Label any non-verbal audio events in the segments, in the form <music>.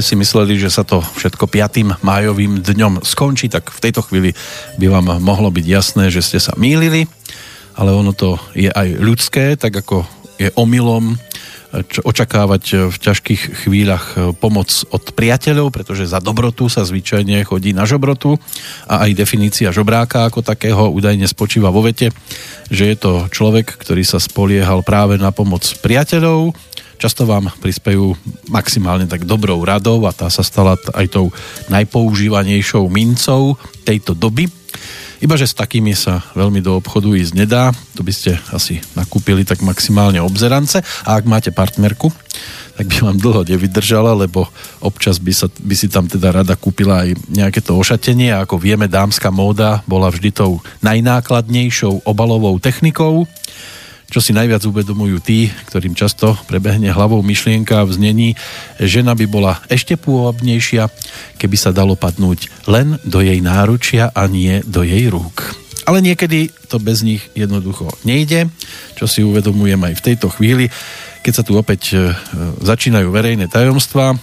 Ste si mysleli, že sa to všetko 5. májovým dňom skončí, tak v tejto chvíli by vám mohlo byť jasné, že ste sa mýlili, ale ono to je aj ľudské, tak ako je omylom očakávať v ťažkých chvíľach pomoc od priateľov, pretože za dobrotu sa zvyčajne chodí na žobrotu a aj definícia žobráka ako takého údajne spočíva vo vete, že je to človek, ktorý sa spoliehal práve na pomoc priateľov, často vám prispejú maximálne tak dobrou radou a tá sa stala aj tou najpoužívanejšou mincou tejto doby. Iba, že s takými sa veľmi do obchodu ísť nedá, to by ste asi nakúpili tak maximálne obzerance. A ak máte partnerku, tak by vám dlho nevydržala, lebo občas by, sa, by si tam teda rada kúpila aj nejaké to ošatenie. A ako vieme, dámska móda bola vždy tou najnákladnejšou obalovou technikou čo si najviac uvedomujú tí, ktorým často prebehne hlavou myšlienka v znení, žena by bola ešte pôvabnejšia, keby sa dalo padnúť len do jej náručia a nie do jej rúk. Ale niekedy to bez nich jednoducho nejde, čo si uvedomujem aj v tejto chvíli, keď sa tu opäť e, začínajú verejné tajomstvá.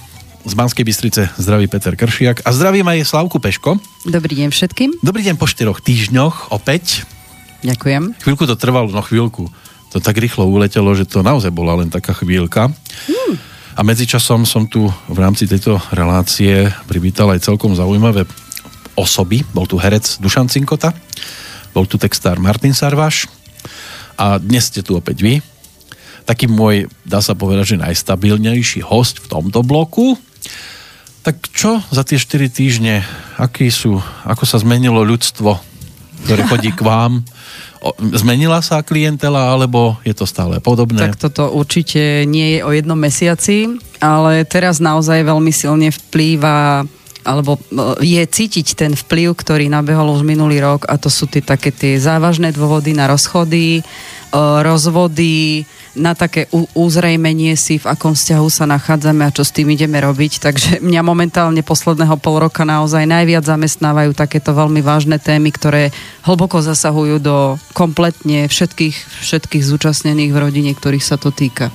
Z Banskej Bystrice zdraví Peter Kršiak a zdravím aj Slavku Peško. Dobrý deň všetkým. Dobrý deň po štyroch týždňoch opäť. Ďakujem. Chvíľku to trvalo, no chvíľku to tak rýchlo uletelo, že to naozaj bola len taká chvíľka. Hmm. A medzičasom som tu v rámci tejto relácie privítal aj celkom zaujímavé osoby. Bol tu herec Dušan Cinkota, bol tu textár Martin Sarvaš a dnes ste tu opäť vy. Taký môj, dá sa povedať, že najstabilnejší host v tomto bloku. Tak čo za tie 4 týždne, aký sú, ako sa zmenilo ľudstvo, ktoré <laughs> chodí k vám Zmenila sa klientela, alebo je to stále podobné? Tak toto určite nie je o jednom mesiaci, ale teraz naozaj veľmi silne vplýva alebo e, je cítiť ten vplyv, ktorý nabehol už minulý rok a to sú tie také tie závažné dôvody na rozchody, rozvody, na také uzrejmenie si, v akom vzťahu sa nachádzame a čo s tým ideme robiť. <laughs> Takže mňa momentálne posledného pol roka naozaj najviac zamestnávajú takéto veľmi vážne témy, ktoré hlboko zasahujú do kompletne všetkých, všetkých zúčastnených v rodine, ktorých sa to týka.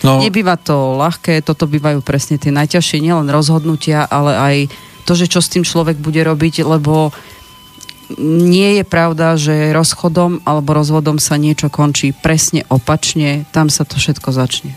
No. Nebýva to ľahké, toto bývajú presne tie najťažšie nielen rozhodnutia, ale aj to, že čo s tým človek bude robiť, lebo nie je pravda, že rozchodom alebo rozvodom sa niečo končí presne opačne, tam sa to všetko začne.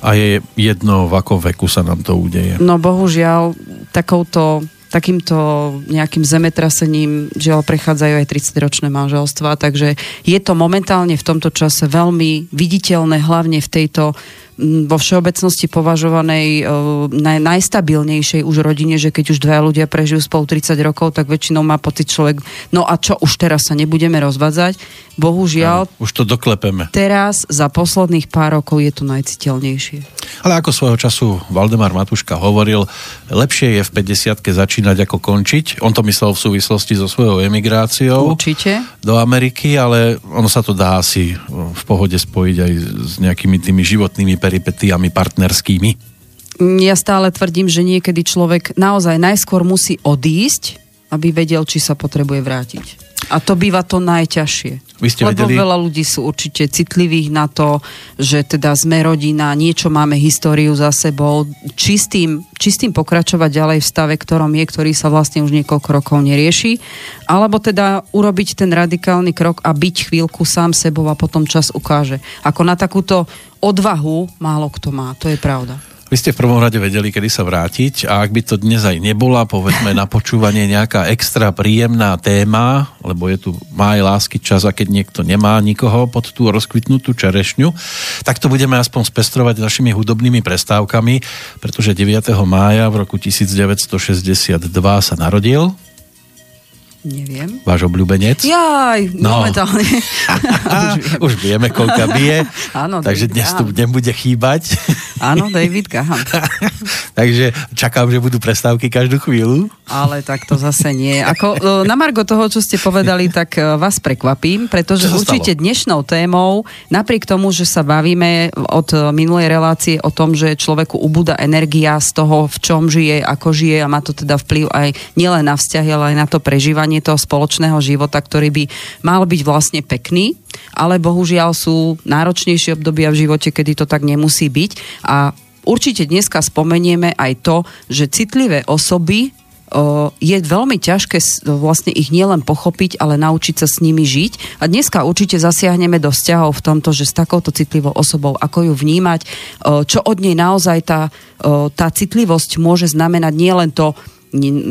A je jedno, v akom veku sa nám to udeje? No bohužiaľ, takouto takýmto nejakým zemetrasením žiaľ prechádzajú aj 30-ročné manželstva, takže je to momentálne v tomto čase veľmi viditeľné, hlavne v tejto vo všeobecnosti považovanej e, naj, najstabilnejšej už rodine, že keď už dvaja ľudia prežijú spolu 30 rokov, tak väčšinou má pocit človek, no a čo, už teraz sa nebudeme rozvádzať. Bohužiaľ, ja, už to doklepeme. Teraz za posledných pár rokov je to najciteľnejšie. Ale ako svojho času Valdemar Matuška hovoril, lepšie je v 50 začínať ako končiť. On to myslel v súvislosti so svojou emigráciou Určite. do Ameriky, ale ono sa to dá asi v pohode spojiť aj s nejakými tými životnými peripetiami partnerskými? Ja stále tvrdím, že niekedy človek naozaj najskôr musí odísť, aby vedel, či sa potrebuje vrátiť. A to býva to najťažšie. Vy ste Lebo vedeli... veľa ľudí sú určite citlivých na to, že teda sme rodina, niečo máme históriu za sebou. Čistým, čistým pokračovať ďalej v stave, ktorom je, ktorý sa vlastne už niekoľko rokov nerieši. Alebo teda urobiť ten radikálny krok a byť chvíľku sám sebou a potom čas ukáže. Ako na takúto odvahu málo kto má, to je pravda. Vy ste v prvom rade vedeli, kedy sa vrátiť a ak by to dnes aj nebola, povedzme na počúvanie nejaká extra príjemná téma, lebo je tu máj lásky čas a keď niekto nemá nikoho pod tú rozkvitnutú čerešňu, tak to budeme aspoň spestrovať našimi hudobnými prestávkami, pretože 9. mája v roku 1962 sa narodil Neviem. Váš obľúbenec? Jaj, no. momentálne. <laughs> už, vieme, koľka bije. <laughs> Áno, takže David dnes tu nebude chýbať. Áno, <laughs> David Gahan. takže čakám, že budú prestávky každú chvíľu. Ale tak to zase nie. Ako, e, na margo toho, čo ste povedali, tak e, vás prekvapím, pretože určite stalo? dnešnou témou, napriek tomu, že sa bavíme od minulej relácie o tom, že človeku ubúda energia z toho, v čom žije, ako žije a má to teda vplyv aj nielen na vzťahy, ale aj na to prežívanie fungovanie toho spoločného života, ktorý by mal byť vlastne pekný, ale bohužiaľ sú náročnejšie obdobia v živote, kedy to tak nemusí byť a určite dneska spomenieme aj to, že citlivé osoby je veľmi ťažké vlastne ich nielen pochopiť, ale naučiť sa s nimi žiť. A dneska určite zasiahneme do vzťahov v tomto, že s takouto citlivou osobou, ako ju vnímať, čo od nej naozaj tá, tá citlivosť môže znamenať nielen to,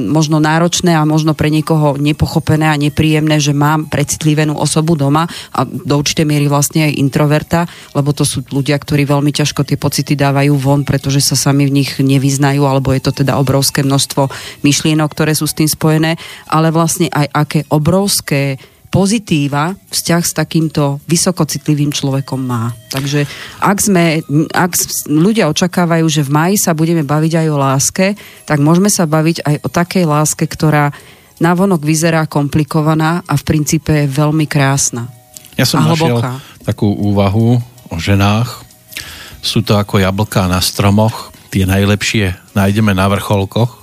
možno náročné a možno pre niekoho nepochopené a nepríjemné, že mám precitlivenú osobu doma a do určitej miery vlastne aj introverta, lebo to sú ľudia, ktorí veľmi ťažko tie pocity dávajú von, pretože sa sami v nich nevyznajú, alebo je to teda obrovské množstvo myšlienok, ktoré sú s tým spojené, ale vlastne aj aké obrovské pozitíva vzťah s takýmto vysokocitlivým človekom má. Takže ak, sme, ak ľudia očakávajú, že v maji sa budeme baviť aj o láske, tak môžeme sa baviť aj o takej láske, ktorá navonok vyzerá komplikovaná a v princípe je veľmi krásna. Ja som našiel takú úvahu o ženách. Sú to ako jablká na stromoch, tie najlepšie nájdeme na vrcholkoch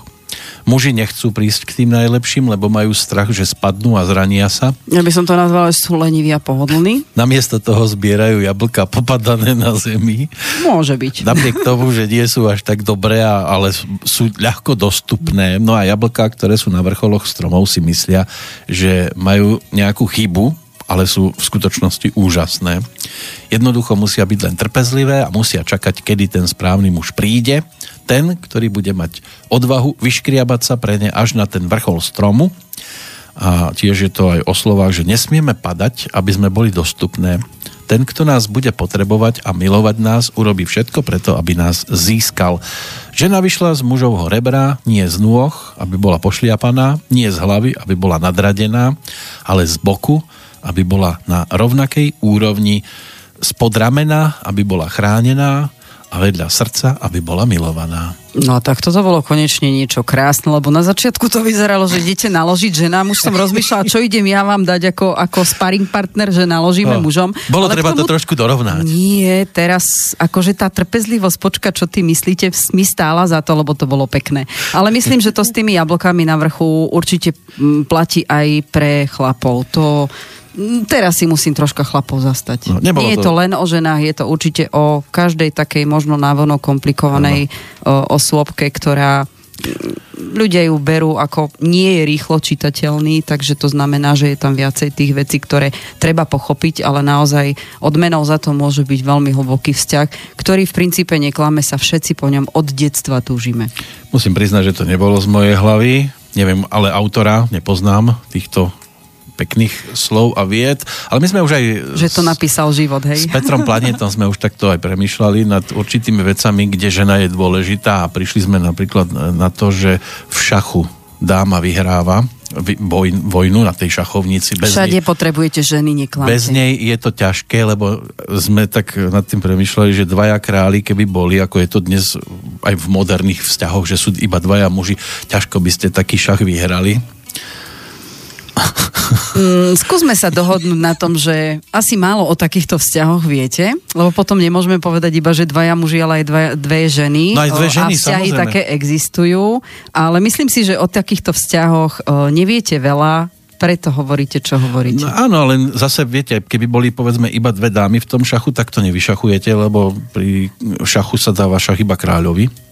Muži nechcú prísť k tým najlepším, lebo majú strach, že spadnú a zrania sa. Ja by som to nazvala, že sú leniví a pohodlní. Namiesto toho zbierajú jablka popadané na zemi. Môže byť. Napriek tomu, že nie sú až tak dobré, ale sú ľahko dostupné. No a jablka, ktoré sú na vrcholoch stromov, si myslia, že majú nejakú chybu, ale sú v skutočnosti úžasné. Jednoducho musia byť len trpezlivé a musia čakať, kedy ten správny muž príde ten, ktorý bude mať odvahu vyškriabať sa pre ne až na ten vrchol stromu. A tiež je to aj o slovách, že nesmieme padať, aby sme boli dostupné. Ten, kto nás bude potrebovať a milovať nás, urobí všetko preto, aby nás získal. Žena vyšla z mužovho rebra, nie z nôh, aby bola pošliapaná, nie z hlavy, aby bola nadradená, ale z boku, aby bola na rovnakej úrovni spod ramena, aby bola chránená, a vedľa srdca, aby bola milovaná. No tak toto bolo konečne niečo krásne, lebo na začiatku to vyzeralo, že idete naložiť ženám. Už som rozmýšľala, čo idem ja vám dať ako, ako sparring partner, že naložíme no, mužom. Bolo Ale treba tomu... to trošku dorovnať. Nie, teraz akože tá trpezlivosť, počka, čo ty myslíte, mi stála za to, lebo to bolo pekné. Ale myslím, že to s tými jablkami na vrchu určite platí aj pre chlapov. To teraz si musím troška chlapov zastať. No, Nie je to... to len o ženách, je to určite o každej takej možno návono komplikovanej no. osôbke, ktorá mm, ľudia ju berú ako nie je rýchlo čitateľný, takže to znamená, že je tam viacej tých vecí, ktoré treba pochopiť, ale naozaj odmenou za to môže byť veľmi hlboký vzťah, ktorý v princípe neklame sa všetci po ňom od detstva túžime. Musím priznať, že to nebolo z mojej hlavy, neviem, ale autora nepoznám týchto pekných slov a vied, ale my sme už aj... Že to napísal život, hej? S Petrom Planetom sme už takto aj premyšľali nad určitými vecami, kde žena je dôležitá a prišli sme napríklad na to, že v šachu dáma vyhráva voj, vojnu na tej šachovnici. Bez Všade nej, potrebujete ženy, neklamte. Bez nej je to ťažké, lebo sme tak nad tým premyšľali, že dvaja králi, keby boli, ako je to dnes aj v moderných vzťahoch, že sú iba dvaja muži, ťažko by ste taký šach vyhrali. Mm, skúsme sa dohodnúť na tom, že asi málo o takýchto vzťahoch viete, lebo potom nemôžeme povedať iba, že dvaja muži, ale aj dva, dve ženy. No aj dve ženy, a vzťahy samozrejme. také existujú, ale myslím si, že o takýchto vzťahoch neviete veľa, preto hovoríte, čo hovoríte. No, áno, ale zase viete, keby boli povedzme iba dve dámy v tom šachu, tak to nevyšachujete, lebo pri šachu sa dáva šach iba kráľovi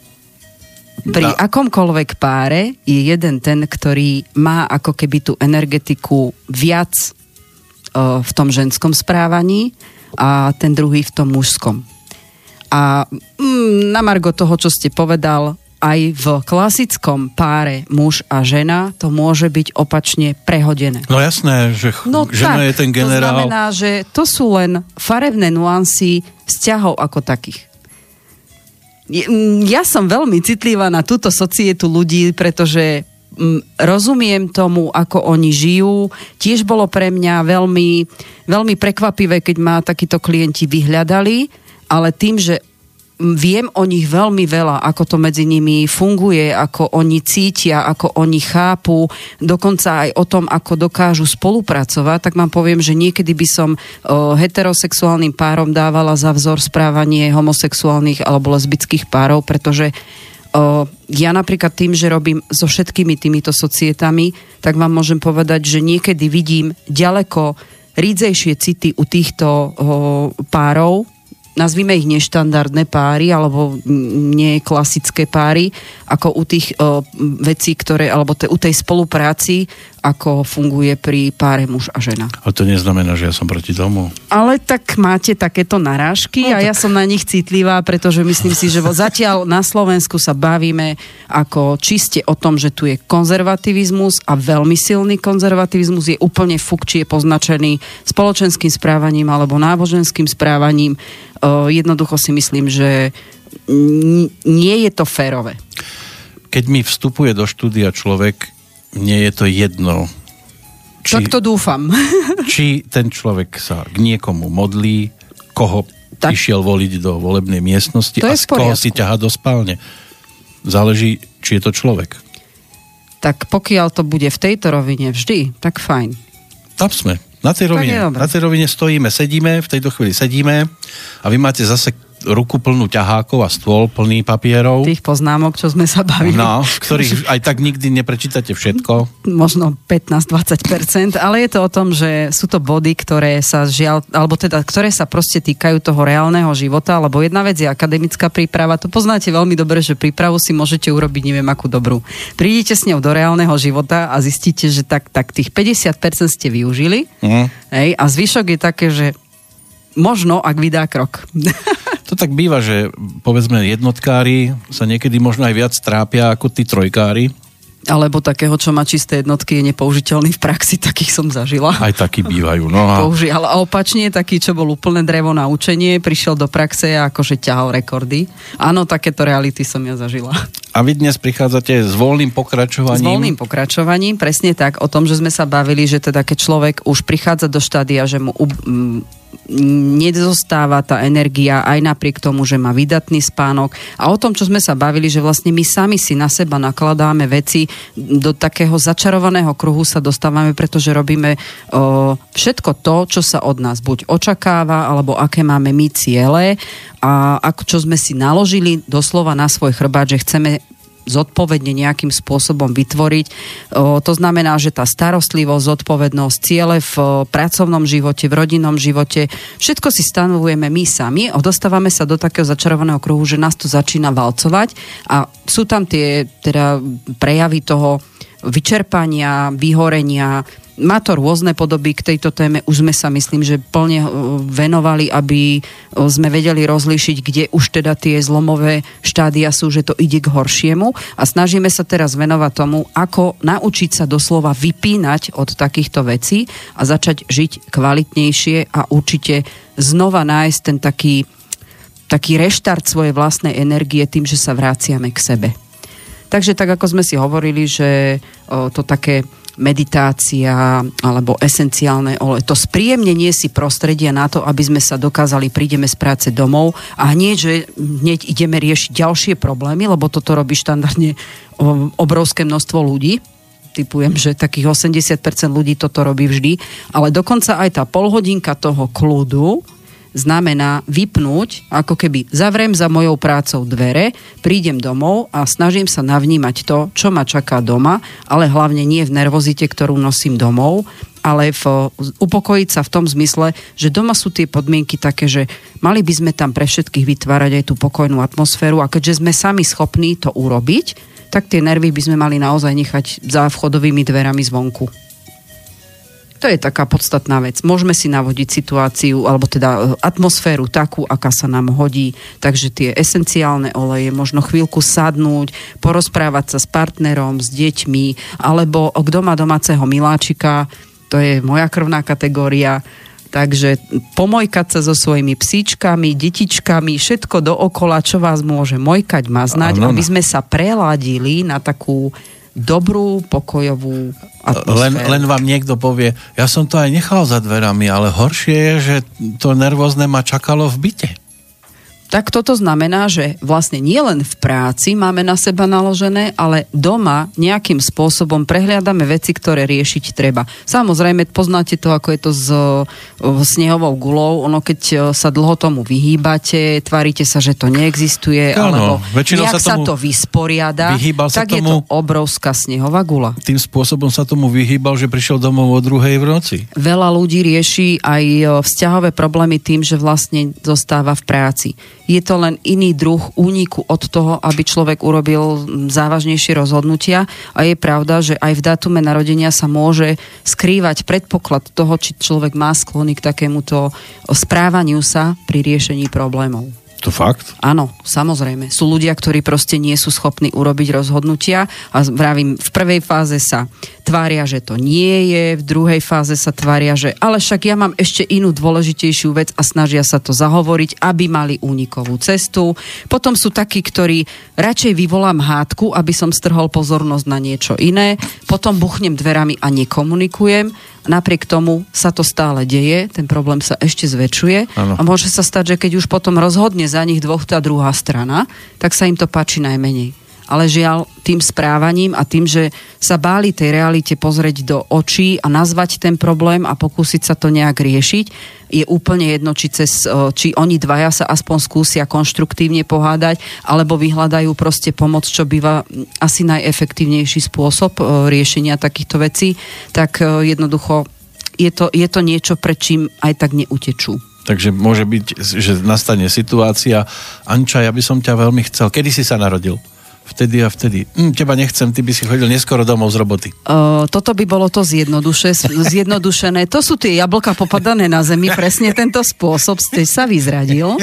pri no. akomkoľvek páre je jeden ten, ktorý má ako keby tú energetiku viac uh, v tom ženskom správaní a ten druhý v tom mužskom. A mm, na margo toho, čo ste povedal, aj v klasickom páre muž a žena to môže byť opačne prehodené. No jasné, že ch- no žena tak, je ten generál. To znamená, že to sú len farebné nuancy vzťahov ako takých. Mm, ja som veľmi citlivá na túto societu ľudí, pretože mm, rozumiem tomu, ako oni žijú. Tiež bolo pre mňa veľmi, veľmi prekvapivé, keď ma takíto klienti vyhľadali, ale tým, že viem o nich veľmi veľa, ako to medzi nimi funguje, ako oni cítia, ako oni chápu, dokonca aj o tom, ako dokážu spolupracovať, tak vám poviem, že niekedy by som o, heterosexuálnym párom dávala za vzor správanie homosexuálnych alebo lesbických párov, pretože o, ja napríklad tým, že robím so všetkými týmito societami, tak vám môžem povedať, že niekedy vidím ďaleko rídzejšie city u týchto párov, nazvime ich neštandardné páry alebo nie klasické páry, ako u tých o, vecí, ktoré, alebo te, u tej spolupráci, ako funguje pri páre muž a žena. A to neznamená, že ja som proti tomu. Ale tak máte takéto narážky no, a tak... ja som na nich citlivá, pretože myslím si, že zatiaľ na Slovensku sa bavíme ako čiste o tom, že tu je konzervativizmus a veľmi silný konzervativizmus je úplne fuk, či je poznačený spoločenským správaním alebo náboženským správaním jednoducho si myslím, že nie je to férové. Keď mi vstupuje do štúdia človek, nie je to jedno. Či, tak to dúfam. <laughs> či ten človek sa k niekomu modlí, koho tak. išiel voliť do volebnej miestnosti to a z koho si ťaha do spálne. Záleží, či je to človek. Tak pokiaľ to bude v tejto rovine vždy, tak fajn. Tam sme. Na tej, rovine, na tej rovine stojíme, sedíme, v tejto chvíli sedíme a vy máte zase ruku plnú ťahákov a stôl plný papierov. Tých poznámok, čo sme sa bavili. No, ktorých aj tak nikdy neprečítate všetko. Možno 15-20%, ale je to o tom, že sú to body, ktoré sa žiaľ, alebo teda, ktoré sa proste týkajú toho reálneho života, lebo jedna vec je akademická príprava, to poznáte veľmi dobre, že prípravu si môžete urobiť neviem akú dobrú. Prídete s ňou do reálneho života a zistíte, že tak, tak tých 50% ste využili mm. hej, a zvyšok je také, že možno, ak vydá krok. <laughs> To tak býva, že povedzme jednotkári sa niekedy možno aj viac trápia ako tí trojkári. Alebo takého, čo má čisté jednotky, je nepoužiteľný v praxi, takých som zažila. Aj takí bývajú, no a... Použil, a opačne, taký, čo bol úplne drevo na učenie, prišiel do praxe a akože ťahal rekordy. Áno, takéto reality som ja zažila. A vy dnes prichádzate s voľným pokračovaním? S voľným pokračovaním, presne tak, o tom, že sme sa bavili, že teda keď človek už prichádza do štádia, že mu nezostáva tá energia aj napriek tomu, že má vydatný spánok. A o tom, čo sme sa bavili, že vlastne my sami si na seba nakladáme veci, do takého začarovaného kruhu sa dostávame, pretože robíme o, všetko to, čo sa od nás buď očakáva, alebo aké máme my ciele a ako čo sme si naložili doslova na svoj chrbát, že chceme zodpovedne nejakým spôsobom vytvoriť. To znamená, že tá starostlivosť, zodpovednosť, ciele v pracovnom živote, v rodinnom živote, všetko si stanovujeme my sami a dostávame sa do takého začarovaného kruhu, že nás to začína valcovať a sú tam tie teda prejavy toho vyčerpania, vyhorenia, má to rôzne podoby k tejto téme. Už sme sa, myslím, že plne e, venovali, aby e, sme vedeli rozlíšiť, kde už teda tie zlomové štádia sú, že to ide k horšiemu. A snažíme sa teraz venovať tomu, ako naučiť sa doslova vypínať od takýchto vecí a začať žiť kvalitnejšie a určite znova nájsť ten taký, taký reštart svojej vlastnej energie tým, že sa vraciame k sebe. Takže tak, ako sme si hovorili, že o, to také meditácia alebo esenciálne ole. To spríjemnenie si prostredia na to, aby sme sa dokázali, prídeme z práce domov a hneď, že hneď ideme riešiť ďalšie problémy, lebo toto robí štandardne obrovské množstvo ľudí typujem, že takých 80% ľudí toto robí vždy, ale dokonca aj tá polhodinka toho kľudu, znamená vypnúť, ako keby zavriem za mojou prácou dvere, prídem domov a snažím sa navnímať to, čo ma čaká doma, ale hlavne nie v nervozite, ktorú nosím domov, ale v, upokojiť sa v tom zmysle, že doma sú tie podmienky také, že mali by sme tam pre všetkých vytvárať aj tú pokojnú atmosféru a keďže sme sami schopní to urobiť, tak tie nervy by sme mali naozaj nechať za vchodovými dverami zvonku. To je taká podstatná vec. Môžeme si navodiť situáciu, alebo teda e, atmosféru takú, aká sa nám hodí. Takže tie esenciálne oleje, možno chvíľku sadnúť, porozprávať sa s partnerom, s deťmi, alebo kto má domáceho miláčika, to je moja krvná kategória, Takže pomojkať sa so svojimi psíčkami, detičkami, všetko dookola, čo vás môže mojkať, maznať, ano. aby sme sa preladili na takú dobrú, pokojovú atmosféru. Len, len vám niekto povie, ja som to aj nechal za dverami, ale horšie je, že to nervózne ma čakalo v byte. Tak toto znamená, že vlastne nielen v práci máme na seba naložené, ale doma nejakým spôsobom prehliadame veci, ktoré riešiť treba. Samozrejme, poznáte to, ako je to s snehovou gulou. Ono, keď sa dlho tomu vyhýbate, tvaríte sa, že to neexistuje, Áno, alebo nejak sa sa, to vysporiada, sa tak je tomu- to obrovská snehová gula. Tým spôsobom sa tomu vyhýbal, že prišiel domov o druhej v noci. Veľa ľudí rieši aj e, vzťahové problémy tým, že vlastne zostáva v práci. Je to len iný druh úniku od toho, aby človek urobil závažnejšie rozhodnutia a je pravda, že aj v datume narodenia sa môže skrývať predpoklad toho, či človek má sklony k takémuto správaniu sa pri riešení problémov. To fakt? Áno, samozrejme. Sú ľudia, ktorí proste nie sú schopní urobiť rozhodnutia a vravím, v prvej fáze sa tvária, že to nie je, v druhej fáze sa tvária, že ale však ja mám ešte inú dôležitejšiu vec a snažia sa to zahovoriť, aby mali únikovú cestu. Potom sú takí, ktorí radšej vyvolám hádku, aby som strhol pozornosť na niečo iné, potom buchnem dverami a nekomunikujem. Napriek tomu sa to stále deje, ten problém sa ešte zväčšuje Áno. a môže sa stať, že keď už potom rozhodne za nich dvoch tá druhá strana, tak sa im to páči najmenej. Ale žiaľ, tým správaním a tým, že sa báli tej realite pozrieť do očí a nazvať ten problém a pokúsiť sa to nejak riešiť, je úplne jedno, či, cez, či oni dvaja sa aspoň skúsia konštruktívne pohádať, alebo vyhľadajú proste pomoc, čo býva asi najefektívnejší spôsob riešenia takýchto vecí, tak jednoducho je to, je to niečo, pred čím aj tak neutečú. Takže môže byť, že nastane situácia. Anča, ja by som ťa veľmi chcel. Kedy si sa narodil? Vtedy a vtedy. Hm, teba nechcem, ty by si chodil neskoro domov z roboty. Uh, toto by bolo to zjednoduše, zjednodušené. To sú tie jablka popadané na zemi, presne tento spôsob ste sa vyzradil.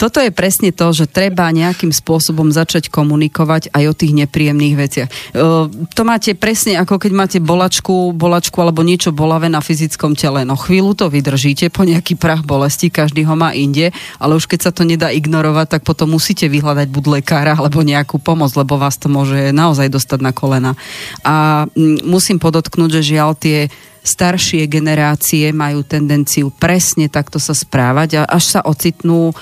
Toto je presne to, že treba nejakým spôsobom začať komunikovať aj o tých nepríjemných veciach. Uh, to máte presne ako keď máte bolačku, bolačku alebo niečo bolavé na fyzickom tele. No chvíľu to vydržíte, po nejaký prach bolesti, každý ho má inde, ale už keď sa to nedá ignorovať, tak potom musíte vyhľadať buď lekára alebo nejakú pomoc, lebo vás to môže naozaj dostať na kolena. A mm, musím podotknúť, že žiaľ tie staršie generácie majú tendenciu presne takto sa správať a až sa ocitnú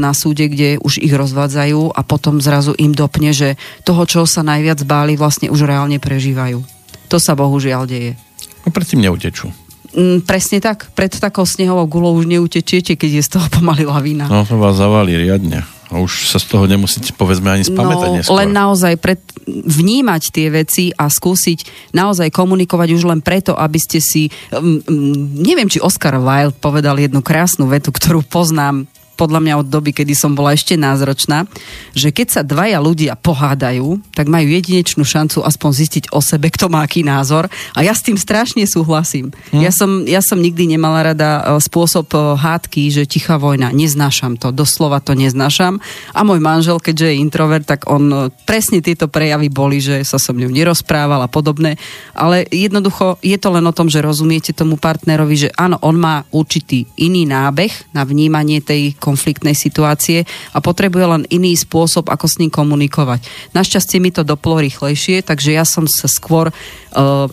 na súde, kde už ich rozvádzajú a potom zrazu im dopne, že toho, čo sa najviac báli, vlastne už reálne prežívajú. To sa bohužiaľ deje. No predtým neutečú. Mm, presne tak. Pred takou snehovou gulou už neutečiete, keď je z toho pomaly lavína. No to vás zavalí riadne. A už sa z toho nemusíte, povedzme, ani spamätať no, neskôr. len naozaj pred, vnímať tie veci a skúsiť naozaj komunikovať už len preto, aby ste si... Um, um, neviem, či Oscar Wilde povedal jednu krásnu vetu, ktorú poznám podľa mňa od doby, kedy som bola ešte názročná, že keď sa dvaja ľudia pohádajú, tak majú jedinečnú šancu aspoň zistiť o sebe, kto má aký názor. A ja s tým strašne súhlasím. Hm. Ja, som, ja som nikdy nemala rada e, spôsob e, hádky, že tichá vojna. Neznášam to, doslova to neznášam. A môj manžel, keďže je introvert, tak on e, presne tieto prejavy boli, že sa so mnou nerozprával a podobné. Ale jednoducho je to len o tom, že rozumiete tomu partnerovi, že áno, on má určitý iný nábeh na vnímanie tej konfliktnej situácie a potrebuje len iný spôsob, ako s ním komunikovať. Našťastie mi to doplo rýchlejšie, takže ja som sa skôr... Uh,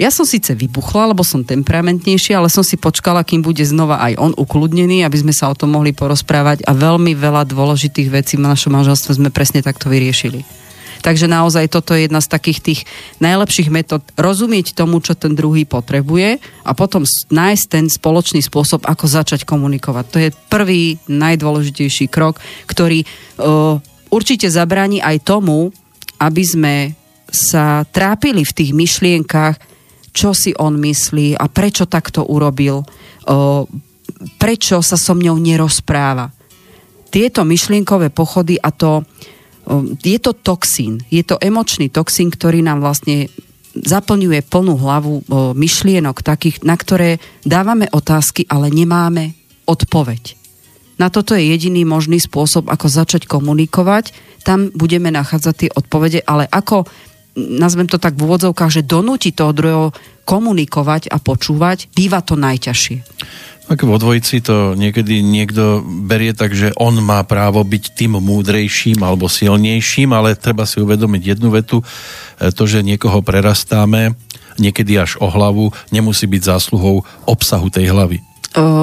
ja som síce vybuchla, lebo som temperamentnejšia, ale som si počkala, kým bude znova aj on ukludnený, aby sme sa o tom mohli porozprávať a veľmi veľa dôležitých vecí v našom manželstve sme presne takto vyriešili. Takže naozaj toto je jedna z takých tých najlepších metód rozumieť tomu, čo ten druhý potrebuje a potom nájsť ten spoločný spôsob, ako začať komunikovať. To je prvý najdôležitejší krok, ktorý uh, určite zabráni aj tomu, aby sme sa trápili v tých myšlienkach, čo si on myslí a prečo takto urobil, uh, prečo sa so mňou nerozpráva. Tieto myšlienkové pochody a to je to toxín, je to emočný toxín, ktorý nám vlastne zaplňuje plnú hlavu myšlienok takých, na ktoré dávame otázky, ale nemáme odpoveď. Na toto je jediný možný spôsob, ako začať komunikovať. Tam budeme nachádzať tie odpovede, ale ako, nazvem to tak v úvodzovkách, že donúti toho druhého komunikovať a počúvať, býva to najťažšie. Tak vo dvojici to niekedy niekto berie tak, že on má právo byť tým múdrejším alebo silnejším, ale treba si uvedomiť jednu vetu, to, že niekoho prerastáme, niekedy až o hlavu, nemusí byť zásluhou obsahu tej hlavy.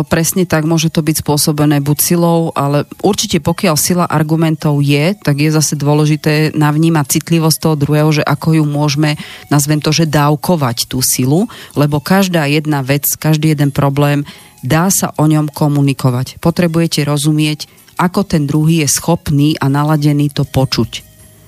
Presne tak, môže to byť spôsobené buď silou, ale určite pokiaľ sila argumentov je, tak je zase dôležité navnímať citlivosť toho druhého, že ako ju môžeme, nazvem to, že dávkovať tú silu, lebo každá jedna vec, každý jeden problém, dá sa o ňom komunikovať. Potrebujete rozumieť, ako ten druhý je schopný a naladený to počuť.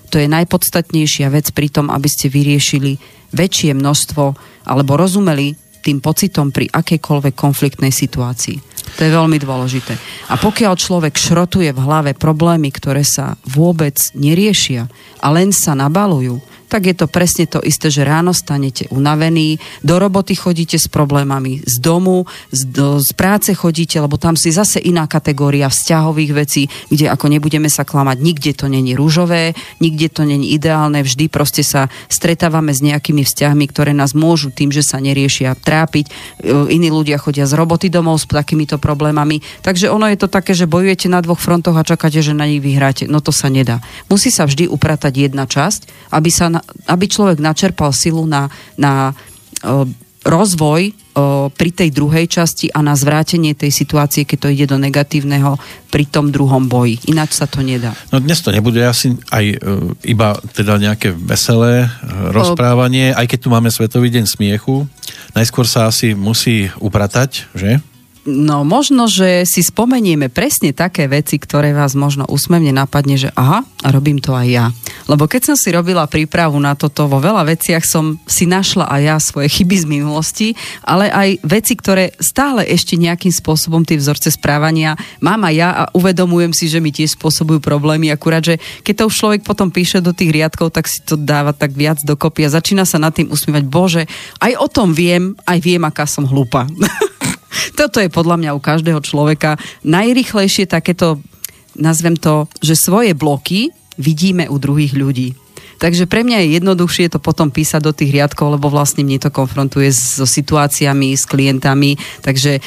To je najpodstatnejšia vec pri tom, aby ste vyriešili väčšie množstvo alebo rozumeli tým pocitom pri akejkoľvek konfliktnej situácii. To je veľmi dôležité. A pokiaľ človek šrotuje v hlave problémy, ktoré sa vôbec neriešia a len sa nabalujú, tak je to presne to isté, že ráno stanete unavení, do roboty chodíte s problémami, z domu, z, do, z práce chodíte, lebo tam si zase iná kategória vzťahových vecí, kde ako nebudeme sa klamať, nikde to není rúžové, nikde to není ideálne, vždy proste sa stretávame s nejakými vzťahmi, ktoré nás môžu tým, že sa neriešia trápiť. E, iní ľudia chodia z roboty domov s takýmito problémami. Takže ono je to také, že bojujete na dvoch frontoch a čakáte, že na nich vyhráte. No to sa nedá. Musí sa vždy upratať jedna časť, aby sa aby človek načerpal silu na, na rozvoj pri tej druhej časti a na zvrátenie tej situácie, keď to ide do negatívneho pri tom druhom boji. Ináč sa to nedá. No dnes to nebude asi aj e, iba teda nejaké veselé e, rozprávanie, aj keď tu máme Svetový deň smiechu. Najskôr sa asi musí upratať, že? No možno, že si spomenieme presne také veci, ktoré vás možno úsmevne napadne, že aha, robím to aj ja. Lebo keď som si robila prípravu na toto, vo veľa veciach som si našla aj ja svoje chyby z minulosti, ale aj veci, ktoré stále ešte nejakým spôsobom tie vzorce správania mám aj ja a uvedomujem si, že mi tiež spôsobujú problémy. Akurát, že keď to už človek potom píše do tých riadkov, tak si to dáva tak viac dokopy a začína sa nad tým usmievať. Bože, aj o tom viem, aj viem, aká som hlúpa. <laughs> Toto je podľa mňa u každého človeka najrychlejšie takéto, nazvem to, že svoje bloky vidíme u druhých ľudí. Takže pre mňa je jednoduchšie to potom písať do tých riadkov, lebo vlastne mne to konfrontuje so situáciami, s klientami, takže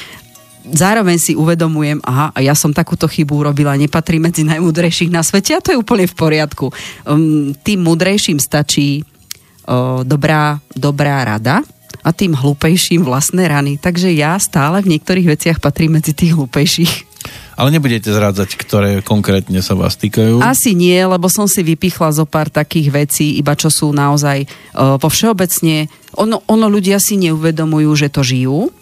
zároveň si uvedomujem, aha, ja som takúto chybu urobila, nepatrí medzi najmudrejších na svete a to je úplne v poriadku. Um, tým mudrejším stačí uh, dobrá, dobrá rada, a tým hlúpejším vlastné rany. Takže ja stále v niektorých veciach patrím medzi tých hlúpejších. Ale nebudete zrádzať, ktoré konkrétne sa vás týkajú? Asi nie, lebo som si vypichla zo pár takých vecí, iba čo sú naozaj uh, vo všeobecne. Ono, ono ľudia si neuvedomujú, že to žijú,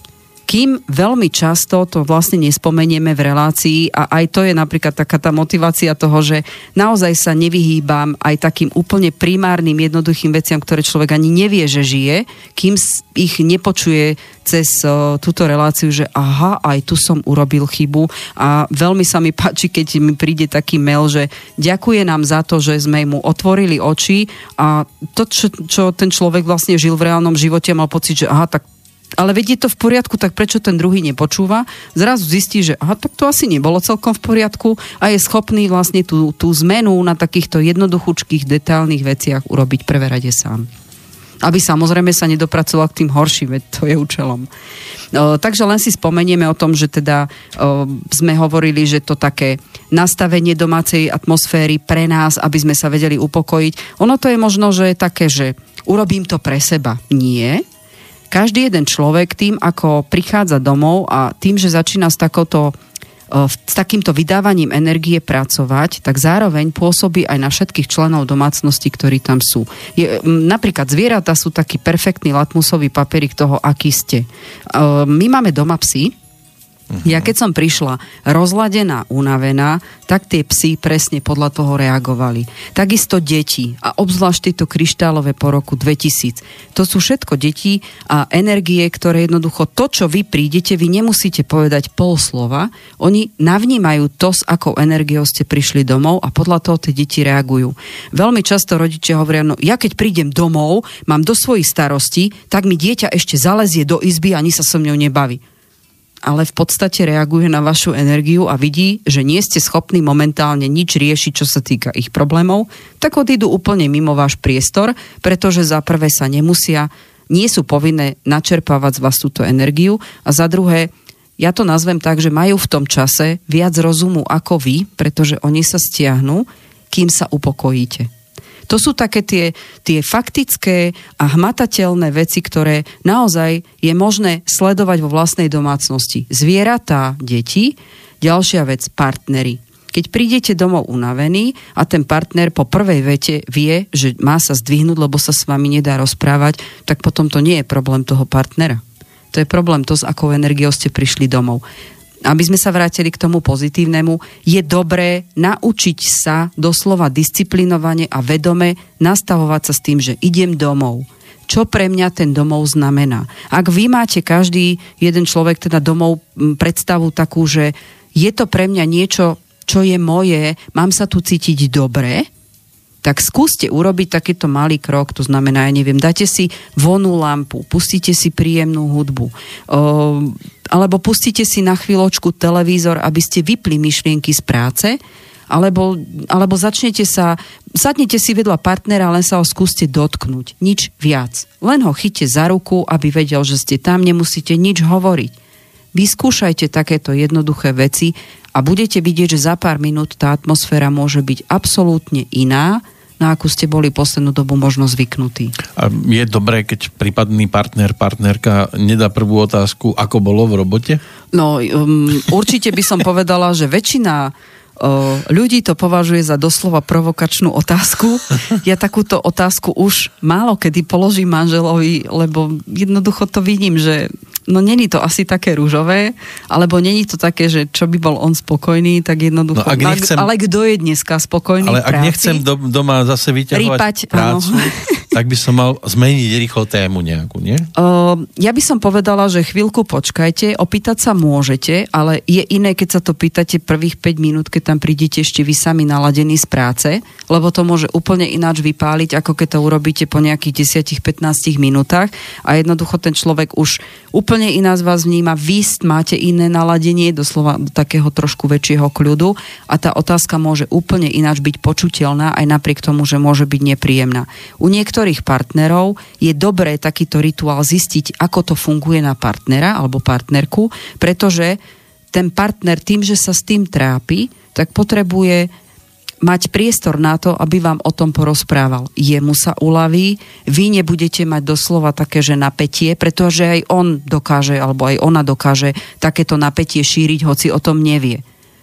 kým veľmi často to vlastne nespomenieme v relácii a aj to je napríklad taká tá motivácia toho, že naozaj sa nevyhýbam aj takým úplne primárnym jednoduchým veciam, ktoré človek ani nevie, že žije, kým ich nepočuje cez uh, túto reláciu, že aha, aj tu som urobil chybu. A veľmi sa mi páči, keď mi príde taký mail, že ďakuje nám za to, že sme mu otvorili oči a to, čo, čo ten človek vlastne žil v reálnom živote, mal pocit, že aha, tak ale vedie to v poriadku, tak prečo ten druhý nepočúva? Zrazu zistí, že aha, tak to asi nebolo celkom v poriadku a je schopný vlastne tú, tú zmenu na takýchto jednoduchúčkých, detailných veciach urobiť prvé rade sám aby samozrejme sa nedopracoval k tým horším, veď to je účelom. O, takže len si spomenieme o tom, že teda o, sme hovorili, že to také nastavenie domácej atmosféry pre nás, aby sme sa vedeli upokojiť. Ono to je možno, že je také, že urobím to pre seba. Nie, každý jeden človek tým, ako prichádza domov a tým, že začína s takouto e, s takýmto vydávaním energie pracovať, tak zároveň pôsobí aj na všetkých členov domácnosti, ktorí tam sú. Je, napríklad zvieratá sú taký perfektný latmusový papierik toho, aký ste. E, my máme doma psy, ja keď som prišla rozladená, unavená, tak tie psy presne podľa toho reagovali. Takisto deti a obzvlášť tieto kryštálové po roku 2000. To sú všetko deti a energie, ktoré jednoducho to, čo vy prídete, vy nemusíte povedať pol slova, oni navnímajú to, s akou energiou ste prišli domov a podľa toho tie deti reagujú. Veľmi často rodičia hovoria, no ja keď prídem domov, mám do svojich starostí, tak mi dieťa ešte zalezie do izby a ani sa so mňou nebaví ale v podstate reaguje na vašu energiu a vidí, že nie ste schopní momentálne nič riešiť, čo sa týka ich problémov, tak odídu úplne mimo váš priestor, pretože za prvé sa nemusia, nie sú povinné načerpávať z vás túto energiu a za druhé, ja to nazvem tak, že majú v tom čase viac rozumu ako vy, pretože oni sa stiahnu, kým sa upokojíte. To sú také tie, tie faktické a hmatateľné veci, ktoré naozaj je možné sledovať vo vlastnej domácnosti. Zvieratá, deti, ďalšia vec, partnery. Keď prídete domov unavený a ten partner po prvej vete vie, že má sa zdvihnúť, lebo sa s vami nedá rozprávať, tak potom to nie je problém toho partnera. To je problém to, s akou energiou ste prišli domov aby sme sa vrátili k tomu pozitívnemu, je dobré naučiť sa doslova disciplinovane a vedome nastavovať sa s tým, že idem domov. Čo pre mňa ten domov znamená? Ak vy máte každý jeden človek teda domov predstavu takú, že je to pre mňa niečo, čo je moje, mám sa tu cítiť dobre, tak skúste urobiť takýto malý krok, to znamená, ja neviem, dáte si vonú lampu, pustíte si príjemnú hudbu, alebo pustíte si na chvíľočku televízor, aby ste vypli myšlienky z práce, alebo, alebo začnete sa, sadnete si vedľa partnera, len sa ho skúste dotknúť. Nič viac. Len ho chyťte za ruku, aby vedel, že ste tam, nemusíte nič hovoriť. Vyskúšajte takéto jednoduché veci a budete vidieť, že za pár minút tá atmosféra môže byť absolútne iná, na akú ste boli poslednú dobu možno zvyknutí. A je dobré, keď prípadný partner, partnerka nedá prvú otázku, ako bolo v robote? No, um, určite by som povedala, že väčšina ľudí to považuje za doslova provokačnú otázku. Ja takúto otázku už málo kedy položím manželovi, lebo jednoducho to vidím, že no není to asi také rúžové, alebo není to také, že čo by bol on spokojný, tak jednoducho. No, ak nechcem, ale kto je dneska spokojný Ale ak práci? nechcem do, doma zase vyťahovať prácu, áno. <laughs> tak by som mal zmeniť rýchlo tému nejakú, nie? Uh, ja by som povedala, že chvíľku počkajte, opýtať sa môžete, ale je iné, keď sa to pýtate prvých 5 minút, keď tam prídete ešte vy sami naladení z práce, lebo to môže úplne ináč vypáliť, ako keď to urobíte po nejakých 10-15 minútach a jednoducho ten človek už úplne iná z vás vníma, vy máte iné naladenie, doslova do takého trošku väčšieho kľudu a tá otázka môže úplne ináč byť počuteľná aj napriek tomu, že môže byť nepríjemná. U niektorých partnerov je dobré takýto rituál zistiť, ako to funguje na partnera alebo partnerku, pretože ten partner tým, že sa s tým trápi, tak potrebuje mať priestor na to, aby vám o tom porozprával. Jemu sa uľaví, vy nebudete mať doslova také, že napätie, pretože aj on dokáže, alebo aj ona dokáže takéto napätie šíriť, hoci o tom nevie.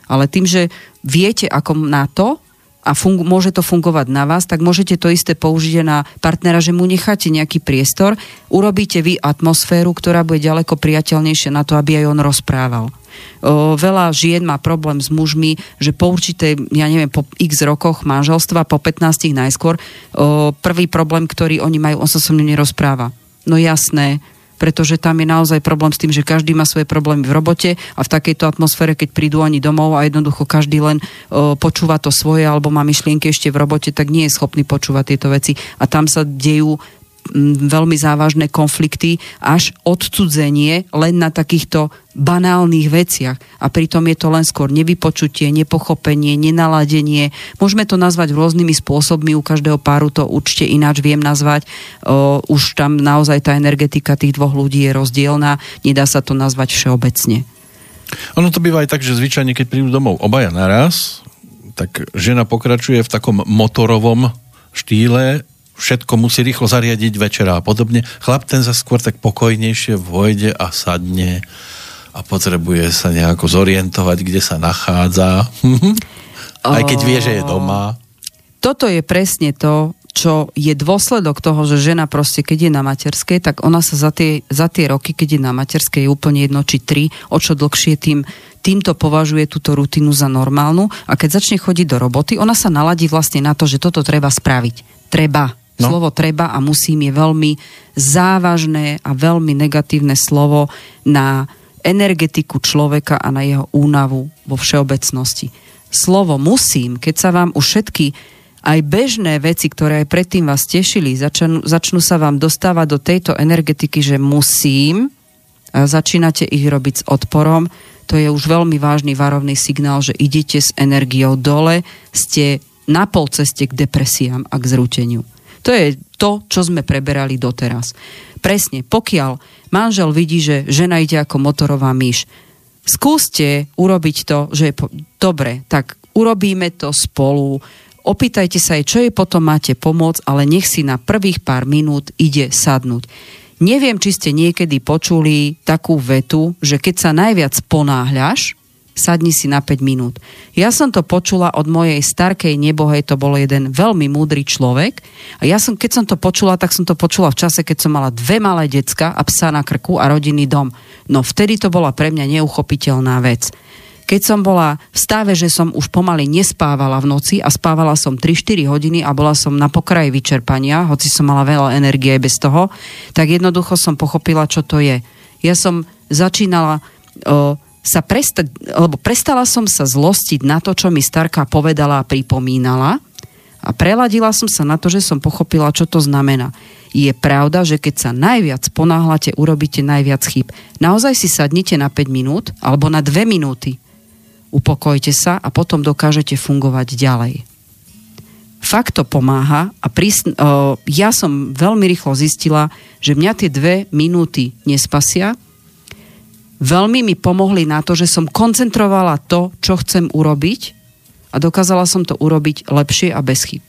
Ale tým, že viete ako na to, a fungu, môže to fungovať na vás, tak môžete to isté použiť na partnera, že mu necháte nejaký priestor, urobíte vy atmosféru, ktorá bude ďaleko priateľnejšia na to, aby aj on rozprával. Veľa žien má problém s mužmi, že po určitej, ja neviem, po x rokoch manželstva, po 15 najskôr, prvý problém, ktorý oni majú, on sa so mnou nerozpráva. No jasné, pretože tam je naozaj problém s tým, že každý má svoje problémy v robote a v takejto atmosfére, keď prídu ani domov a jednoducho každý len o, počúva to svoje alebo má myšlienky ešte v robote, tak nie je schopný počúvať tieto veci. A tam sa dejú veľmi závažné konflikty, až odcudzenie len na takýchto banálnych veciach. A pritom je to len skôr nevypočutie, nepochopenie, nenaladenie. Môžeme to nazvať rôznymi spôsobmi, u každého páru to určite ináč viem nazvať. O, už tam naozaj tá energetika tých dvoch ľudí je rozdielna, nedá sa to nazvať všeobecne. Ono to býva aj tak, že zvyčajne, keď prídu domov obaja naraz, tak žena pokračuje v takom motorovom štýle všetko musí rýchlo zariadiť večera a podobne. Chlap ten za skôr tak pokojnejšie vojde a sadne a potrebuje sa nejako zorientovať, kde sa nachádza. <laughs> Aj keď vie, že je doma. Toto je presne to, čo je dôsledok toho, že žena proste, keď je na materskej, tak ona sa za tie, za tie roky, keď je na materskej, je úplne jedno či tri, o čo dlhšie tým, týmto považuje túto rutinu za normálnu a keď začne chodiť do roboty, ona sa naladí vlastne na to, že toto treba spraviť. Treba No. Slovo treba a musím je veľmi závažné a veľmi negatívne slovo na energetiku človeka a na jeho únavu vo všeobecnosti. Slovo musím, keď sa vám už všetky aj bežné veci, ktoré aj predtým vás tešili, začnú, začnú sa vám dostávať do tejto energetiky, že musím, a začínate ich robiť s odporom, to je už veľmi vážny varovný signál, že idete s energiou dole, ste na pol ceste k depresiám a k zrúteniu. To je to, čo sme preberali doteraz. Presne, pokiaľ manžel vidí, že žena ide ako motorová myš, skúste urobiť to, že je po... dobre, tak urobíme to spolu, opýtajte sa jej, čo jej potom máte pomôcť, ale nech si na prvých pár minút ide sadnúť. Neviem, či ste niekedy počuli takú vetu, že keď sa najviac ponáhľaš, sadni si na 5 minút. Ja som to počula od mojej starkej nebohej, to bol jeden veľmi múdry človek. A ja som, keď som to počula, tak som to počula v čase, keď som mala dve malé decka a psa na krku a rodinný dom. No vtedy to bola pre mňa neuchopiteľná vec. Keď som bola v stave, že som už pomaly nespávala v noci a spávala som 3-4 hodiny a bola som na pokraji vyčerpania, hoci som mala veľa energie bez toho, tak jednoducho som pochopila, čo to je. Ja som začínala o, sa prestať, alebo prestala som sa zlostiť na to, čo mi starka povedala a pripomínala a preladila som sa na to, že som pochopila, čo to znamená. Je pravda, že keď sa najviac ponáhľate, urobíte najviac chyb. Naozaj si sadnite na 5 minút alebo na 2 minúty. Upokojte sa a potom dokážete fungovať ďalej. Fakt to pomáha a prísn- uh, ja som veľmi rýchlo zistila, že mňa tie dve minúty nespasia, veľmi mi pomohli na to, že som koncentrovala to, čo chcem urobiť a dokázala som to urobiť lepšie a bez chyb.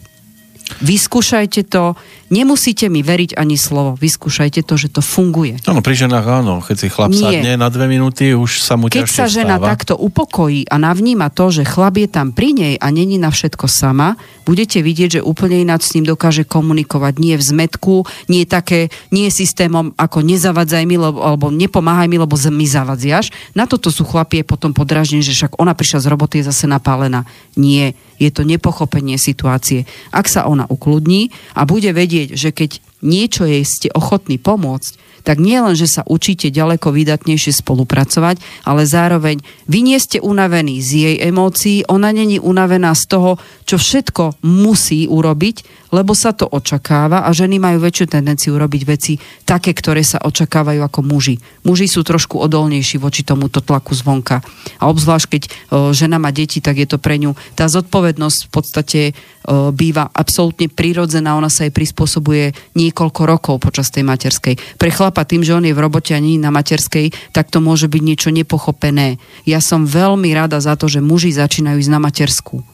Vyskúšajte to, nemusíte mi veriť ani slovo, vyskúšajte to, že to funguje. Áno, pri ženách áno, keď si chlap Nie. sadne na dve minúty, už sa mu Keď sa žena stáva. takto upokojí a navníma to, že chlap je tam pri nej a není na všetko sama, budete vidieť, že úplne ináč s ním dokáže komunikovať. Nie v zmetku, nie také, nie systémom ako nezavadzaj mi, lebo, alebo nepomáhaj mi, lebo mi zavadziaš. Na toto sú chlapie potom podraždení, že však ona prišla z roboty, je zase napálená. Nie, je to nepochopenie situácie. Ak sa ona ukludní a bude vedieť, že keď niečo jej ste ochotní pomôcť, tak nie len, že sa učíte ďaleko vydatnejšie spolupracovať, ale zároveň vy nie ste unavení z jej emócií, ona není unavená z toho, čo všetko musí urobiť, lebo sa to očakáva a ženy majú väčšiu tendenciu robiť veci také, ktoré sa očakávajú ako muži. Muži sú trošku odolnejší voči tomuto tlaku zvonka. A obzvlášť, keď o, žena má deti, tak je to pre ňu tá zodpovednosť v podstate o, býva absolútne prirodzená, ona sa jej prispôsobuje niekoľko rokov počas tej materskej. Pre chlapa tým, že on je v robote a nie na materskej, tak to môže byť niečo nepochopené. Ja som veľmi rada za to, že muži začínajú ísť na materskú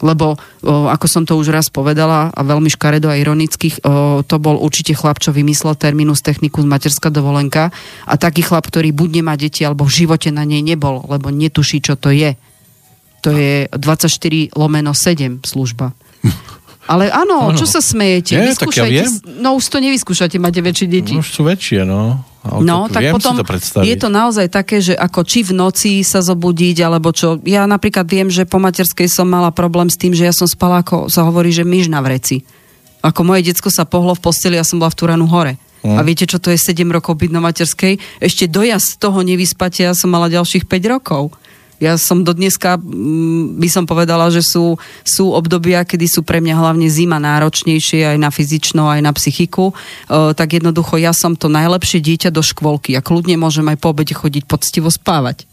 lebo o, ako som to už raz povedala a veľmi škaredo a ironických, o, to bol určite chlap, čo vymyslel terminus technicus materská dovolenka a taký chlap, ktorý buď nemá deti, alebo v živote na nej nebol, lebo netuší, čo to je. To je 24 lomeno 7 služba. <laughs> Ale áno, ano. čo sa smejete? Nie, tak ja viem. No už to nevyskúšate, máte väčšie deti. No, už sú väčšie, no. Ale no, tak, tak potom to je to naozaj také, že ako či v noci sa zobudiť, alebo čo. Ja napríklad viem, že po materskej som mala problém s tým, že ja som spala, ako sa hovorí, že myš na vreci. Ako moje decko sa pohlo v posteli, ja som bola v Turanu hore. Hmm. A viete, čo to je 7 rokov byť na materskej? Ešte dojazd toho nevyspate, ja som mala ďalších 5 rokov. Ja som do dneska, by som povedala, že sú, sú obdobia, kedy sú pre mňa hlavne zima náročnejšie aj na fyzično, aj na psychiku. E, tak jednoducho ja som to najlepšie dieťa do škôlky a kľudne môžem aj po obede chodiť poctivo spávať.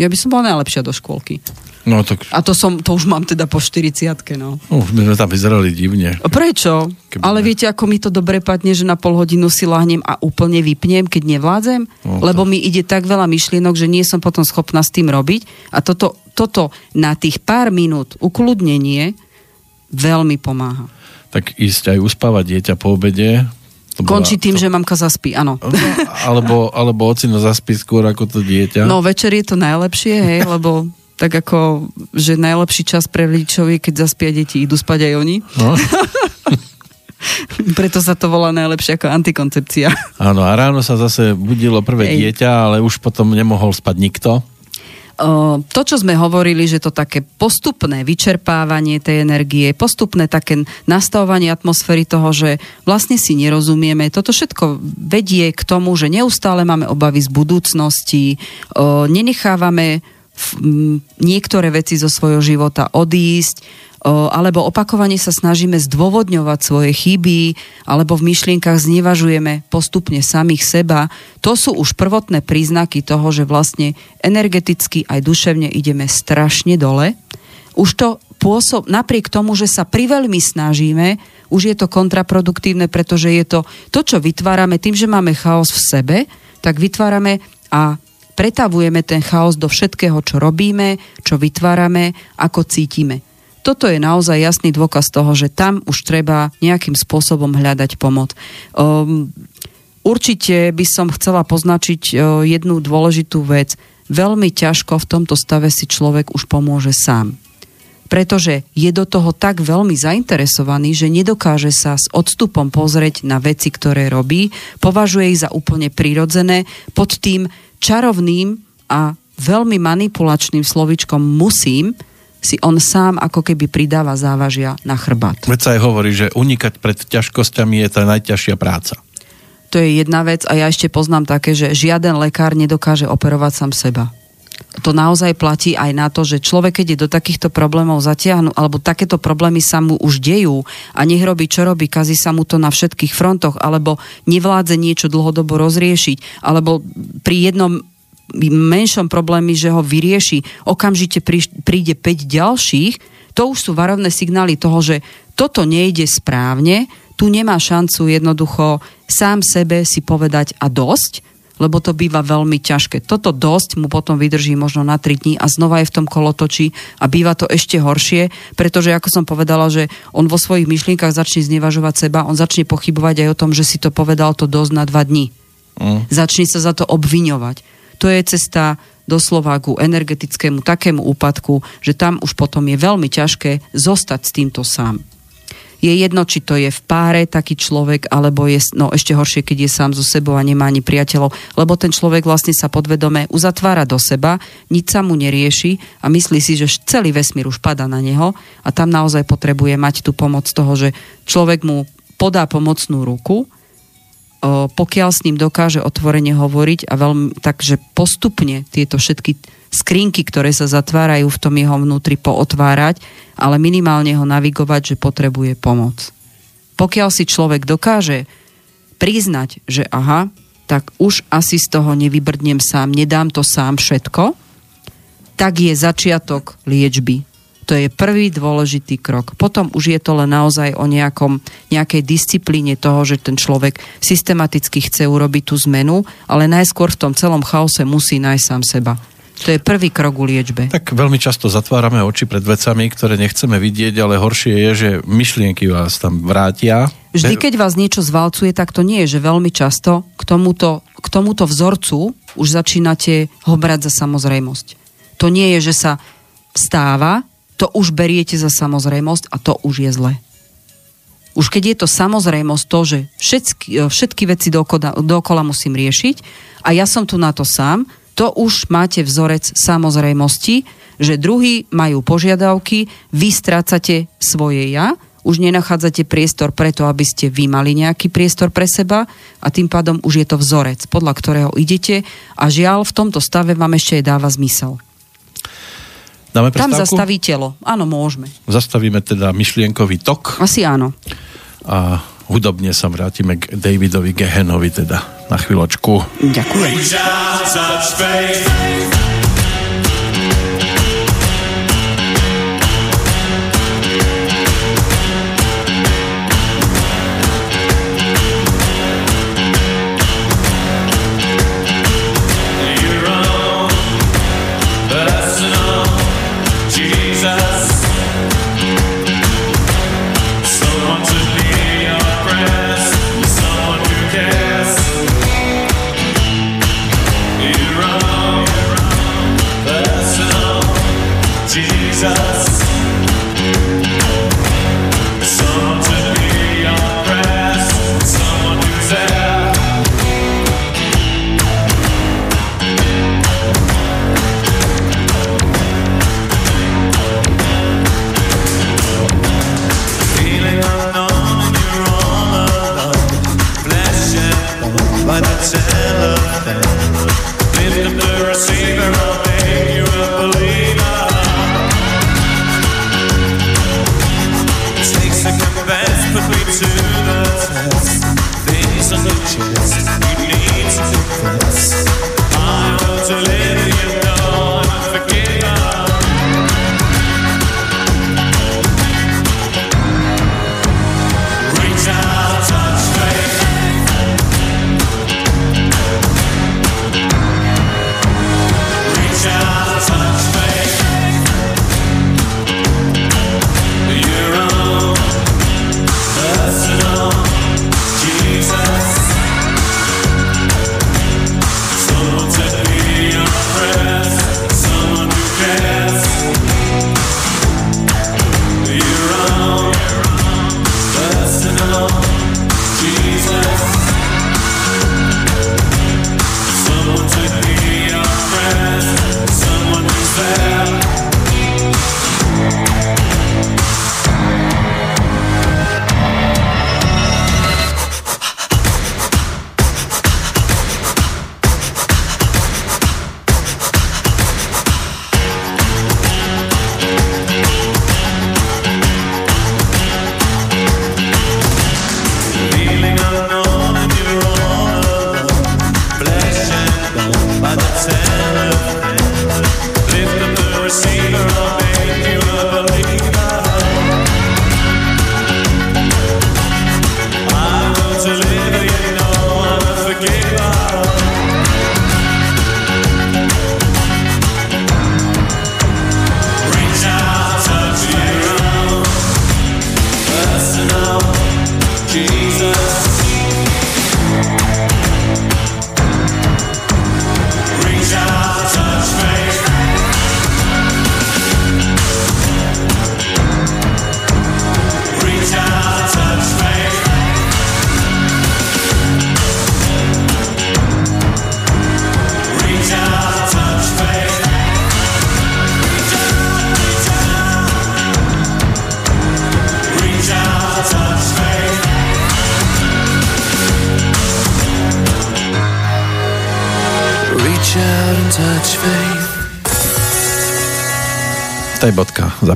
Ja by som bola najlepšia do škôlky. No, tak... A to, som, to už mám teda po 40 no. Uh, my sme tam vyzerali divne. Prečo? Keby Ale ne... viete, ako mi to dobre padne, že na pol hodinu si lahnem a úplne vypnem, keď nevládzem? No, Lebo to... mi ide tak veľa myšlienok, že nie som potom schopná s tým robiť. A toto, toto na tých pár minút ukludnenie veľmi pomáha. Tak ísť aj uspávať dieťa po obede, to Končí tým, to... že mamka zaspí, áno. No, alebo, alebo ocino zaspí skôr ako to dieťa. No večer je to najlepšie, hej, lebo tak ako, že najlepší čas pre rodičov je, keď zaspia deti, idú spať aj oni. No. <laughs> Preto sa to volá najlepšie ako antikoncepcia. Áno, a ráno sa zase budilo prvé Ej. dieťa, ale už potom nemohol spať nikto to, čo sme hovorili, že to také postupné vyčerpávanie tej energie, postupné také nastavovanie atmosféry toho, že vlastne si nerozumieme, toto všetko vedie k tomu, že neustále máme obavy z budúcnosti, nenechávame niektoré veci zo svojho života odísť, alebo opakovane sa snažíme zdôvodňovať svoje chyby, alebo v myšlienkach znevažujeme postupne samých seba, to sú už prvotné príznaky toho, že vlastne energeticky aj duševne ideme strašne dole. Už to pôsob, napriek tomu, že sa priveľmi snažíme, už je to kontraproduktívne, pretože je to to, čo vytvárame tým, že máme chaos v sebe, tak vytvárame a pretavujeme ten chaos do všetkého, čo robíme, čo vytvárame, ako cítime. To toto je naozaj jasný dôkaz toho, že tam už treba nejakým spôsobom hľadať pomoc. Um, určite by som chcela poznačiť uh, jednu dôležitú vec. Veľmi ťažko v tomto stave si človek už pomôže sám pretože je do toho tak veľmi zainteresovaný, že nedokáže sa s odstupom pozrieť na veci, ktoré robí, považuje ich za úplne prirodzené, pod tým čarovným a veľmi manipulačným slovičkom musím, si on sám ako keby pridáva závažia na chrbát. Veď sa aj hovorí, že unikať pred ťažkosťami je tá najťažšia práca. To je jedna vec a ja ešte poznám také, že žiaden lekár nedokáže operovať sám seba to naozaj platí aj na to, že človek, keď je do takýchto problémov zatiahnu, alebo takéto problémy sa mu už dejú a nech robí, čo robí, kazí sa mu to na všetkých frontoch, alebo nevládze niečo dlhodobo rozriešiť, alebo pri jednom menšom probléme, že ho vyrieši, okamžite príde 5 ďalších, to už sú varovné signály toho, že toto nejde správne, tu nemá šancu jednoducho sám sebe si povedať a dosť, lebo to býva veľmi ťažké. Toto dosť mu potom vydrží možno na 3 dní a znova je v tom kolotočí a býva to ešte horšie, pretože ako som povedala, že on vo svojich myšlienkach začne znevažovať seba, on začne pochybovať aj o tom, že si to povedal to dosť na 2 dní. Mm. Začne sa za to obviňovať. To je cesta doslova ku energetickému takému úpadku, že tam už potom je veľmi ťažké zostať s týmto sám. Je jedno, či to je v páre taký človek, alebo je no, ešte horšie, keď je sám so sebou a nemá ani priateľov, lebo ten človek vlastne sa podvedome uzatvára do seba, nič sa mu nerieši a myslí si, že celý vesmír už pada na neho a tam naozaj potrebuje mať tú pomoc toho, že človek mu podá pomocnú ruku, pokiaľ s ním dokáže otvorene hovoriť a veľmi, takže postupne tieto všetky skrinky, ktoré sa zatvárajú v tom jeho vnútri pootvárať, ale minimálne ho navigovať, že potrebuje pomoc. Pokiaľ si človek dokáže priznať, že aha, tak už asi z toho nevybrdnem sám, nedám to sám všetko, tak je začiatok liečby. To je prvý dôležitý krok. Potom už je to len naozaj o nejakom, nejakej disciplíne toho, že ten človek systematicky chce urobiť tú zmenu, ale najskôr v tom celom chaose musí nájsť sám seba. To je prvý krok u liečbe. Tak veľmi často zatvárame oči pred vecami, ktoré nechceme vidieť, ale horšie je, že myšlienky vás tam vrátia. Vždy, keď vás niečo zvalcuje, tak to nie je, že veľmi často k tomuto, k tomuto vzorcu už začínate ho brať za samozrejmosť. To nie je, že sa stáva, to už beriete za samozrejmosť a to už je zle. Už keď je to samozrejmosť to, že všetky, všetky veci dokola, dokola musím riešiť a ja som tu na to sám, to už máte vzorec samozrejmosti, že druhí majú požiadavky, vy strácate svoje ja, už nenachádzate priestor preto, aby ste vy mali nejaký priestor pre seba a tým pádom už je to vzorec, podľa ktorého idete a žiaľ v tomto stave vám ešte aj dáva zmysel. Dáme Tam zastaví telo. Áno, môžeme. Zastavíme teda myšlienkový tok. Asi áno. A hudobne sa vrátime k Davidovi Gehenovi teda na chvíľočku. Ďakujem.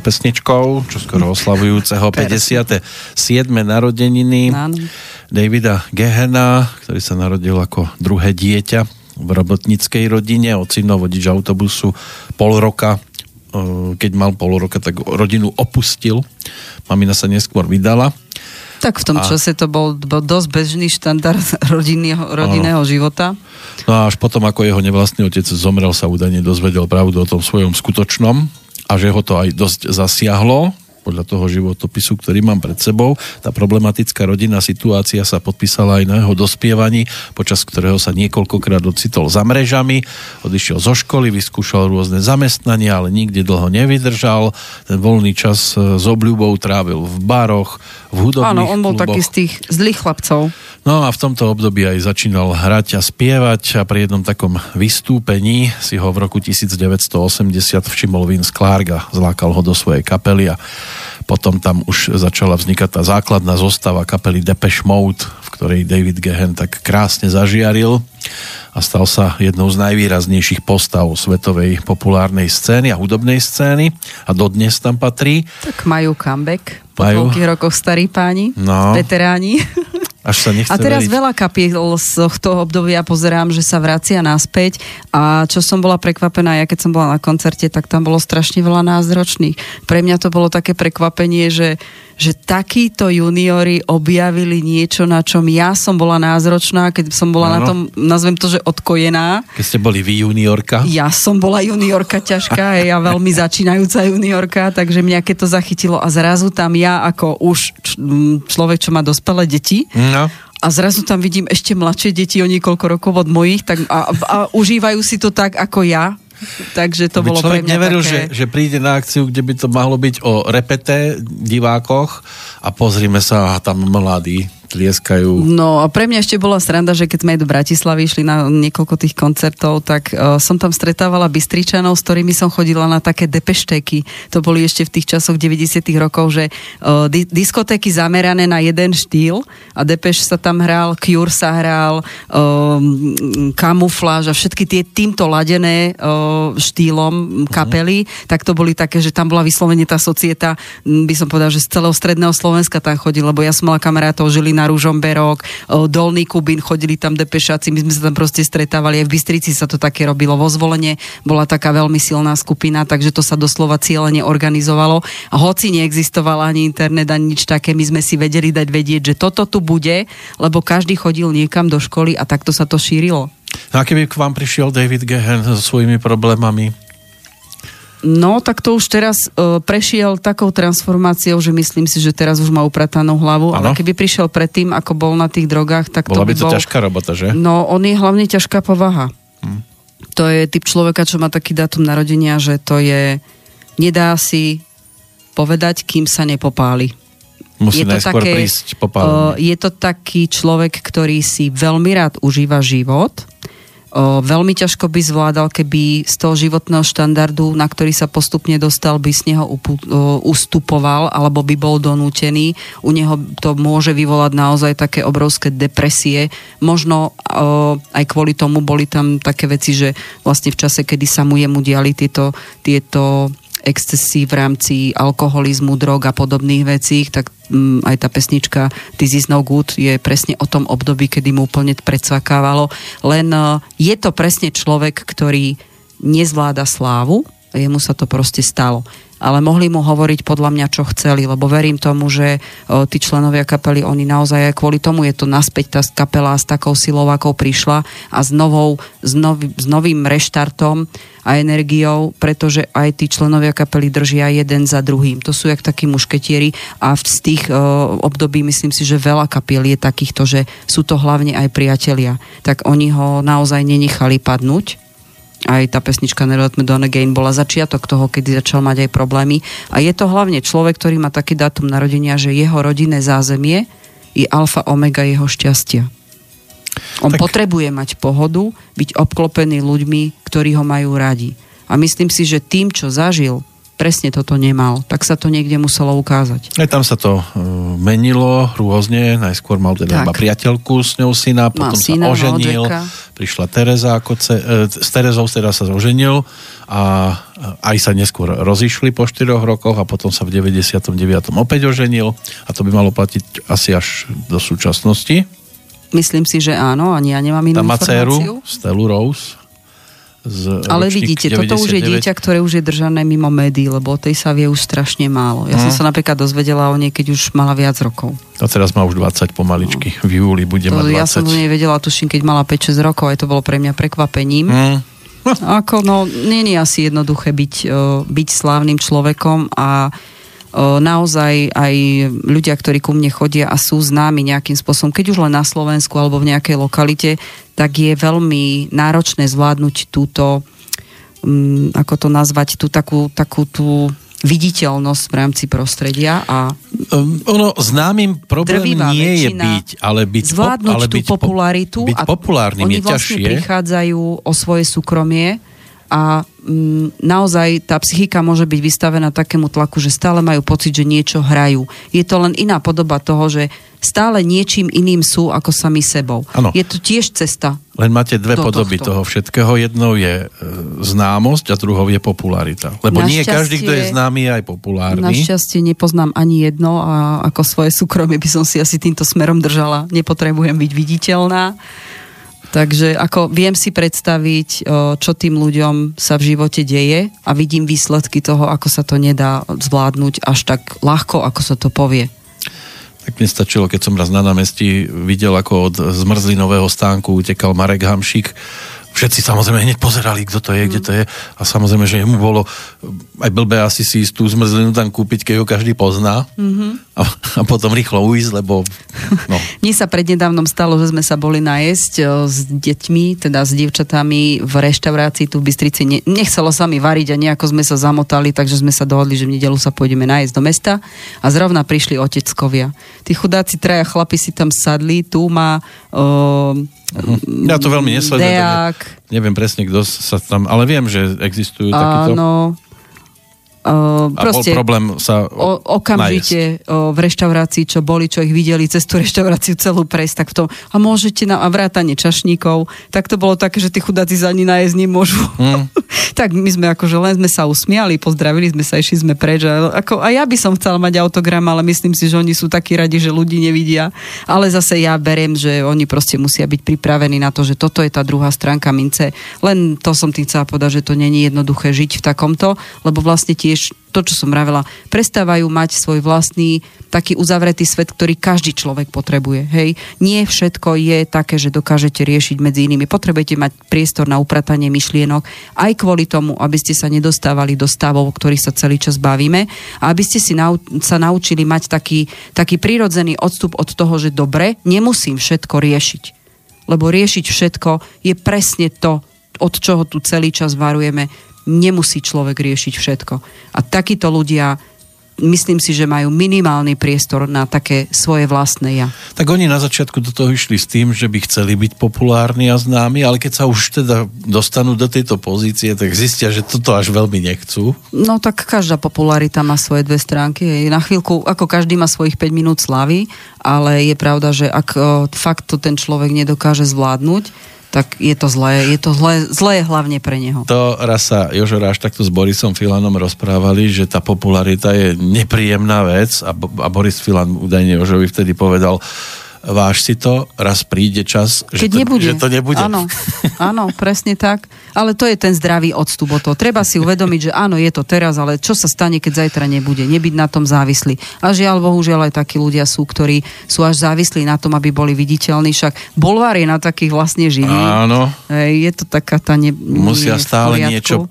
Pesničkou, čo skoro oslavujúceho 57. narodeniny Davida Gehena, ktorý sa narodil ako druhé dieťa v robotníckej rodine, ocino vodič autobusu pol roka keď mal pol roka, tak rodinu opustil. Mamina sa neskôr vydala. Tak v tom a... čase to bol, bol dosť bežný štandard <laughs> rodinného, rodinného života. No a až potom, ako jeho nevlastný otec zomrel, sa údajne dozvedel pravdu o tom svojom skutočnom a že ho to aj dosť zasiahlo, podľa toho životopisu, ktorý mám pred sebou. Tá problematická rodinná situácia sa podpísala aj na jeho dospievaní, počas ktorého sa niekoľkokrát ocitol za mrežami, odišiel zo školy, vyskúšal rôzne zamestnania, ale nikde dlho nevydržal. Ten voľný čas e, s obľubou trávil v baroch, v hudobných Áno, on bol kluboch. taký z tých zlých chlapcov. No a v tomto období aj začínal hrať a spievať a pri jednom takom vystúpení si ho v roku 1980 všimol Vince Clark a zlákal ho do svojej kapely a potom tam už začala vznikať tá základná zostava kapely Depeche Mode, v ktorej David Gehen tak krásne zažiaril a stal sa jednou z najvýraznejších postav svetovej populárnej scény a hudobnej scény a dodnes tam patrí. Tak majú comeback po majú. rokoch starí páni, no. veteráni. <laughs> Až sa nechce a teraz veriť. veľa kapiel z toho obdobia pozerám, že sa vracia naspäť a čo som bola prekvapená, ja keď som bola na koncerte, tak tam bolo strašne veľa názročných. Pre mňa to bolo také prekvapenie, že že takíto juniori objavili niečo, na čom ja som bola názročná, keď som bola ano. na tom, nazvem to, že odkojená. Keď ste boli vy juniorka? Ja som bola juniorka ťažká, ja veľmi začínajúca juniorka, takže mňa keď to zachytilo a zrazu tam ja ako už človek, čo má dospelé deti, no a zrazu tam vidím ešte mladšie deti o niekoľko rokov od mojich tak, a, a užívajú si to tak ako ja Takže to bolo človek pre mňa neveril, také... že, že príde na akciu, kde by to mohlo byť o repete divákoch a pozrime sa, tam mladí tlieskajú. No a pre mňa ešte bola sranda, že keď sme aj do Bratislavy išli na niekoľko tých koncertov, tak uh, som tam stretávala Bystričanov, s ktorými som chodila na také depešteky. To boli ešte v tých časoch 90 rokov, že uh, di- diskotéky zamerané na jeden štýl a Depeš sa tam hral, Cure sa hral, um, kamufláž a všetky tie týmto ladené uh, štýlom kapely, uh-huh. tak to boli také, že tam bola vyslovene tá societa, by som povedal, že z celého stredného Slovenska tam chodil, lebo ja som mala kamarátov, žili na Ružomberok, Dolný Kubín, chodili tam depešáci, my sme sa tam proste stretávali, aj v Bystrici sa to také robilo, vo zvolenie bola taká veľmi silná skupina, takže to sa doslova cieľene organizovalo. Hoci neexistoval ani internet, ani nič také, my sme si vedeli dať vedieť, že toto tu bude, lebo každý chodil niekam do školy a takto sa to šírilo. No a keby k vám prišiel David Gehen so svojimi problémami, No, tak to už teraz uh, prešiel takou transformáciou, že myslím si, že teraz už má upratanú hlavu, ano? ale keby prišiel predtým, ako bol na tých drogách, tak Bola to by, by to bol... ťažká robota, že? No, on je hlavne ťažká povaha. Hm. To je typ človeka, čo má taký dátum narodenia, že to je... Nedá si povedať, kým sa nepopáli. Musí je to také, prísť popálenie. Uh, je to taký človek, ktorý si veľmi rád užíva život, veľmi ťažko by zvládal, keby z toho životného štandardu, na ktorý sa postupne dostal, by z neho ustupoval alebo by bol donútený. U neho to môže vyvolať naozaj také obrovské depresie. Možno aj kvôli tomu boli tam také veci, že vlastne v čase, kedy sa mu jemu diali tieto, tieto excesy v rámci alkoholizmu, drog a podobných vecí, tak um, aj tá pesnička This is no good je presne o tom období, kedy mu úplne predsvakávalo. Len uh, je to presne človek, ktorý nezvláda slávu, jemu sa to proste stalo ale mohli mu hovoriť podľa mňa, čo chceli, lebo verím tomu, že o, tí členovia kapely, oni naozaj aj kvôli tomu je to naspäť tá kapela s takou silou, ako prišla a s, novou, s, nový, s novým reštartom a energiou, pretože aj tí členovia kapely držia jeden za druhým. To sú jak takí mušketieri a z tých o, období myslím si, že veľa kapiel je takýchto, že sú to hlavne aj priatelia. Tak oni ho naozaj nenechali padnúť aj tá pesnička Never Let Me Down Again bola začiatok toho, kedy začal mať aj problémy. A je to hlavne človek, ktorý má taký dátum narodenia, že jeho rodinné zázemie je alfa omega jeho šťastia. On tak... potrebuje mať pohodu, byť obklopený ľuďmi, ktorí ho majú radi. A myslím si, že tým, čo zažil presne toto nemal. Tak sa to niekde muselo ukázať. Aj tam sa to uh, menilo rôzne. Najskôr mal teda iba priateľku s ňou syna, potom syna, sa oženil. Prišla Tereza ako ce, uh, s Terezou teda sa oženil a aj sa neskôr rozišli po 4 rokoch a potom sa v 99. opäť oženil a to by malo platiť asi až do súčasnosti. Myslím si, že áno, ani ja nemám inú Tá má dceru, Stelu Rose. Z Ale vidíte, 99. toto už je dieťa, ktoré už je držané mimo médií, lebo o tej sa vie už strašne málo. Ja hmm. som mhm. sa napríklad dozvedela o nej, keď už mala viac rokov. A teraz má už 20 pomaličky. No. V júli bude to, mať 20. Ja som to nevedela, tuším, keď mala 5-6 rokov, aj to bolo pre mňa prekvapením. Hmm. Ako, no, nie je asi jednoduché byť, byť slávnym človekom a naozaj aj ľudia, ktorí ku mne chodia a sú známi nejakým spôsobom, keď už len na Slovensku alebo v nejakej lokalite, tak je veľmi náročné zvládnuť túto, um, ako to nazvať, tú takú, takú tú viditeľnosť v rámci prostredia a um, ono známym problém nie je byť, ale byť, zvládnuť ale byť tú popularitu byť populárnym oni je vlastne ťažšie. prichádzajú o svoje súkromie a mm, naozaj tá psychika môže byť vystavená takému tlaku, že stále majú pocit, že niečo hrajú. Je to len iná podoba toho, že stále niečím iným sú ako sami sebou. Ano. Je to tiež cesta. Len máte dve podoby tohto. toho všetkého. Jednou je e, známosť a druhou je popularita. Lebo nie každý, kto je známy, je aj populárny. Našťastie nepoznám ani jedno a ako svoje súkromie by som si asi týmto smerom držala. Nepotrebujem byť viditeľná Takže ako viem si predstaviť, čo tým ľuďom sa v živote deje a vidím výsledky toho, ako sa to nedá zvládnuť až tak ľahko, ako sa to povie. Tak mi stačilo, keď som raz na námestí videl, ako od zmrzlinového stánku utekal Marek Hamšik všetci samozrejme hneď pozerali, kto to je, mm. kde to je a samozrejme, že jemu bolo aj blbé asi si tú zmrzlinu tam kúpiť, keď ho každý pozná mm-hmm. A, a potom rýchlo ujsť, lebo no. <laughs> Mne sa prednedávnom stalo, že sme sa boli najesť s deťmi, teda s dievčatami v reštaurácii tu v Bystrici. Ne, nechcelo sa mi variť a nejako sme sa zamotali, takže sme sa dohodli, že v nedelu sa pôjdeme najesť do mesta a zrovna prišli oteckovia. Tí chudáci traja chlapi si tam sadli, tu má uh, Uh-huh. Ja to veľmi nesledujem. Ne, neviem presne, kto sa tam... Ale viem, že existujú takíto... Áno, Uh, a proste bol problém sa o, okamžite uh, v reštaurácii, čo boli, čo ich videli cez tú reštauráciu celú prejsť, tak v tom, a môžete na a vrátanie čašníkov, tak to bolo také, že tí chudáci za ani nájsť nemôžu. Mm. <laughs> tak my sme akože len sme sa usmiali, pozdravili sme sa, išli sme preč. A, ako, a ja by som chcela mať autogram, ale myslím si, že oni sú takí radi, že ľudí nevidia. Ale zase ja beriem, že oni proste musia byť pripravení na to, že toto je tá druhá stránka mince. Len to som tým chcela povedať, že to není jednoduché žiť v takomto, lebo vlastne tie tiež to, čo som vravela, prestávajú mať svoj vlastný taký uzavretý svet, ktorý každý človek potrebuje. Hej? Nie všetko je také, že dokážete riešiť medzi inými. Potrebujete mať priestor na upratanie myšlienok aj kvôli tomu, aby ste sa nedostávali do stavov, o ktorých sa celý čas bavíme a aby ste si nau- sa naučili mať taký, taký prirodzený odstup od toho, že dobre, nemusím všetko riešiť. Lebo riešiť všetko je presne to, od čoho tu celý čas varujeme nemusí človek riešiť všetko. A takíto ľudia myslím si, že majú minimálny priestor na také svoje vlastné ja. Tak oni na začiatku do toho išli s tým, že by chceli byť populárni a známi, ale keď sa už teda dostanú do tejto pozície, tak zistia, že toto až veľmi nechcú. No tak každá popularita má svoje dve stránky. Na chvíľku, ako každý má svojich 5 minút slavy, ale je pravda, že ak fakt to ten človek nedokáže zvládnuť, tak je to zlé. Je to zlé, zlé hlavne pre neho. To raz sa Jožo Ráš takto s Borisom Filanom rozprávali, že tá popularita je nepríjemná vec a, a Boris Filan údajne Jožovi vtedy povedal, váž si to, raz príde čas, Keď že, to, nebude. že to nebude. Áno, <laughs> áno, presne tak. Ale to je ten zdravý odstup od toho. Treba si uvedomiť, že áno, je to teraz, ale čo sa stane, keď zajtra nebude? Nebyť na tom závislý. A žiaľ, bohužiaľ aj takí ľudia sú, ktorí sú až závislí na tom, aby boli viditeľní. Však bolvár je na takých vlastne živý. Áno. Je to taká tá ne, Musia stále niečo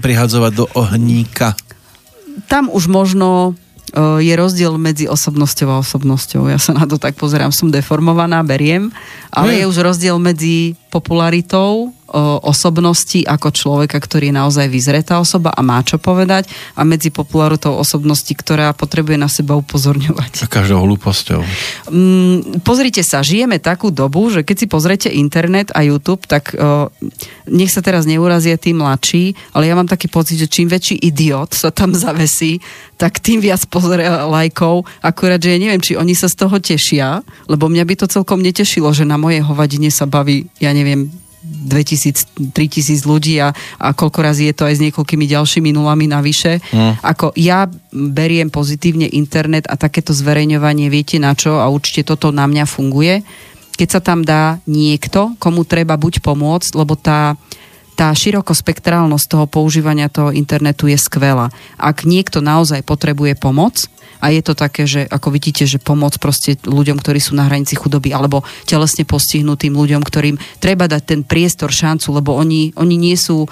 prihadzovať do ohníka. Tam už možno je rozdiel medzi osobnosťou a osobnosťou. Ja sa na to tak pozerám, som deformovaná, beriem, ale je už rozdiel medzi popularitou osobnosti ako človeka, ktorý je naozaj vyzretá osoba a má čo povedať a medzi popularitou osobnosti, ktorá potrebuje na seba upozorňovať. A každou hlúposťou. Mm, pozrite sa, žijeme takú dobu, že keď si pozriete internet a YouTube, tak uh, nech sa teraz neurazia tí mladší, ale ja mám taký pocit, že čím väčší idiot sa tam zavesí, tak tým viac pozrie lajkov. Akurát, že ja neviem, či oni sa z toho tešia, lebo mňa by to celkom netešilo, že na mojej hovadine sa baví, ja neviem, 2000, 3000 ľudí a, a koľko razy je to aj s niekoľkými ďalšími nulami navyše. Mm. Ako ja beriem pozitívne internet a takéto zverejňovanie, viete na čo a určite toto na mňa funguje. Keď sa tam dá niekto, komu treba buď pomôcť, lebo tá, tá širokospektrálnosť toho používania toho internetu je skvelá. Ak niekto naozaj potrebuje pomoc, a je to také, že ako vidíte, že pomoc proste ľuďom, ktorí sú na hranici chudoby alebo telesne postihnutým ľuďom, ktorým treba dať ten priestor, šancu, lebo oni, oni nie sú o,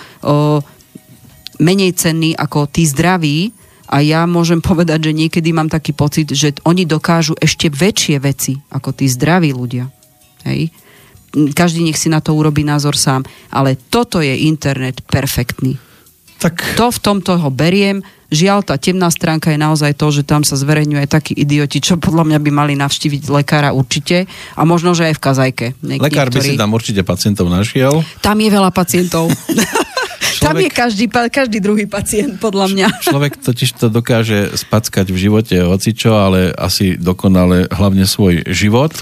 menej cenní ako tí zdraví a ja môžem <laughs> povedať, že niekedy mám taký pocit, že oni dokážu ešte väčšie veci ako tí zdraví ľudia. Hej? Každý nech si na to urobí názor sám. Ale toto je internet perfektný. Tak... To v tomto ho beriem Žiaľ, tá temná stránka je naozaj to, že tam sa zverejňuje takí idioti, čo podľa mňa by mali navštíviť lekára určite a možno, že aj v kazajke. Nieký, Lekár by ktorý... si tam určite pacientov našiel. Tam je veľa pacientov. Človek, <laughs> Tam je každý, každý druhý pacient, podľa mňa. Človek totiž to dokáže spackať v živote hocičo, ale asi dokonale hlavne svoj život.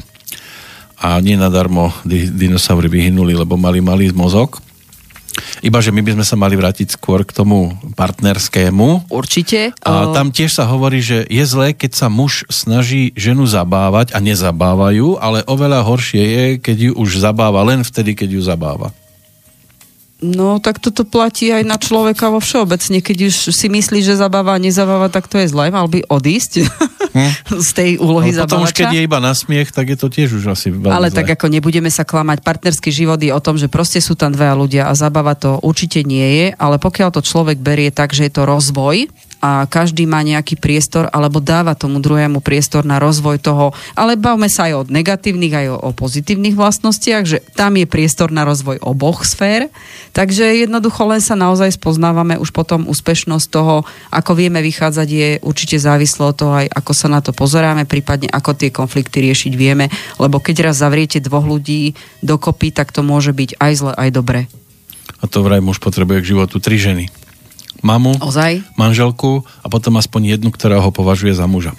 A nie nadarmo dinosaury vyhynuli, lebo mali malý mozog. Iba, že my by sme sa mali vrátiť skôr k tomu partnerskému. Určite. A tam tiež sa hovorí, že je zlé, keď sa muž snaží ženu zabávať a nezabávajú, ale oveľa horšie je, keď ju už zabáva len vtedy, keď ju zabáva. No, tak toto platí aj na človeka vo všeobecne. Keď už si myslí, že zabáva a nezabáva, tak to je zlé. Mal by odísť hm? <laughs> z tej úlohy no, potom už keď je iba na smiech, tak je to tiež už asi veľmi Ale zlé. tak ako nebudeme sa klamať, partnerský život je o tom, že proste sú tam dvaja ľudia a zabava to určite nie je, ale pokiaľ to človek berie tak, že je to rozvoj, a každý má nejaký priestor alebo dáva tomu druhému priestor na rozvoj toho, ale bavme sa aj o negatívnych, aj o, o pozitívnych vlastnostiach, že tam je priestor na rozvoj oboch sfér, takže jednoducho len sa naozaj spoznávame už potom úspešnosť toho, ako vieme vychádzať je určite závislo od toho aj ako sa na to pozeráme, prípadne ako tie konflikty riešiť vieme, lebo keď raz zavriete dvoch ľudí dokopy, tak to môže byť aj zle, aj dobre. A to vraj muž potrebuje k životu tri ženy mamu, Ozaj? manželku a potom aspoň jednu, ktorá ho považuje za muža.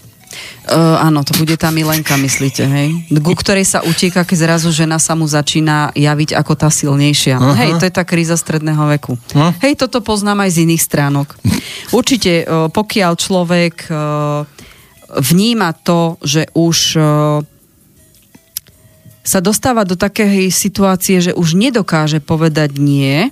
Uh, áno, to bude tá Milenka, myslíte, hej? Ku ktorej sa utieka, keď zrazu žena sa mu začína javiť ako tá silnejšia. Uh-huh. Hej, to je tá kríza stredného veku. Uh-huh. Hej, toto poznám aj z iných stránok. Určite, uh, pokiaľ človek uh, vníma to, že už uh, sa dostáva do takej situácie, že už nedokáže povedať nie,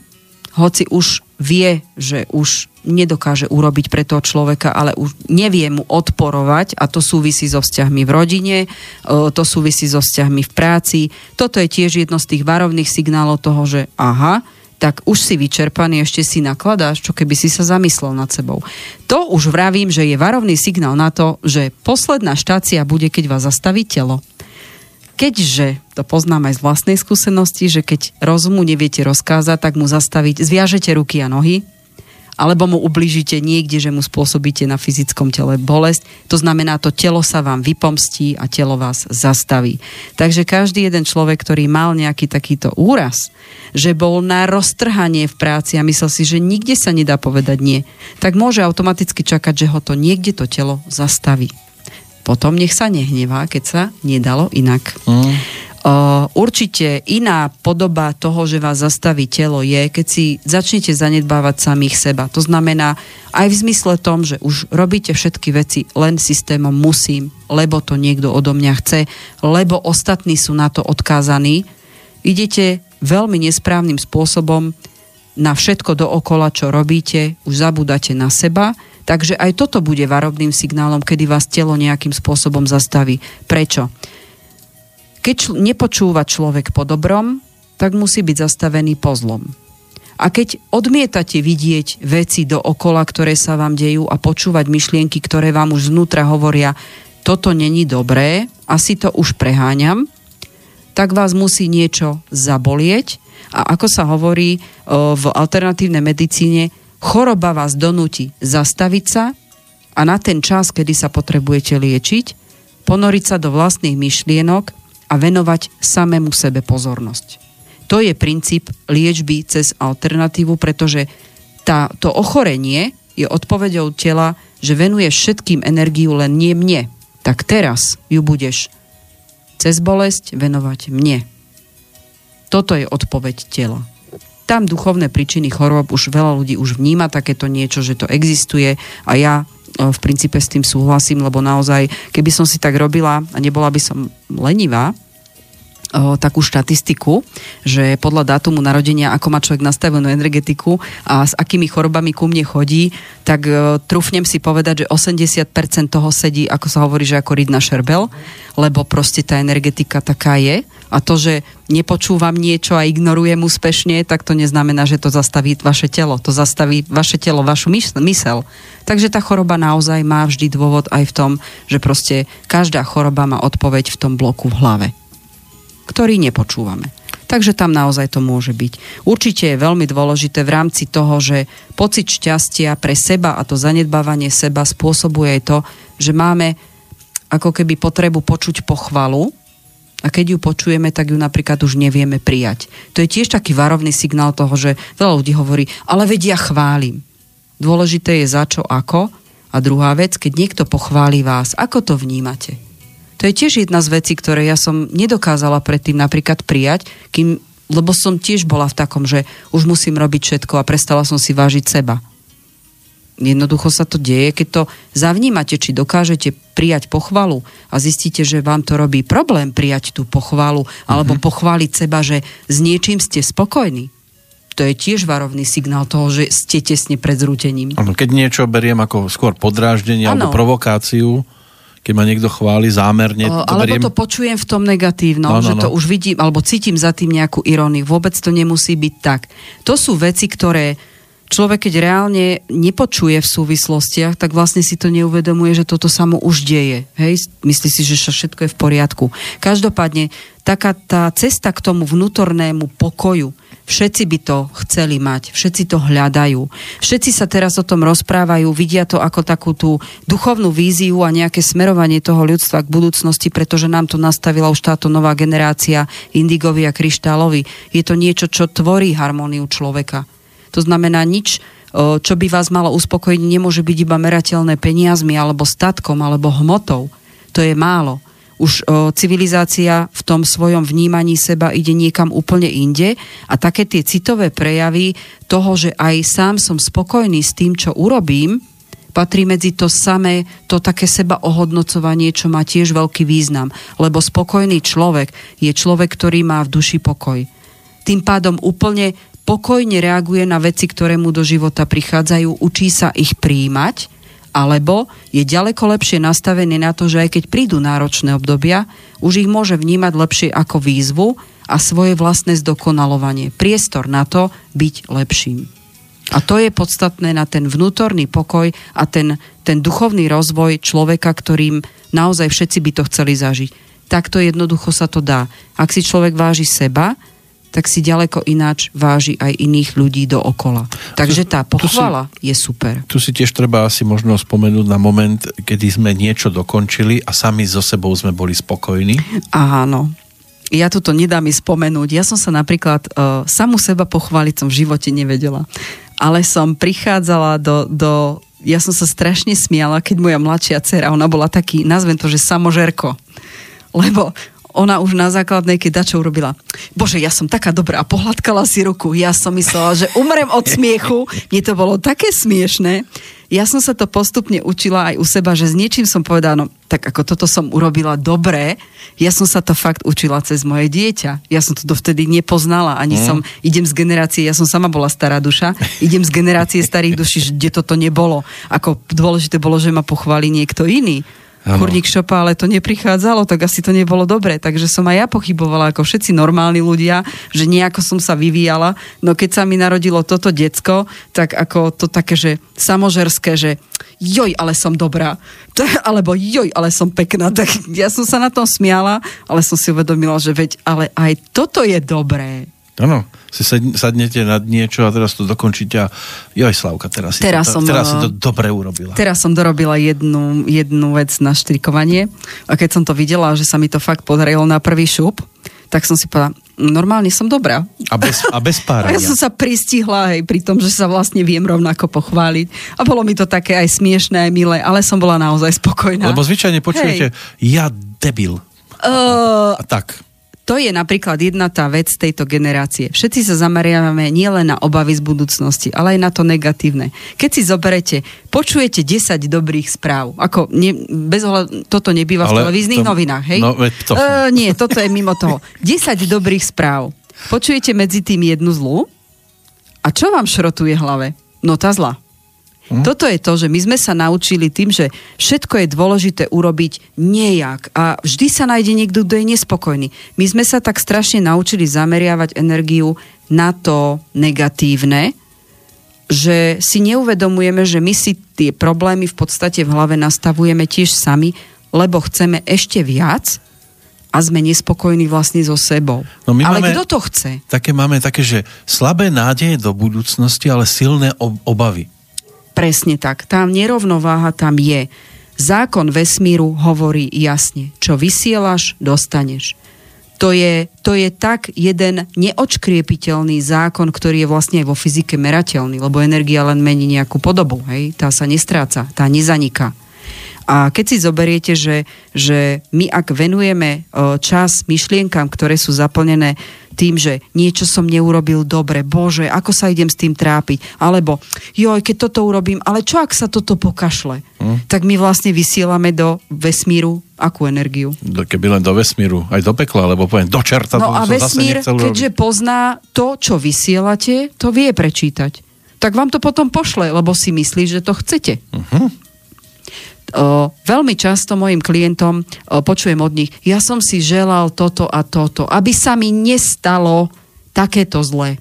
hoci už vie, že už nedokáže urobiť pre toho človeka, ale už nevie mu odporovať a to súvisí so vzťahmi v rodine, e, to súvisí so vzťahmi v práci. Toto je tiež jedno z tých varovných signálov toho, že aha, tak už si vyčerpaný, ešte si nakladáš, čo keby si sa zamyslel nad sebou. To už vravím, že je varovný signál na to, že posledná štácia bude, keď vás zastaví telo keďže to poznám aj z vlastnej skúsenosti, že keď rozumu neviete rozkázať, tak mu zastaviť, zviažete ruky a nohy, alebo mu ubližíte niekde, že mu spôsobíte na fyzickom tele bolesť. To znamená, to telo sa vám vypomstí a telo vás zastaví. Takže každý jeden človek, ktorý mal nejaký takýto úraz, že bol na roztrhanie v práci a myslel si, že nikde sa nedá povedať nie, tak môže automaticky čakať, že ho to niekde to telo zastaví potom nech sa nehnevá, keď sa nedalo inak. Mm. Uh, určite iná podoba toho, že vás zastaví telo je, keď si začnete zanedbávať samých seba. To znamená aj v zmysle tom, že už robíte všetky veci len systémom musím, lebo to niekto odo mňa chce, lebo ostatní sú na to odkázaní. Idete veľmi nesprávnym spôsobom na všetko dookola, čo robíte, už zabudáte na seba Takže aj toto bude varovným signálom, kedy vás telo nejakým spôsobom zastaví. Prečo? Keď čl- nepočúva človek po dobrom, tak musí byť zastavený po zlom. A keď odmietate vidieť veci do okola, ktoré sa vám dejú a počúvať myšlienky, ktoré vám už znútra hovoria, toto není dobré, asi to už preháňam, tak vás musí niečo zabolieť A ako sa hovorí v alternatívnej medicíne, choroba vás donúti zastaviť sa a na ten čas, kedy sa potrebujete liečiť, ponoriť sa do vlastných myšlienok a venovať samému sebe pozornosť. To je princíp liečby cez alternatívu, pretože tá, to ochorenie je odpovedou tela, že venuje všetkým energiu len nie mne. Tak teraz ju budeš cez bolesť venovať mne. Toto je odpoveď tela. Tam duchovné príčiny chorób už veľa ľudí už vníma takéto niečo, že to existuje a ja e, v princípe s tým súhlasím, lebo naozaj, keby som si tak robila a nebola by som lenivá, o, takú štatistiku, že podľa dátumu narodenia, ako má človek nastavenú energetiku a s akými chorobami ku mne chodí, tak o, trúfnem si povedať, že 80% toho sedí, ako sa hovorí, že ako rýd na šerbel, lebo proste tá energetika taká je. A to, že nepočúvam niečo a ignorujem úspešne, tak to neznamená, že to zastaví vaše telo. To zastaví vaše telo, vašu mysel. Takže tá choroba naozaj má vždy dôvod aj v tom, že proste každá choroba má odpoveď v tom bloku v hlave ktorý nepočúvame. Takže tam naozaj to môže byť. Určite je veľmi dôležité v rámci toho, že pocit šťastia pre seba a to zanedbávanie seba spôsobuje aj to, že máme ako keby potrebu počuť pochvalu a keď ju počujeme, tak ju napríklad už nevieme prijať. To je tiež taký varovný signál toho, že veľa ľudí hovorí, ale vedia chválim. Dôležité je za čo, ako. A druhá vec, keď niekto pochváli vás, ako to vnímate? To je tiež jedna z vecí, ktoré ja som nedokázala predtým napríklad prijať, kým, lebo som tiež bola v takom, že už musím robiť všetko a prestala som si vážiť seba. Jednoducho sa to deje, keď to zavnímate, či dokážete prijať pochvalu a zistíte, že vám to robí problém prijať tú pochvalu alebo mm-hmm. pochváliť seba, že s niečím ste spokojní. To je tiež varovný signál toho, že ste tesne pred zrútením. Keď niečo beriem ako skôr podráždenie ano. alebo provokáciu, keď ma niekto chváli zámerne. O, to alebo beriem... to počujem v tom negatívnom, no, no, že to no. už vidím, alebo cítim za tým nejakú iróniu. Vôbec to nemusí byť tak. To sú veci, ktoré človek, keď reálne nepočuje v súvislostiach, tak vlastne si to neuvedomuje, že toto sa mu už deje. Hej? Myslí si, že všetko je v poriadku. Každopádne, taká tá cesta k tomu vnútornému pokoju, Všetci by to chceli mať, všetci to hľadajú. Všetci sa teraz o tom rozprávajú, vidia to ako takú tú duchovnú víziu a nejaké smerovanie toho ľudstva k budúcnosti, pretože nám to nastavila už táto nová generácia Indigovi a Kryštálovi. Je to niečo, čo tvorí harmóniu človeka. To znamená nič, čo by vás malo uspokojiť, nemôže byť iba merateľné peniazmi alebo statkom alebo hmotou. To je málo už civilizácia v tom svojom vnímaní seba ide niekam úplne inde a také tie citové prejavy toho, že aj sám som spokojný s tým, čo urobím, patrí medzi to samé, to také seba ohodnocovanie, čo má tiež veľký význam. Lebo spokojný človek je človek, ktorý má v duši pokoj. Tým pádom úplne pokojne reaguje na veci, ktoré mu do života prichádzajú, učí sa ich príjmať alebo je ďaleko lepšie nastavený na to, že aj keď prídu náročné obdobia, už ich môže vnímať lepšie ako výzvu a svoje vlastné zdokonalovanie. Priestor na to byť lepším. A to je podstatné na ten vnútorný pokoj a ten, ten duchovný rozvoj človeka, ktorým naozaj všetci by to chceli zažiť. Takto jednoducho sa to dá. Ak si človek váži seba, tak si ďaleko ináč váži aj iných ľudí dookola. Takže tá pochvala si, je super. Tu si tiež treba asi možno spomenúť na moment, kedy sme niečo dokončili a sami so sebou sme boli spokojní. Áno. Ja toto nedá mi spomenúť. Ja som sa napríklad uh, samu seba pochváliť som v živote nevedela. Ale som prichádzala do, do... Ja som sa strašne smiala, keď moja mladšia dcera, ona bola taký, nazvem to, že samožerko lebo ona už na základnej, keď dačo urobila, bože, ja som taká dobrá a pohľadkala si ruku. Ja som myslela, že umrem od smiechu. Mne to bolo také smiešné. Ja som sa to postupne učila aj u seba, že s niečím som povedala, no tak ako toto som urobila dobre, ja som sa to fakt učila cez moje dieťa. Ja som to dovtedy nepoznala, ani mm. som, idem z generácie, ja som sama bola stará duša, idem z generácie starých duší, kde toto nebolo. Ako dôležité bolo, že ma pochváli niekto iný kurník šopa, ale to neprichádzalo, tak asi to nebolo dobre. Takže som aj ja pochybovala, ako všetci normálni ľudia, že nejako som sa vyvíjala. No keď sa mi narodilo toto decko, tak ako to také, že samožerské, že joj, ale som dobrá. <laughs> Alebo joj, ale som pekná. Tak ja som sa na tom smiala, ale som si uvedomila, že veď, ale aj toto je dobré. Áno, si sadnete nad niečo a teraz to dokončíte a joj Slavka, teraz, si, teraz, to, som, teraz si to dobre urobila. Teraz som dorobila jednu, jednu vec na štrikovanie a keď som to videla, že sa mi to fakt podarilo na prvý šup, tak som si povedala, normálne som dobrá. A bez, a bez <laughs> párania. A ja som sa pristihla, hej, pri tom, že sa vlastne viem rovnako pochváliť. A bolo mi to také aj smiešné, aj milé, ale som bola naozaj spokojná. Lebo zvyčajne počujete, hej. ja debil. Uh, a tak to je napríklad jedna tá vec tejto generácie. Všetci sa zameriavame nielen na obavy z budúcnosti, ale aj na to negatívne. Keď si zoberete, počujete 10 dobrých správ. Ako ne, bez ohľadu, toto nebýva ale v televíznych to, novinách, hej? No, to... Uh, nie, toto je mimo toho. <laughs> 10 dobrých správ. Počujete medzi tým jednu zlú? A čo vám šrotuje hlave? No tá zla. Hm? Toto je to, že my sme sa naučili tým, že všetko je dôležité urobiť nejak a vždy sa nájde niekto, kto je nespokojný. My sme sa tak strašne naučili zameriavať energiu na to negatívne, že si neuvedomujeme, že my si tie problémy v podstate v hlave nastavujeme tiež sami, lebo chceme ešte viac a sme nespokojní vlastne so sebou. No my ale máme, kto to chce? Také máme také, že slabé nádeje do budúcnosti, ale silné obavy. Presne tak. Tá nerovnováha tam je. Zákon vesmíru hovorí jasne, čo vysielaš, dostaneš. To je, to je tak jeden neočkriepiteľný zákon, ktorý je vlastne aj vo fyzike merateľný, lebo energia len mení nejakú podobu, hej? tá sa nestráca, tá nezaniká. A keď si zoberiete, že, že my ak venujeme čas myšlienkam, ktoré sú zaplnené tým, že niečo som neurobil dobre, bože, ako sa idem s tým trápiť, alebo joj, keď toto urobím, ale čo ak sa toto pokašle? Hm? Tak my vlastne vysielame do vesmíru akú energiu? Do, keby len do vesmíru, aj do pekla, lebo poviem, do čerta. No a vesmír, keďže robiť. pozná to, čo vysielate, to vie prečítať. Tak vám to potom pošle, lebo si myslí, že to chcete. Uh-huh. O, veľmi často mojim klientom o, počujem od nich, ja som si želal toto a toto, aby sa mi nestalo takéto zlé.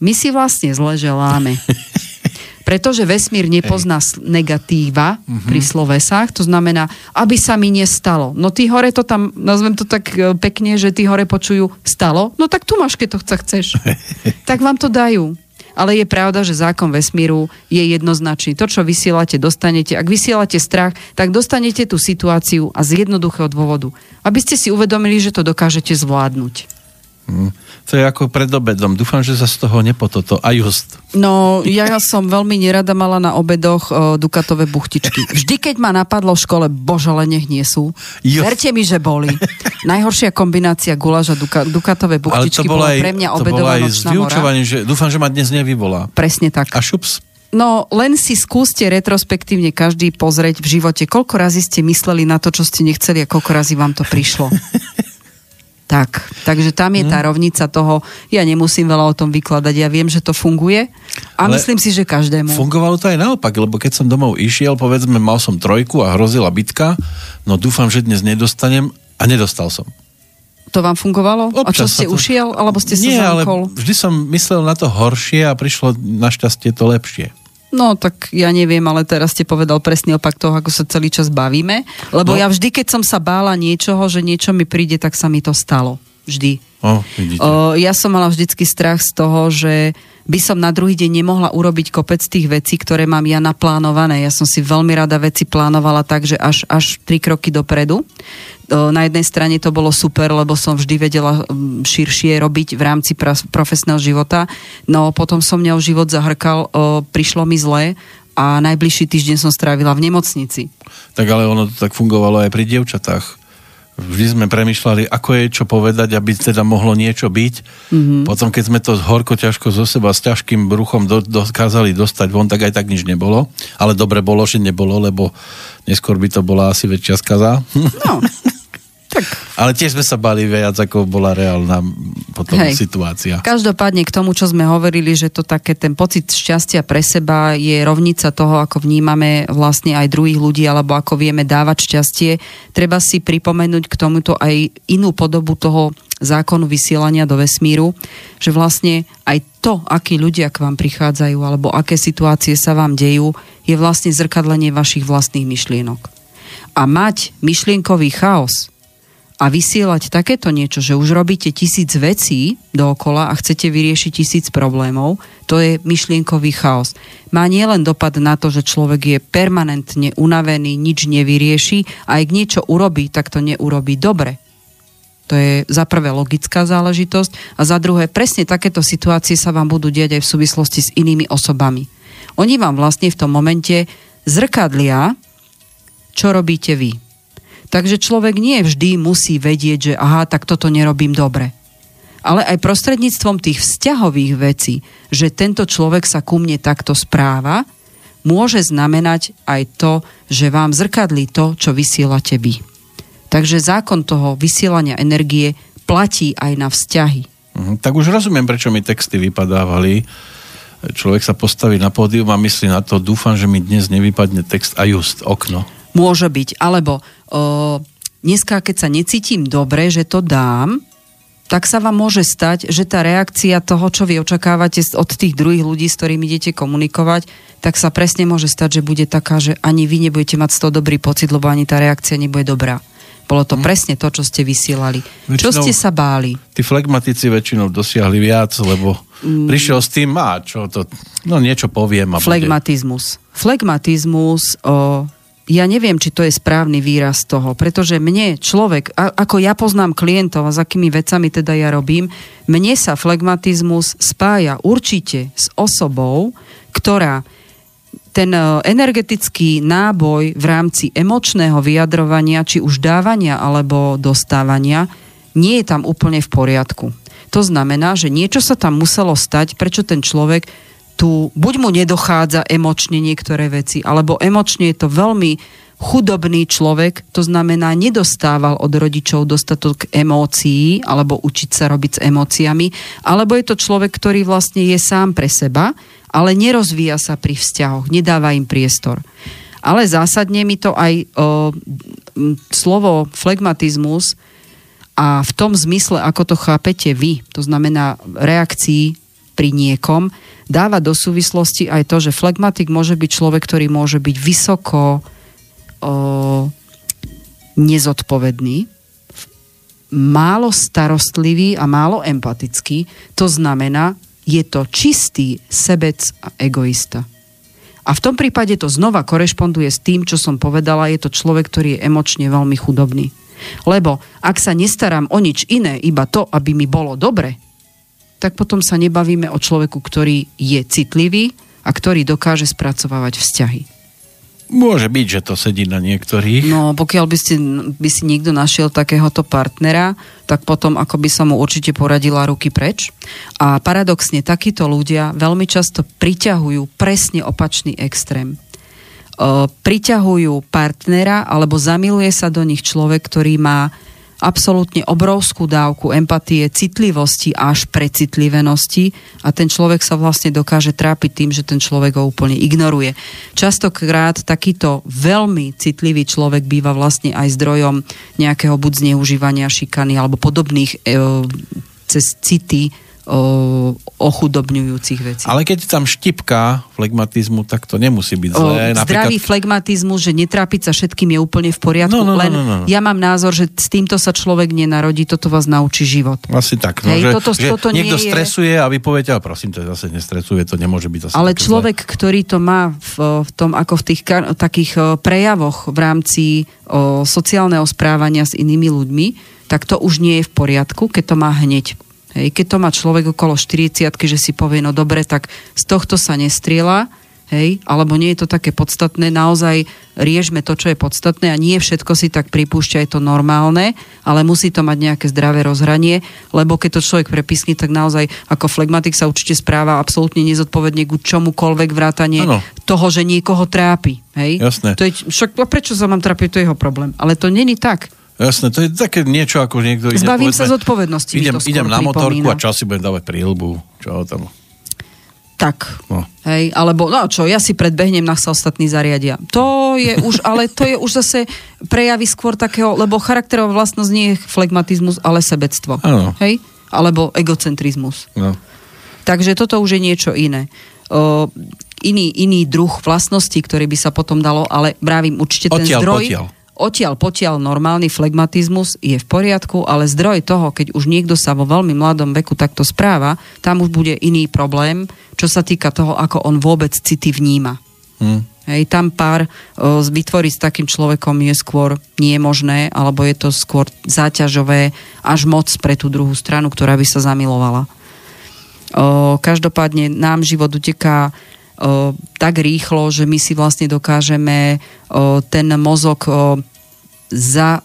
My si vlastne zle želáme. <laughs> Pretože vesmír nepozná negatíva uh-huh. pri slovesách, to znamená, aby sa mi nestalo. No ty hore to tam, nazvem to tak e, pekne, že ty hore počujú stalo, no tak tu máš, keď to chceš. <laughs> tak vám to dajú ale je pravda, že zákon vesmíru je jednoznačný. To, čo vysielate, dostanete. Ak vysielate strach, tak dostanete tú situáciu a z jednoduchého dôvodu. Aby ste si uvedomili, že to dokážete zvládnuť. Hmm. To je ako pred obedom. Dúfam, že sa z toho nepototo. A just. No, ja som veľmi nerada mala na obedoch uh, dukatové buchtičky. Vždy, keď ma napadlo v škole, bože, ale nech nie sú. Just. Verte mi, že boli. Najhoršia kombinácia guláš a duka, dukatové buchtičky bola aj, pre mňa obedová nočná mora. že dúfam, že ma dnes nevyvolá. Presne tak. A šups. No, len si skúste retrospektívne každý pozrieť v živote, koľko razy ste mysleli na to, čo ste nechceli a koľko razy vám to prišlo. <laughs> Tak, takže tam je tá mhm. rovnica toho, ja nemusím veľa o tom vykladať, ja viem, že to funguje a Ale myslím si, že každému. Fungovalo to aj naopak, lebo keď som domov išiel, povedzme, mal som trojku a hrozila bitka, no dúfam, že dnes nedostanem a nedostal som. To vám fungovalo? Občas a čo ste to... ušiel, alebo ste sa Nie, zamkol? ale vždy som myslel na to horšie a prišlo našťastie to lepšie. No, tak ja neviem, ale teraz ste povedal presný opak toho, ako sa celý čas bavíme. Lebo no. ja vždy, keď som sa bála niečoho, že niečo mi príde, tak sa mi to stalo. Vždy. O, o, ja som mala vždycky strach z toho, že by som na druhý deň nemohla urobiť kopec tých vecí, ktoré mám ja naplánované. Ja som si veľmi rada veci plánovala tak, že až, až tri kroky dopredu. Na jednej strane to bolo super, lebo som vždy vedela širšie robiť v rámci profesného života, no potom som mňa život zahrkal, prišlo mi zle a najbližší týždeň som strávila v nemocnici. Tak ale ono to tak fungovalo aj pri dievčatách vždy sme premyšľali, ako je čo povedať, aby teda mohlo niečo byť. Mm-hmm. Potom, keď sme to horko ťažko zo seba s ťažkým bruchom do, dokázali dostať von, tak aj tak nič nebolo. Ale dobre bolo, že nebolo, lebo neskôr by to bola asi väčšia skaza. No. <laughs> Tak. Ale tiež sme sa bali viac, ako bola reálna potom Hej. situácia. Každopádne k tomu, čo sme hovorili, že to také ten pocit šťastia pre seba je rovnica toho, ako vnímame vlastne aj druhých ľudí, alebo ako vieme dávať šťastie. Treba si pripomenúť k tomuto aj inú podobu toho zákonu vysielania do vesmíru, že vlastne aj to, akí ľudia k vám prichádzajú, alebo aké situácie sa vám dejú, je vlastne zrkadlenie vašich vlastných myšlienok. A mať myšlienkový chaos, A vysielať takéto niečo, že už robíte tisíc vecí dookola a chcete vyriešiť tisíc problémov, to je myšlienkový chaos. Má nielen dopad na to, že človek je permanentne unavený, nič nevyrieši a ak niečo urobí, tak to neurobí dobre. To je za prvé logická záležitosť a za druhé presne takéto situácie sa vám budú diať aj v súvislosti s inými osobami. Oni vám vlastne v tom momente zrkadlia, čo robíte vy. Takže človek nie vždy musí vedieť, že aha, tak toto nerobím dobre. Ale aj prostredníctvom tých vzťahových vecí, že tento človek sa ku mne takto správa, môže znamenať aj to, že vám zrkadlí to, čo vysielate vy. Takže zákon toho vysielania energie platí aj na vzťahy. Mhm, tak už rozumiem, prečo mi texty vypadávali. Človek sa postaví na pódium a myslí na to, dúfam, že mi dnes nevypadne text a just okno. Môže byť. Alebo o, dneska, keď sa necítim dobre, že to dám, tak sa vám môže stať, že tá reakcia toho, čo vy očakávate od tých druhých ľudí, s ktorými idete komunikovať, tak sa presne môže stať, že bude taká, že ani vy nebudete mať z toho dobrý pocit, lebo ani tá reakcia nebude dobrá. Bolo to hmm. presne to, čo ste vysielali. Väčšinou, čo ste sa báli? Tí flegmatici väčšinou dosiahli viac, lebo mm. prišiel s tým, a čo to, no niečo poviem. A Flegmatizmus. Bude. Flegmatizmus o, ja neviem, či to je správny výraz toho, pretože mne človek, ako ja poznám klientov a s akými vecami teda ja robím, mne sa flegmatizmus spája určite s osobou, ktorá ten e, energetický náboj v rámci emočného vyjadrovania, či už dávania alebo dostávania, nie je tam úplne v poriadku. To znamená, že niečo sa tam muselo stať, prečo ten človek tu buď mu nedochádza emočne niektoré veci, alebo emočne je to veľmi chudobný človek, to znamená nedostával od rodičov dostatok emócií alebo učiť sa robiť s emóciami, alebo je to človek, ktorý vlastne je sám pre seba, ale nerozvíja sa pri vzťahoch, nedáva im priestor. Ale zásadne mi to aj o, slovo flegmatizmus a v tom zmysle, ako to chápete vy, to znamená reakcií pri niekom, dáva do súvislosti aj to, že flegmatik môže byť človek, ktorý môže byť vysoko o, nezodpovedný, málo starostlivý a málo empatický. To znamená, je to čistý sebec a egoista. A v tom prípade to znova korešponduje s tým, čo som povedala, je to človek, ktorý je emočne veľmi chudobný. Lebo ak sa nestarám o nič iné, iba to, aby mi bolo dobre, tak potom sa nebavíme o človeku, ktorý je citlivý a ktorý dokáže spracovávať vzťahy. Môže byť, že to sedí na niektorých. No, pokiaľ by, ste, by si niekto našiel takéhoto partnera, tak potom ako by som mu určite poradila ruky preč. A paradoxne, takíto ľudia veľmi často priťahujú presne opačný extrém. E, priťahujú partnera alebo zamiluje sa do nich človek, ktorý má absolútne obrovskú dávku empatie, citlivosti až precitlivenosti a ten človek sa vlastne dokáže trápiť tým, že ten človek ho úplne ignoruje. Častokrát takýto veľmi citlivý človek býva vlastne aj zdrojom nejakého buď zneužívania, šikany alebo podobných e, cez city ochudobňujúcich vecí. Ale keď tam štipka flegmatizmu, tak to nemusí byť zlé. O, Napríklad... Zdravý flegmatizmus, že netrápiť sa všetkým je úplne v poriadku, no, no, no, len no, no, no. ja mám názor, že s týmto sa človek nenarodí, toto vás naučí život. Asi tak. No, Hej, že, toto, že toto niekto nie stresuje je... a vy poviete, ale prosím, to zase nestresuje, to nemôže byť zase Ale človek, zlé. ktorý to má v, v tom, ako v tých takých prejavoch v rámci o, sociálneho správania s inými ľuďmi, tak to už nie je v poriadku, keď to má hneď Hej, keď to má človek okolo 40 že si povie, no dobre, tak z tohto sa nestriela, hej, alebo nie je to také podstatné, naozaj riešme to, čo je podstatné a nie všetko si tak pripúšťa, je to normálne, ale musí to mať nejaké zdravé rozhranie, lebo keď to človek prepisní, tak naozaj ako flegmatik sa určite správa absolútne nezodpovedne ku čomukoľvek vrátanie ano. toho, že niekoho trápi. Hej? Jasné. To je, však prečo sa mám trápiť, to je jeho problém. Ale to není tak. Jasné, to je také niečo, ako niekto ide... Zbavím povedzme, sa zodpovednosti. Idem, idem na motorku a čas si budem dávať prílbu. Čo tam? Tak. No. Hej, alebo no čo, ja si predbehnem, na sa ostatní zariadia. To je už, ale to je už zase prejavy skôr takého, lebo charakterová vlastnosť nie je flegmatizmus, ale sebectvo. Ano. Hej? Alebo egocentrizmus. No. Takže toto už je niečo iné. O, iný, iný druh vlastností, ktorý by sa potom dalo, ale brávim určite ten odtiaľ, zdroj... Potiaľ odtiaľ potiaľ normálny flegmatizmus je v poriadku, ale zdroj toho, keď už niekto sa vo veľmi mladom veku takto správa, tam už bude iný problém, čo sa týka toho, ako on vôbec city vníma. Hmm. Hej, tam pár o, vytvoriť s takým človekom je skôr nie možné, alebo je to skôr záťažové až moc pre tú druhú stranu, ktorá by sa zamilovala. O, každopádne nám život uteká o, tak rýchlo, že my si vlastne dokážeme o, ten mozog o, za,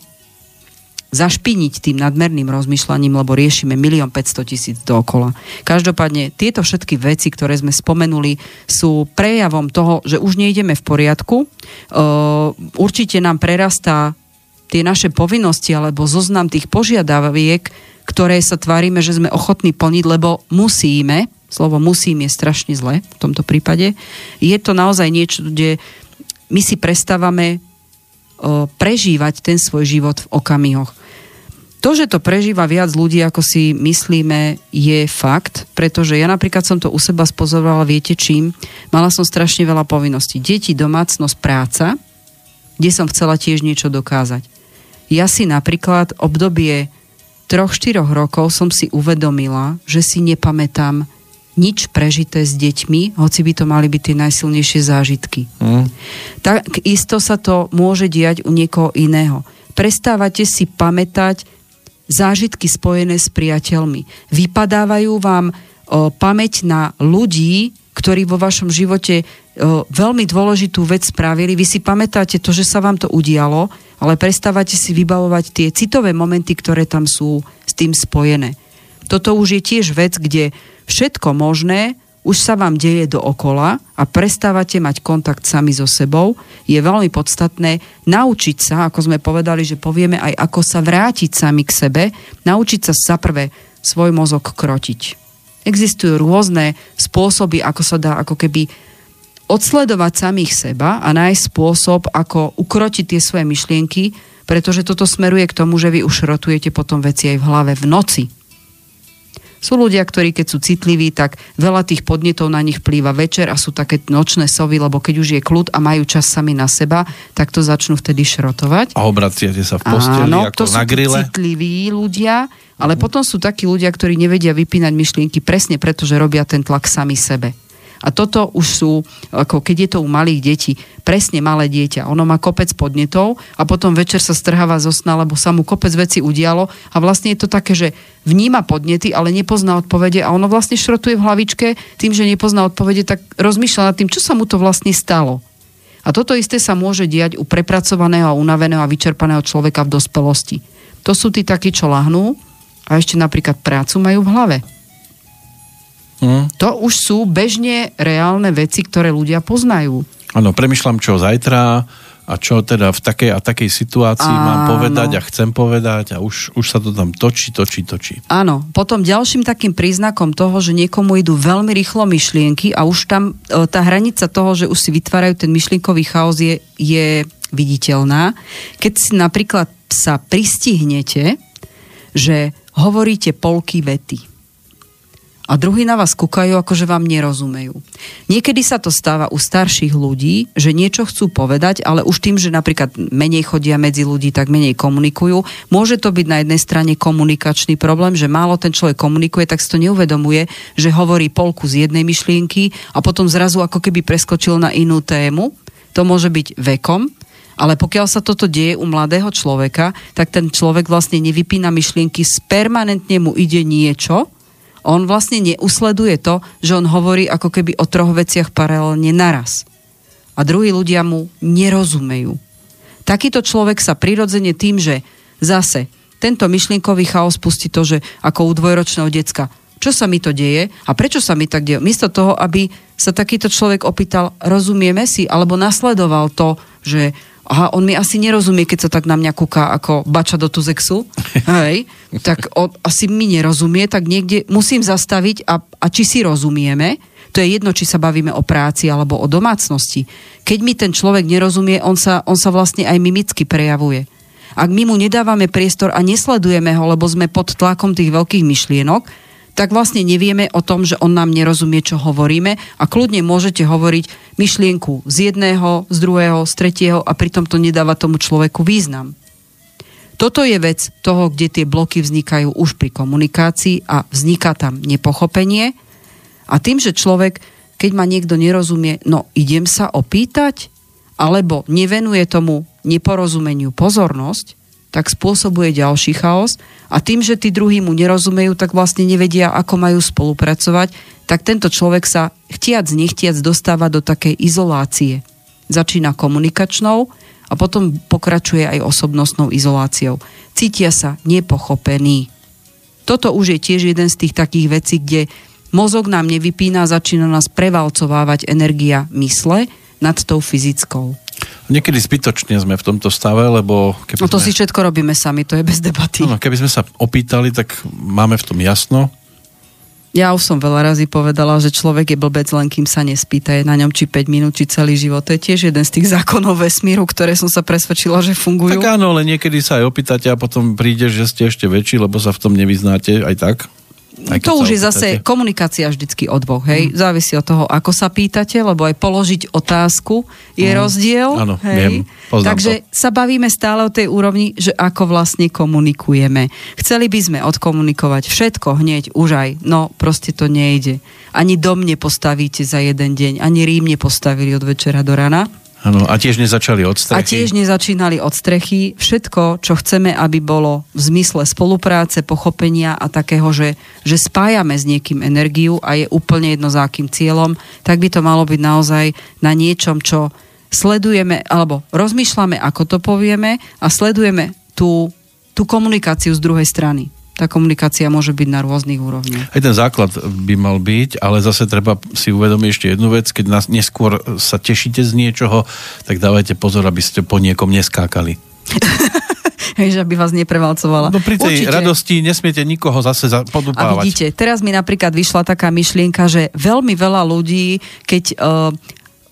zašpiniť tým nadmerným rozmýšľaním, lebo riešime milión 500 tisíc dookola. Každopádne tieto všetky veci, ktoré sme spomenuli, sú prejavom toho, že už nejdeme v poriadku. Určite nám prerastá tie naše povinnosti alebo zoznam tých požiadaviek, ktoré sa tvárime, že sme ochotní plniť, lebo musíme, slovo musím je strašne zle v tomto prípade, je to naozaj niečo, kde my si prestávame prežívať ten svoj život v okamihoch. To, že to prežíva viac ľudí, ako si myslíme, je fakt, pretože ja napríklad som to u seba spozorovala, viete čím? Mala som strašne veľa povinností. Deti, domácnosť, práca, kde som chcela tiež niečo dokázať. Ja si napríklad obdobie troch, štyroch rokov som si uvedomila, že si nepamätám nič prežité s deťmi, hoci by to mali byť tie najsilnejšie zážitky. Mm. Tak isto sa to môže diať u niekoho iného. Prestávate si pamätať zážitky spojené s priateľmi. Vypadávajú vám o, pamäť na ľudí, ktorí vo vašom živote o, veľmi dôležitú vec spravili. Vy si pamätáte to, že sa vám to udialo, ale prestávate si vybavovať tie citové momenty, ktoré tam sú s tým spojené. Toto už je tiež vec, kde všetko možné už sa vám deje dookola a prestávate mať kontakt sami so sebou, je veľmi podstatné naučiť sa, ako sme povedali, že povieme aj ako sa vrátiť sami k sebe, naučiť sa za prvé svoj mozog krotiť. Existujú rôzne spôsoby, ako sa dá ako keby odsledovať samých seba a nájsť spôsob, ako ukrotiť tie svoje myšlienky, pretože toto smeruje k tomu, že vy už rotujete potom veci aj v hlave v noci sú ľudia, ktorí keď sú citliví, tak veľa tých podnetov na nich plýva večer a sú také nočné sovy, lebo keď už je kľud a majú čas sami na seba, tak to začnú vtedy šrotovať. A obraciate sa v posteli Áno, ako to na grile? sú citliví ľudia, ale potom sú takí ľudia, ktorí nevedia vypínať myšlienky presne preto, že robia ten tlak sami sebe. A toto už sú, ako keď je to u malých detí, presne malé dieťa. Ono má kopec podnetov a potom večer sa strháva zo sna, lebo sa mu kopec veci udialo a vlastne je to také, že vníma podnety, ale nepozná odpovede a ono vlastne šrotuje v hlavičke tým, že nepozná odpovede, tak rozmýšľa nad tým, čo sa mu to vlastne stalo. A toto isté sa môže diať u prepracovaného a unaveného a vyčerpaného človeka v dospelosti. To sú tí takí, čo lahnú a ešte napríklad prácu majú v hlave. Mm. To už sú bežne reálne veci, ktoré ľudia poznajú. Áno, premyšľam, čo zajtra a čo teda v takej a takej situácii Áno. mám povedať a chcem povedať a už, už sa to tam točí, točí, točí. Áno, potom ďalším takým príznakom toho, že niekomu idú veľmi rýchlo myšlienky a už tam e, tá hranica toho, že už si vytvárajú ten myšlienkový chaos je, je viditeľná. Keď si napríklad sa pristihnete, že hovoríte polky vety a druhí na vás kúkajú, ako že vám nerozumejú. Niekedy sa to stáva u starších ľudí, že niečo chcú povedať, ale už tým, že napríklad menej chodia medzi ľudí, tak menej komunikujú. Môže to byť na jednej strane komunikačný problém, že málo ten človek komunikuje, tak si to neuvedomuje, že hovorí polku z jednej myšlienky a potom zrazu ako keby preskočil na inú tému. To môže byť vekom, ale pokiaľ sa toto deje u mladého človeka, tak ten človek vlastne nevypína myšlienky, permanentne mu ide niečo, on vlastne neusleduje to, že on hovorí ako keby o troch veciach paralelne naraz. A druhí ľudia mu nerozumejú. Takýto človek sa prirodzene tým, že zase tento myšlienkový chaos pustí to, že ako u dvojročného decka, čo sa mi to deje a prečo sa mi tak deje. Miesto toho, aby sa takýto človek opýtal, rozumieme si, alebo nasledoval to, že aha, on mi asi nerozumie, keď sa tak na mňa kúka ako bača do tuzexu, <laughs> hej, tak on asi mi nerozumie, tak niekde musím zastaviť a, a či si rozumieme, to je jedno, či sa bavíme o práci alebo o domácnosti. Keď mi ten človek nerozumie, on sa, on sa vlastne aj mimicky prejavuje. Ak my mu nedávame priestor a nesledujeme ho, lebo sme pod tlakom tých veľkých myšlienok, tak vlastne nevieme o tom, že on nám nerozumie, čo hovoríme. A kľudne môžete hovoriť myšlienku z jedného, z druhého, z tretieho a pritom to nedáva tomu človeku význam. Toto je vec toho, kde tie bloky vznikajú už pri komunikácii a vzniká tam nepochopenie. A tým, že človek, keď ma niekto nerozumie, no idem sa opýtať, alebo nevenuje tomu neporozumeniu pozornosť, tak spôsobuje ďalší chaos a tým, že tí druhí mu nerozumejú, tak vlastne nevedia, ako majú spolupracovať, tak tento človek sa chtiac, nechtiac dostáva do takej izolácie. Začína komunikačnou a potom pokračuje aj osobnostnou izoláciou. Cítia sa nepochopení. Toto už je tiež jeden z tých takých vecí, kde mozog nám nevypína, začína nás prevalcovávať energia mysle nad tou fyzickou. Niekedy zbytočne sme v tomto stave, lebo... Keby no to sme... si všetko robíme sami, to je bez debaty. No, keby sme sa opýtali, tak máme v tom jasno. Ja už som veľa razy povedala, že človek je blbec len kým sa nespýta, je na ňom či 5 minút, či celý život. To je tiež jeden z tých zákonov vesmíru, ktoré som sa presvedčila, že fungujú. Tak áno, ale niekedy sa aj opýtate a potom príde, že ste ešte väčší, lebo sa v tom nevyznáte aj tak. To už je zase komunikácia vždycky o dvoch, hej. Mm. Závisí od toho, ako sa pýtate, lebo aj položiť otázku je mm. rozdiel. Áno, hej. Viem, Takže to. sa bavíme stále o tej úrovni, že ako vlastne komunikujeme. Chceli by sme odkomunikovať všetko hneď, už aj, no proste to nejde. Ani dom nepostavíte za jeden deň, ani Rím nepostavili od večera do rana. Ano, a tiež nezačali od strechy. A tiež nezačínali od strechy. Všetko, čo chceme, aby bolo v zmysle spolupráce, pochopenia a takého, že, že spájame s niekým energiu a je úplne jedno za akým cieľom, tak by to malo byť naozaj na niečom, čo sledujeme, alebo rozmýšľame, ako to povieme a sledujeme tú, tú komunikáciu z druhej strany tá komunikácia môže byť na rôznych úrovniach. Aj ten základ by mal byť, ale zase treba si uvedomiť ešte jednu vec, keď nás neskôr sa tešíte z niečoho, tak dávajte pozor, aby ste po niekom neskákali. <laughs> Hej, že aby vás neprevalcovala. No pri tej Určite. radosti nesmiete nikoho zase podupávať. A vidíte, teraz mi napríklad vyšla taká myšlienka, že veľmi veľa ľudí, keď uh,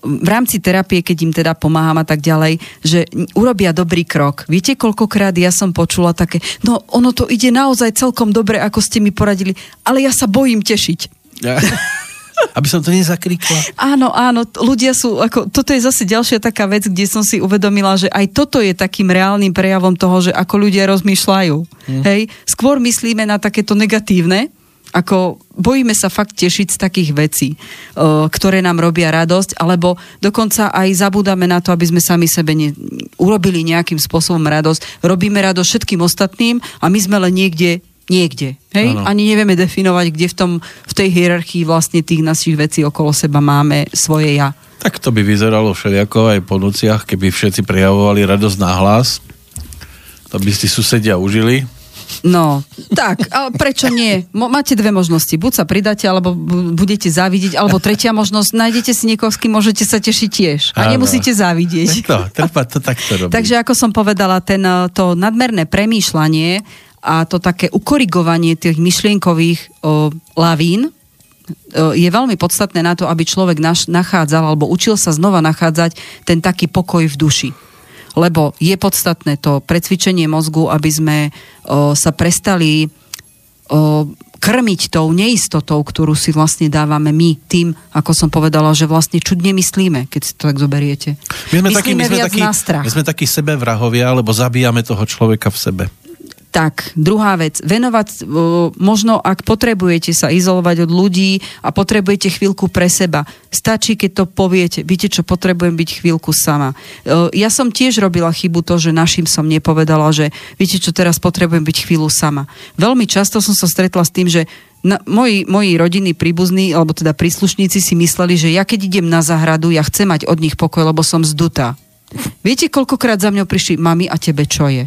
v rámci terapie, keď im teda pomáham a tak ďalej, že urobia dobrý krok. Viete, koľkokrát ja som počula také, no ono to ide naozaj celkom dobre, ako ste mi poradili, ale ja sa bojím tešiť. Ja. <laughs> Aby som to nezakrikla. Áno, áno, ľudia sú, ako, toto je zase ďalšia taká vec, kde som si uvedomila, že aj toto je takým reálnym prejavom toho, že ako ľudia rozmýšľajú. Hmm. Hej, skôr myslíme na takéto negatívne, ako bojíme sa fakt tešiť z takých vecí, e, ktoré nám robia radosť, alebo dokonca aj zabúdame na to, aby sme sami sebe ne, urobili nejakým spôsobom radosť. Robíme radosť všetkým ostatným a my sme len niekde niekde. Hej? Ano. Ani nevieme definovať, kde v, tom, v tej hierarchii vlastne tých našich vecí okolo seba máme svoje ja. Tak to by vyzeralo všelijako aj po nociach, keby všetci prejavovali radosť na hlas. To by si susedia užili. No, tak, ale prečo nie? Máte dve možnosti. Buď sa pridáte, alebo budete závidieť, alebo tretia možnosť, nájdete si niekoho, s kým môžete sa tešiť tiež. A nemusíte závidieť. To, treba to takto <laughs> robiť. Takže ako som povedala, ten, eh, to nadmerné premýšľanie a to také ukorigovanie tých myšlienkových o, lavín, je veľmi podstatné na to, aby človek naš, nachádzal alebo učil sa znova nachádzať ten taký pokoj v duši lebo je podstatné to precvičenie mozgu, aby sme o, sa prestali o, krmiť tou neistotou, ktorú si vlastne dávame my tým, ako som povedala, že vlastne čudne myslíme, keď si to tak zoberiete. My sme, takí, my sme, takí, my sme takí sebevrahovia, lebo zabíjame toho človeka v sebe. Tak, druhá vec, venovať, možno ak potrebujete sa izolovať od ľudí a potrebujete chvíľku pre seba, stačí, keď to poviete, viete čo, potrebujem byť chvíľku sama. Ja som tiež robila chybu to, že našim som nepovedala, že viete čo, teraz potrebujem byť chvíľu sama. Veľmi často som sa stretla s tým, že na, moji, moji rodiny príbuzní, alebo teda príslušníci si mysleli, že ja keď idem na zahradu, ja chcem mať od nich pokoj, lebo som zdutá. Viete, koľkokrát za mňou prišli, mami, a tebe čo je?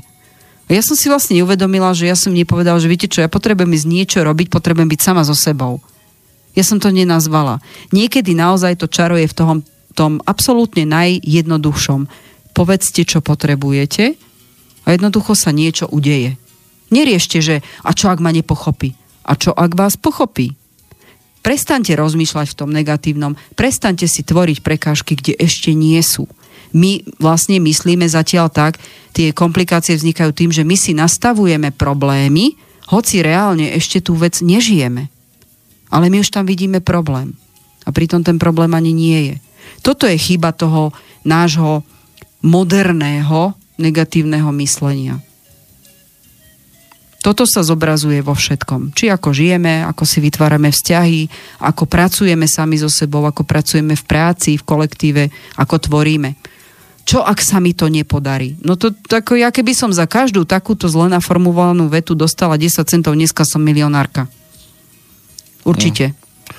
Ja som si vlastne uvedomila, že ja som nepovedal, že viete čo, ja potrebujem ísť niečo robiť, potrebujem byť sama so sebou. Ja som to nenazvala. Niekedy naozaj to čaro je v tom, tom absolútne najjednoduchšom. Povedzte, čo potrebujete a jednoducho sa niečo udeje. Neriešte, že a čo ak ma nepochopí? A čo ak vás pochopí? Prestaňte rozmýšľať v tom negatívnom, prestaňte si tvoriť prekážky, kde ešte nie sú my vlastne myslíme zatiaľ tak, tie komplikácie vznikajú tým, že my si nastavujeme problémy, hoci reálne ešte tú vec nežijeme. Ale my už tam vidíme problém. A pritom ten problém ani nie je. Toto je chyba toho nášho moderného negatívneho myslenia. Toto sa zobrazuje vo všetkom. Či ako žijeme, ako si vytvárame vzťahy, ako pracujeme sami so sebou, ako pracujeme v práci, v kolektíve, ako tvoríme. Čo ak sa mi to nepodarí? No to tako, ja keby som za každú takúto zle naformulovanú vetu dostala 10 centov, dneska som milionárka. Určite. Mm.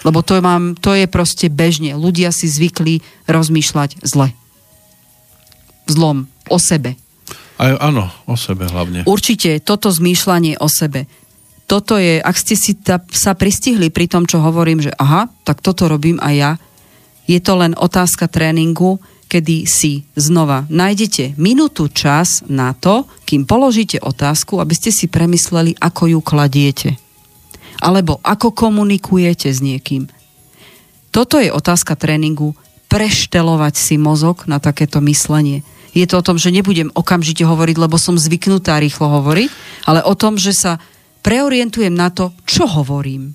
Lebo to, mám, to je proste bežne. Ľudia si zvykli rozmýšľať zle. Zlom. O sebe. Aj, áno, o sebe hlavne. Určite toto zmýšľanie o sebe. Toto je, ak ste si ta, sa pristihli pri tom, čo hovorím, že aha, tak toto robím aj ja, je to len otázka tréningu, kedy si znova nájdete minútu čas na to, kým položíte otázku, aby ste si premysleli, ako ju kladiete. Alebo ako komunikujete s niekým. Toto je otázka tréningu, preštelovať si mozog na takéto myslenie je to o tom, že nebudem okamžite hovoriť, lebo som zvyknutá rýchlo hovoriť, ale o tom, že sa preorientujem na to, čo hovorím.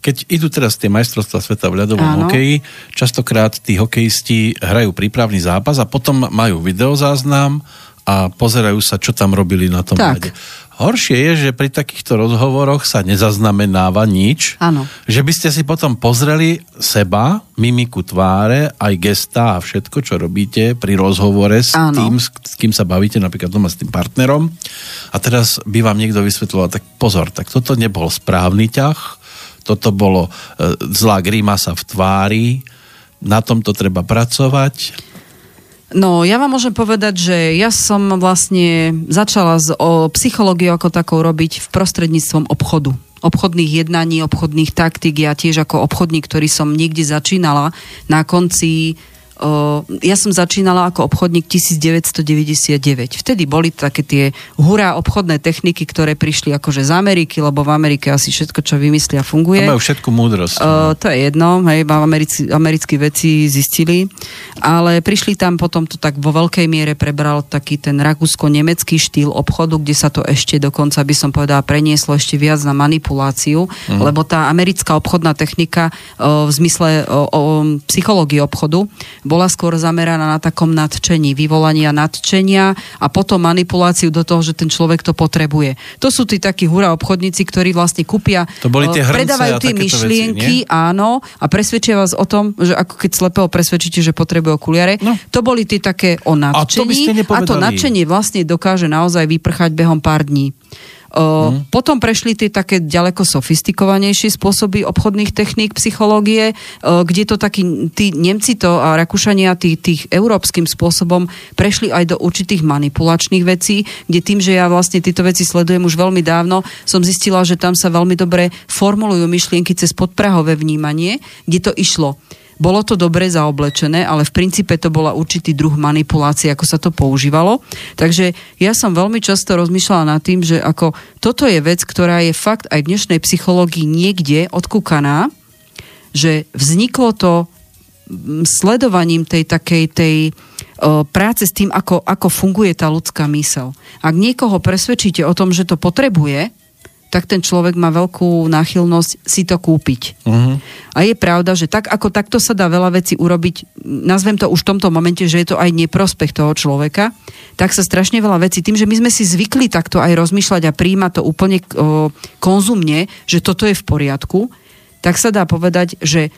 Keď idú teraz tie majstrovstvá sveta v ľadovom Áno. hokeji, častokrát tí hokejisti hrajú prípravný zápas a potom majú videozáznam a pozerajú sa, čo tam robili na tom tak. ľade. Horšie je, že pri takýchto rozhovoroch sa nezaznamenáva nič. Áno. Že by ste si potom pozreli seba, mimiku tváre, aj gesta a všetko, čo robíte pri rozhovore s Áno. tým, s kým sa bavíte, napríklad doma s tým partnerom. A teraz by vám niekto vysvetloval, tak pozor, tak toto nebol správny ťah, toto bolo e, zlá grimasa v tvári, na tomto treba pracovať. No, ja vám môžem povedať, že ja som vlastne začala z, o psychológiu ako takou robiť v prostredníctvom obchodu. Obchodných jednaní, obchodných taktík. Ja tiež ako obchodník, ktorý som niekde začínala na konci ja som začínala ako obchodník 1999. Vtedy boli také tie hurá obchodné techniky, ktoré prišli akože z Ameriky, lebo v Amerike asi všetko, čo vymyslia, funguje. A majú všetku múdrosť. Uh, to je jedno, hej, americi, americkí veci zistili, ale prišli tam potom to tak vo veľkej miere prebral taký ten rakúsko-nemecký štýl obchodu, kde sa to ešte dokonca by som povedala prenieslo ešte viac na manipuláciu, uh-huh. lebo tá americká obchodná technika uh, v zmysle uh, uh, psychológie obchodu bola skôr zameraná na takom nadčení, vyvolania nadčenia a potom manipuláciu do toho, že ten človek to potrebuje. To sú tí takí hura obchodníci, ktorí vlastne kúpia, to boli tie predávajú tie myšlienky, veci, áno, a presvedčia vás o tom, že ako keď slepého presvedčíte, že potrebuje okuliare. No. To boli tie také o nadčení. A to, a to nadšenie vlastne dokáže naozaj vyprchať behom pár dní. Mm. Potom prešli tie také ďaleko sofistikovanejšie spôsoby obchodných techník psychológie, kde to takí tí Nemci to a Rakúšania tých, tých európskym spôsobom prešli aj do určitých manipulačných vecí, kde tým, že ja vlastne tieto veci sledujem už veľmi dávno, som zistila, že tam sa veľmi dobre formulujú myšlienky cez podprahové vnímanie, kde to išlo bolo to dobre zaoblečené, ale v princípe to bola určitý druh manipulácie, ako sa to používalo. Takže ja som veľmi často rozmýšľala nad tým, že ako toto je vec, ktorá je fakt aj v dnešnej psychológii niekde odkúkaná, že vzniklo to sledovaním tej takej tej o, práce s tým, ako, ako funguje tá ľudská mysel. Ak niekoho presvedčíte o tom, že to potrebuje, tak ten človek má veľkú náchylnosť si to kúpiť. Uh-huh. A je pravda, že tak ako takto sa dá veľa vecí urobiť, nazvem to už v tomto momente, že je to aj neprospech toho človeka, tak sa strašne veľa vecí, tým, že my sme si zvykli takto aj rozmýšľať a príjmať to úplne o, konzumne, že toto je v poriadku, tak sa dá povedať, že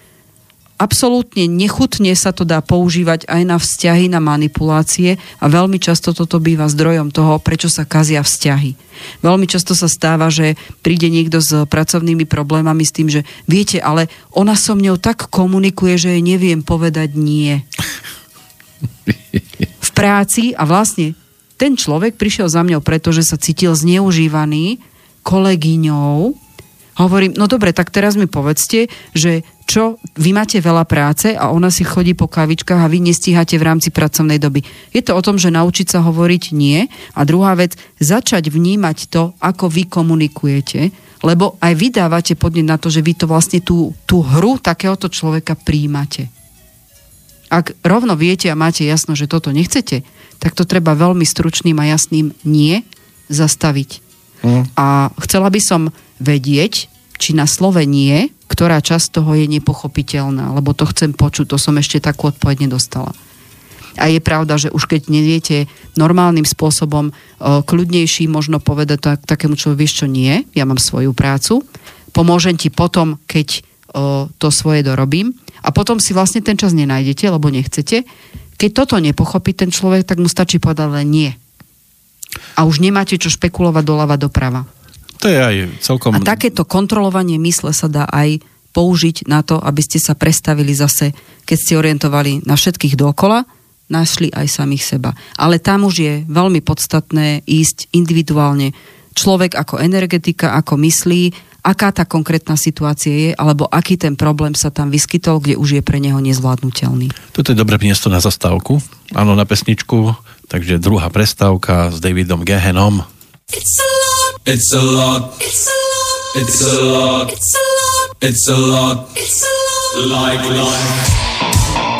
absolútne nechutne sa to dá používať aj na vzťahy, na manipulácie a veľmi často toto býva zdrojom toho, prečo sa kazia vzťahy. Veľmi často sa stáva, že príde niekto s pracovnými problémami s tým, že viete, ale ona so mňou tak komunikuje, že jej neviem povedať nie. V práci a vlastne ten človek prišiel za mňou, pretože sa cítil zneužívaný kolegyňou, Hovorím, no dobre, tak teraz mi povedzte, že čo, vy máte veľa práce a ona si chodí po kavičkách a vy nestíhate v rámci pracovnej doby. Je to o tom, že naučiť sa hovoriť nie a druhá vec, začať vnímať to, ako vy komunikujete, lebo aj vy dávate podnet na to, že vy to vlastne tú, tú hru takéhoto človeka príjmate. Ak rovno viete a máte jasno, že toto nechcete, tak to treba veľmi stručným a jasným nie zastaviť. Mm. A chcela by som vedieť, či na slove nie, ktorá časť toho je nepochopiteľná, lebo to chcem počuť, to som ešte takú odpoveď nedostala. A je pravda, že už keď neviete normálnym spôsobom, kľudnejší možno povedať tak, takému človeku, vieš čo, nie, ja mám svoju prácu, pomôžem ti potom, keď to svoje dorobím a potom si vlastne ten čas nenájdete, lebo nechcete. Keď toto nepochopí ten človek, tak mu stačí povedať len nie. A už nemáte čo špekulovať doľava doprava. To je aj celkom... A takéto kontrolovanie mysle sa dá aj použiť na to, aby ste sa prestavili zase, keď ste orientovali na všetkých dokola, našli aj samých seba. Ale tam už je veľmi podstatné ísť individuálne. Človek ako energetika, ako myslí, aká tá konkrétna situácia je, alebo aký ten problém sa tam vyskytol, kde už je pre neho nezvládnutelný. Toto je dobré miesto na zastávku, áno, na pesničku, takže druhá prestávka s Davidom Gehenom. It's a lot, it's a lot, it's a lot, it's a lot, it's a lot, it's a lot, it's a lot, like life.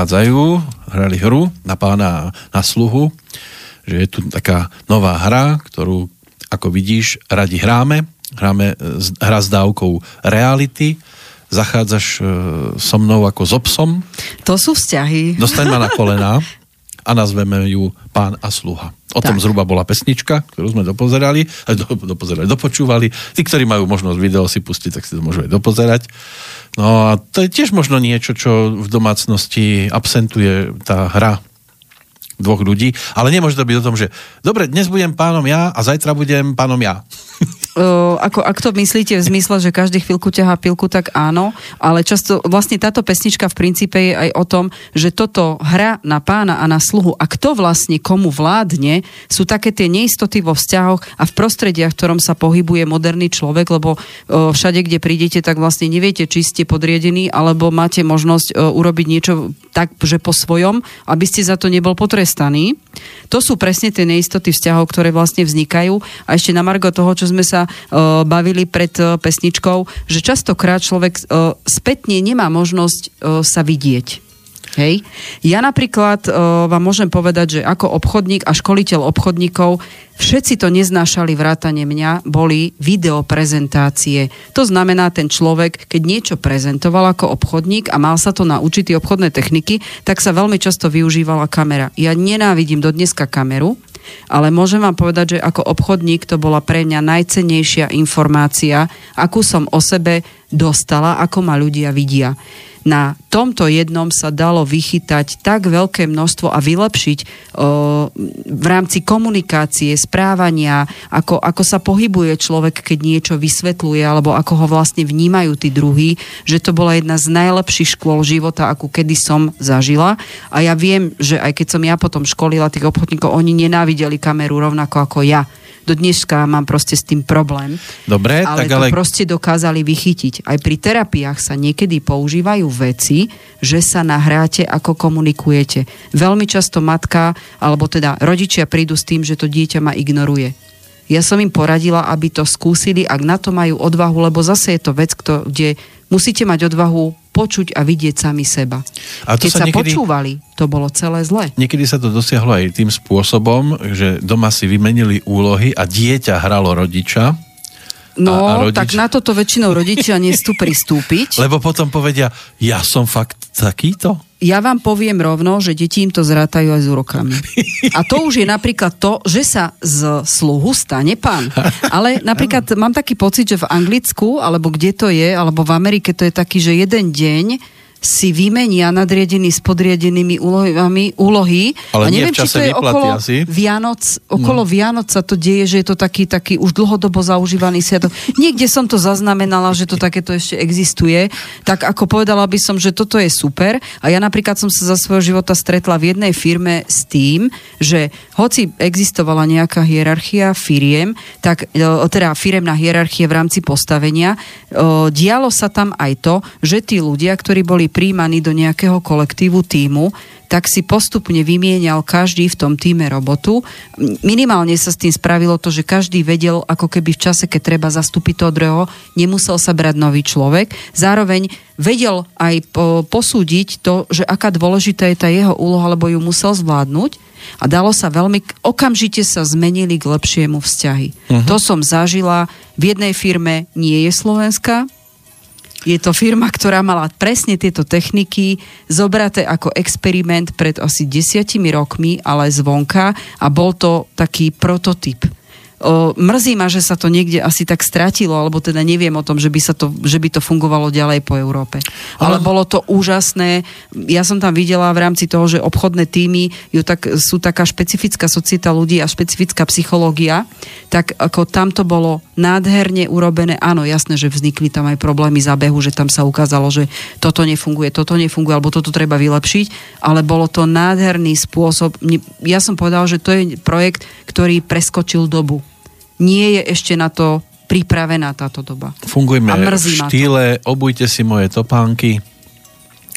Odchádzajú, hrali hru na pána na sluhu, že je tu taká nová hra, ktorú, ako vidíš, radi hráme. Hráme hra s dávkou reality, zachádzaš e, so mnou ako so psom. To sú vzťahy. Dostaň ma na <laughs> kolená a nazveme ju Pán a sluha. O tom tak. zhruba bola pesnička, ktorú sme dopozerali, <laughs> do, dopozerali, dopočúvali. Tí, ktorí majú možnosť video si pustiť, tak si to môžu aj dopozerať. No a to je tiež možno niečo, čo v domácnosti absentuje tá hra dvoch ľudí, ale nemôže to byť o tom, že dobre, dnes budem pánom ja a zajtra budem pánom ja. <laughs> Uh, ako, ak to myslíte v zmysle, že každý chvíľku ťahá pilku, tak áno, ale často vlastne táto pesnička v princípe je aj o tom, že toto hra na pána a na sluhu a kto vlastne komu vládne, sú také tie neistoty vo vzťahoch a v prostrediach, v ktorom sa pohybuje moderný človek, lebo uh, všade, kde prídete, tak vlastne neviete, či ste podriedení, alebo máte možnosť uh, urobiť niečo tak, že po svojom, aby ste za to nebol potrestaný. To sú presne tie neistoty vzťahov, ktoré vlastne vznikajú. A ešte na margo toho, čo sme sa uh, bavili pred uh, pesničkou, že častokrát človek uh, spätne nemá možnosť uh, sa vidieť. Hej. Ja napríklad uh, vám môžem povedať, že ako obchodník a školiteľ obchodníkov všetci to neznášali vrátane mňa, boli videoprezentácie. To znamená, ten človek, keď niečo prezentoval ako obchodník a mal sa to naučiť tie obchodné techniky, tak sa veľmi často využívala kamera. Ja nenávidím do dneska kameru, ale môžem vám povedať, že ako obchodník to bola pre mňa najcennejšia informácia, akú som o sebe dostala, ako ma ľudia vidia na tomto jednom sa dalo vychytať tak veľké množstvo a vylepšiť o, v rámci komunikácie, správania, ako, ako sa pohybuje človek, keď niečo vysvetľuje, alebo ako ho vlastne vnímajú tí druhí, že to bola jedna z najlepších škôl života, akú kedy som zažila. A ja viem, že aj keď som ja potom školila tých obchodníkov, oni nenávideli kameru rovnako ako ja do dneška mám proste s tým problém. Dobre, ale tak ale... to proste dokázali vychytiť. Aj pri terapiách sa niekedy používajú veci, že sa nahráte, ako komunikujete. Veľmi často matka, alebo teda rodičia prídu s tým, že to dieťa ma ignoruje. Ja som im poradila, aby to skúsili, ak na to majú odvahu, lebo zase je to vec, kde musíte mať odvahu počuť a vidieť sami seba. A to Keď sa, sa niekedy, počúvali, to bolo celé zle. Niekedy sa to dosiahlo aj tým spôsobom, že doma si vymenili úlohy a dieťa hralo rodiča, No, a, a rodič... tak na toto väčšinou rodičia nestú pristúpiť. Lebo potom povedia, ja som fakt takýto ja vám poviem rovno, že deti im to zrátajú aj s úrokami. A to už je napríklad to, že sa z sluhu stane pán. Ale napríklad mám taký pocit, že v Anglicku, alebo kde to je, alebo v Amerike to je taký, že jeden deň si vymenia nadriadený s podriadenými úlohami, úlohy. Ale a neviem, či to je okolo asi. Vianoc, okolo no. Vianoc sa to deje, že je to taký, taký už dlhodobo zaužívaný sviatok. Niekde som to zaznamenala, že to takéto ešte existuje. Tak ako povedala by som, že toto je super. A ja napríklad som sa za svojho života stretla v jednej firme s tým, že hoci existovala nejaká hierarchia firiem, tak e, teda firemná hierarchia v rámci postavenia, e, dialo sa tam aj to, že tí ľudia, ktorí boli príjmaní do nejakého kolektívu týmu, tak si postupne vymienial každý v tom týme robotu. Minimálne sa s tým spravilo to, že každý vedel, ako keby v čase, keď treba zastúpiť toho druhého, nemusel sa brať nový človek. Zároveň vedel aj posúdiť to, že aká dôležitá je tá jeho úloha, lebo ju musel zvládnuť a dalo sa veľmi, okamžite sa zmenili k lepšiemu vzťahy. Uh-huh. To som zažila v jednej firme, nie je Slovenska, je to firma, ktorá mala presne tieto techniky zobraté ako experiment pred asi desiatimi rokmi, ale zvonka a bol to taký prototyp O, mrzí ma, že sa to niekde asi tak stratilo, alebo teda neviem o tom, že by, sa to, že by to fungovalo ďalej po Európe. Ale, bolo to úžasné. Ja som tam videla v rámci toho, že obchodné týmy ju tak, sú taká špecifická societa ľudí a špecifická psychológia, tak ako tam to bolo nádherne urobené. Áno, jasné, že vznikli tam aj problémy zábehu, že tam sa ukázalo, že toto nefunguje, toto nefunguje, alebo toto treba vylepšiť, ale bolo to nádherný spôsob. Ja som povedal, že to je projekt, ktorý preskočil dobu nie je ešte na to pripravená táto doba. Fungujme v štýle, obujte si moje topánky,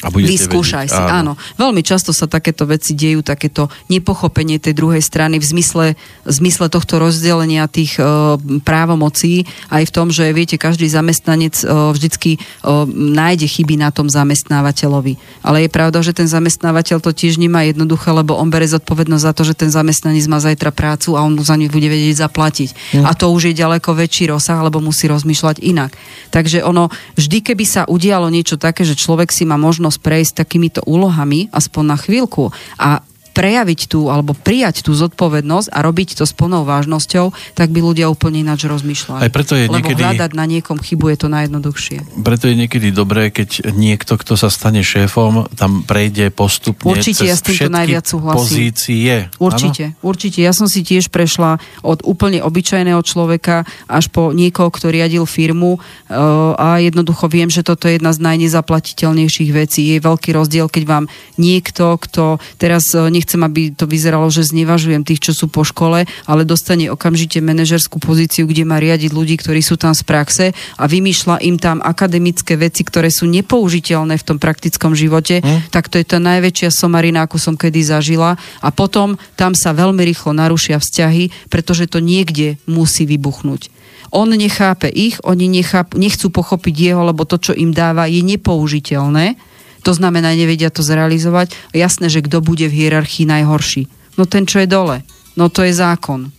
a Vyskúšaj vedieť, si, áno. áno. Veľmi často sa takéto veci dejú, takéto nepochopenie tej druhej strany v zmysle, v zmysle tohto rozdelenia tých uh, právomocí, aj v tom, že viete, každý zamestnanec uh, vždycky uh, nájde chyby na tom zamestnávateľovi. Ale je pravda, že ten zamestnávateľ to tiež nemá jednoduché, lebo on bere zodpovednosť za to, že ten zamestnanec má zajtra prácu a on mu za ňu bude vedieť zaplatiť. Mm. A to už je ďaleko väčší rozsah, lebo musí rozmýšľať inak. Takže ono, vždy keby sa udialo niečo také, že človek si má možnosť prejsť takýmito úlohami, aspoň na chvíľku, a prejaviť tú alebo prijať tú zodpovednosť a robiť to s plnou vážnosťou, tak by ľudia úplne ináč rozmýšľali. Aj preto je Lebo niekedy... hľadať na niekom chybu je to najjednoduchšie. Preto je niekedy dobré, keď niekto, kto sa stane šéfom, tam prejde postupne Určite, cez ja s týmto všetky najviac súhlasím. pozície. Určite, ano? určite. Ja som si tiež prešla od úplne obyčajného človeka až po niekoho, kto riadil firmu uh, a jednoducho viem, že toto je jedna z najnezaplatiteľnejších vecí. Je veľký rozdiel, keď vám niekto, kto teraz uh, nechcem, aby to vyzeralo, že znevažujem tých, čo sú po škole, ale dostane okamžite manažerskú pozíciu, kde má riadiť ľudí, ktorí sú tam z praxe a vymýšľa im tam akademické veci, ktoré sú nepoužiteľné v tom praktickom živote, hm? tak to je tá najväčšia somarina, akú som kedy zažila. A potom tam sa veľmi rýchlo narušia vzťahy, pretože to niekde musí vybuchnúť. On nechápe ich, oni necháp, nechcú pochopiť jeho, lebo to, čo im dáva, je nepoužiteľné. To znamená, nevedia to zrealizovať. Jasné, že kto bude v hierarchii najhorší. No ten, čo je dole. No to je zákon.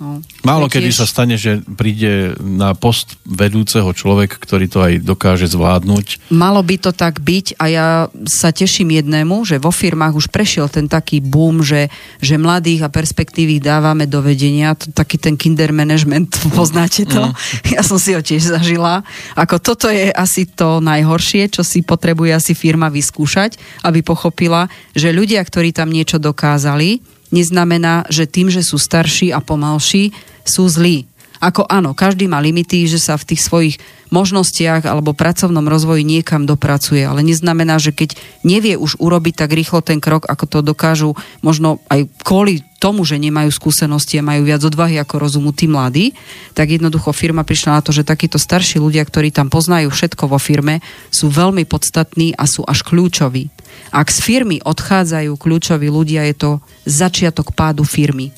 No, Málo tiež... kedy sa stane, že príde na post vedúceho človek, ktorý to aj dokáže zvládnuť. Malo by to tak byť a ja sa teším jednému, že vo firmách už prešiel ten taký boom, že, že mladých a perspektívy dávame do vedenia, to, taký ten kinder management, <laughs> poznáte to? Mm. <laughs> Ja som si ho tiež zažila. Ako toto je asi to najhoršie, čo si potrebuje asi firma vyskúšať, aby pochopila, že ľudia, ktorí tam niečo dokázali, neznamená, že tým, že sú starší a pomalší, sú zlí. Ako áno, každý má limity, že sa v tých svojich možnostiach alebo pracovnom rozvoji niekam dopracuje, ale neznamená, že keď nevie už urobiť tak rýchlo ten krok, ako to dokážu možno aj kvôli tomu, že nemajú skúsenosti a majú viac odvahy ako rozumu tí mladí, tak jednoducho firma prišla na to, že takíto starší ľudia, ktorí tam poznajú všetko vo firme, sú veľmi podstatní a sú až kľúčoví. Ak z firmy odchádzajú kľúčoví ľudia, je to začiatok pádu firmy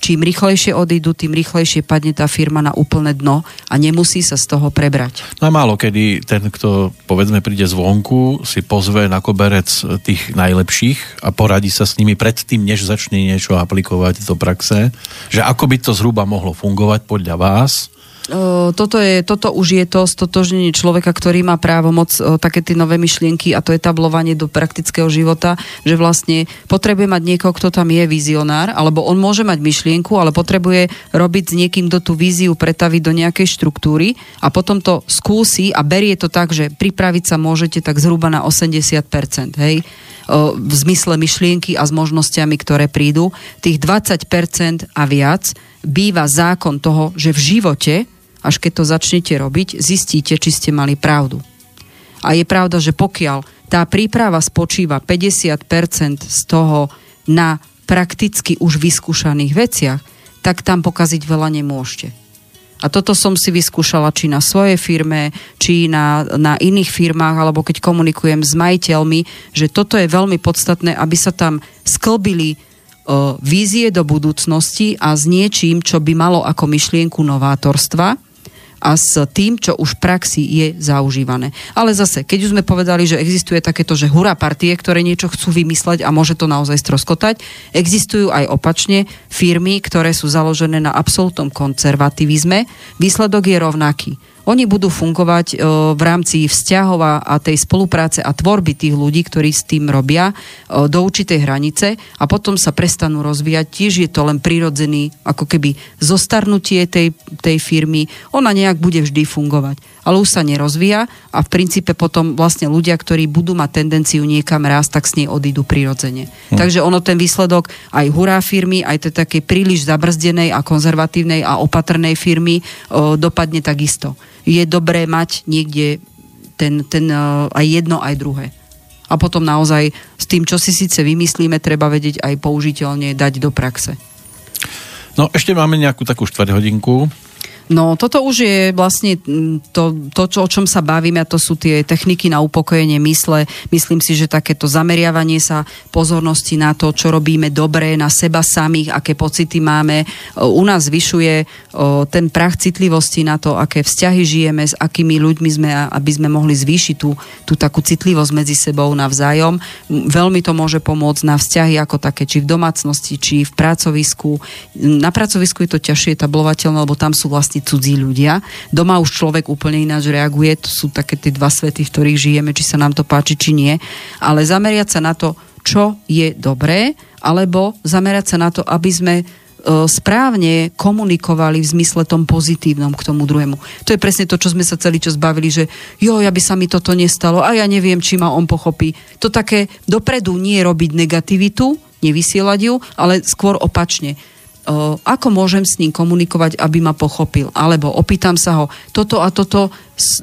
čím rýchlejšie odídu, tým rýchlejšie padne tá firma na úplné dno a nemusí sa z toho prebrať. No málo kedy ten, kto povedzme príde zvonku, si pozve na koberec tých najlepších a poradí sa s nimi predtým, než začne niečo aplikovať do praxe, že ako by to zhruba mohlo fungovať podľa vás, toto, je, toto už je to stotožnenie človeka, ktorý má právo moc také tie nové myšlienky a to je tablovanie do praktického života, že vlastne potrebuje mať niekoho, kto tam je vizionár, alebo on môže mať myšlienku, ale potrebuje robiť s niekým, kto tú víziu pretaviť do nejakej štruktúry a potom to skúsi a berie to tak, že pripraviť sa môžete tak zhruba na 80%, hej? v zmysle myšlienky a s možnosťami, ktoré prídu. Tých 20% a viac býva zákon toho, že v živote až keď to začnete robiť, zistíte, či ste mali pravdu. A je pravda, že pokiaľ tá príprava spočíva 50% z toho na prakticky už vyskúšaných veciach, tak tam pokaziť veľa nemôžete. A toto som si vyskúšala či na svojej firme, či na, na iných firmách, alebo keď komunikujem s majiteľmi, že toto je veľmi podstatné, aby sa tam sklbili o, vízie do budúcnosti a s niečím, čo by malo ako myšlienku novátorstva, a s tým, čo už v praxi je zaužívané. Ale zase, keď už sme povedali, že existuje takéto, že hurá partie, ktoré niečo chcú vymysleť a môže to naozaj stroskotať, existujú aj opačne firmy, ktoré sú založené na absolútnom konzervativizme. Výsledok je rovnaký oni budú fungovať e, v rámci vzťahov a tej spolupráce a tvorby tých ľudí, ktorí s tým robia e, do určitej hranice a potom sa prestanú rozvíjať. Tiež je to len prirodzený ako keby zostarnutie tej, tej firmy. Ona nejak bude vždy fungovať ale už sa nerozvíja a v princípe potom vlastne ľudia, ktorí budú mať tendenciu niekam rásť, tak s nej odídu prirodzene. Hm. Takže ono ten výsledok aj hurá firmy, aj tej takej príliš zabrzdenej a konzervatívnej a opatrnej firmy o, dopadne takisto je dobré mať niekde ten, ten uh, aj jedno, aj druhé. A potom naozaj s tým, čo si síce vymyslíme, treba vedieť aj použiteľne dať do praxe. No ešte máme nejakú takú štvrť hodinku. No toto už je vlastne mm, to, to čo, o čom sa bavíme, a to sú tie techniky na upokojenie mysle. Myslím si, že takéto zameriavanie sa pozornosti na to, čo robíme dobre, na seba samých, aké pocity máme, u nás zvyšuje ten prach citlivosti na to, aké vzťahy žijeme, s akými ľuďmi sme, aby sme mohli zvýšiť tú, tú takú citlivosť medzi sebou navzájom. Veľmi to môže pomôcť na vzťahy ako také, či v domácnosti, či v pracovisku. Na pracovisku je to ťažšie tablovateľné, lebo tam sú vlastne cudzí ľudia. Doma už človek úplne ináč reaguje, to sú také tie dva svety, v ktorých žijeme, či sa nám to páči, či nie. Ale zameriať sa na to, čo je dobré, alebo zamerať sa na to, aby sme e, správne komunikovali v zmysle tom pozitívnom k tomu druhému. To je presne to, čo sme sa celý čas bavili, že jo, ja by sa mi toto nestalo a ja neviem, či ma on pochopí. To také dopredu nie robiť negativitu, nevysielať ju, ale skôr opačne ako môžem s ním komunikovať, aby ma pochopil. Alebo opýtam sa ho, toto a toto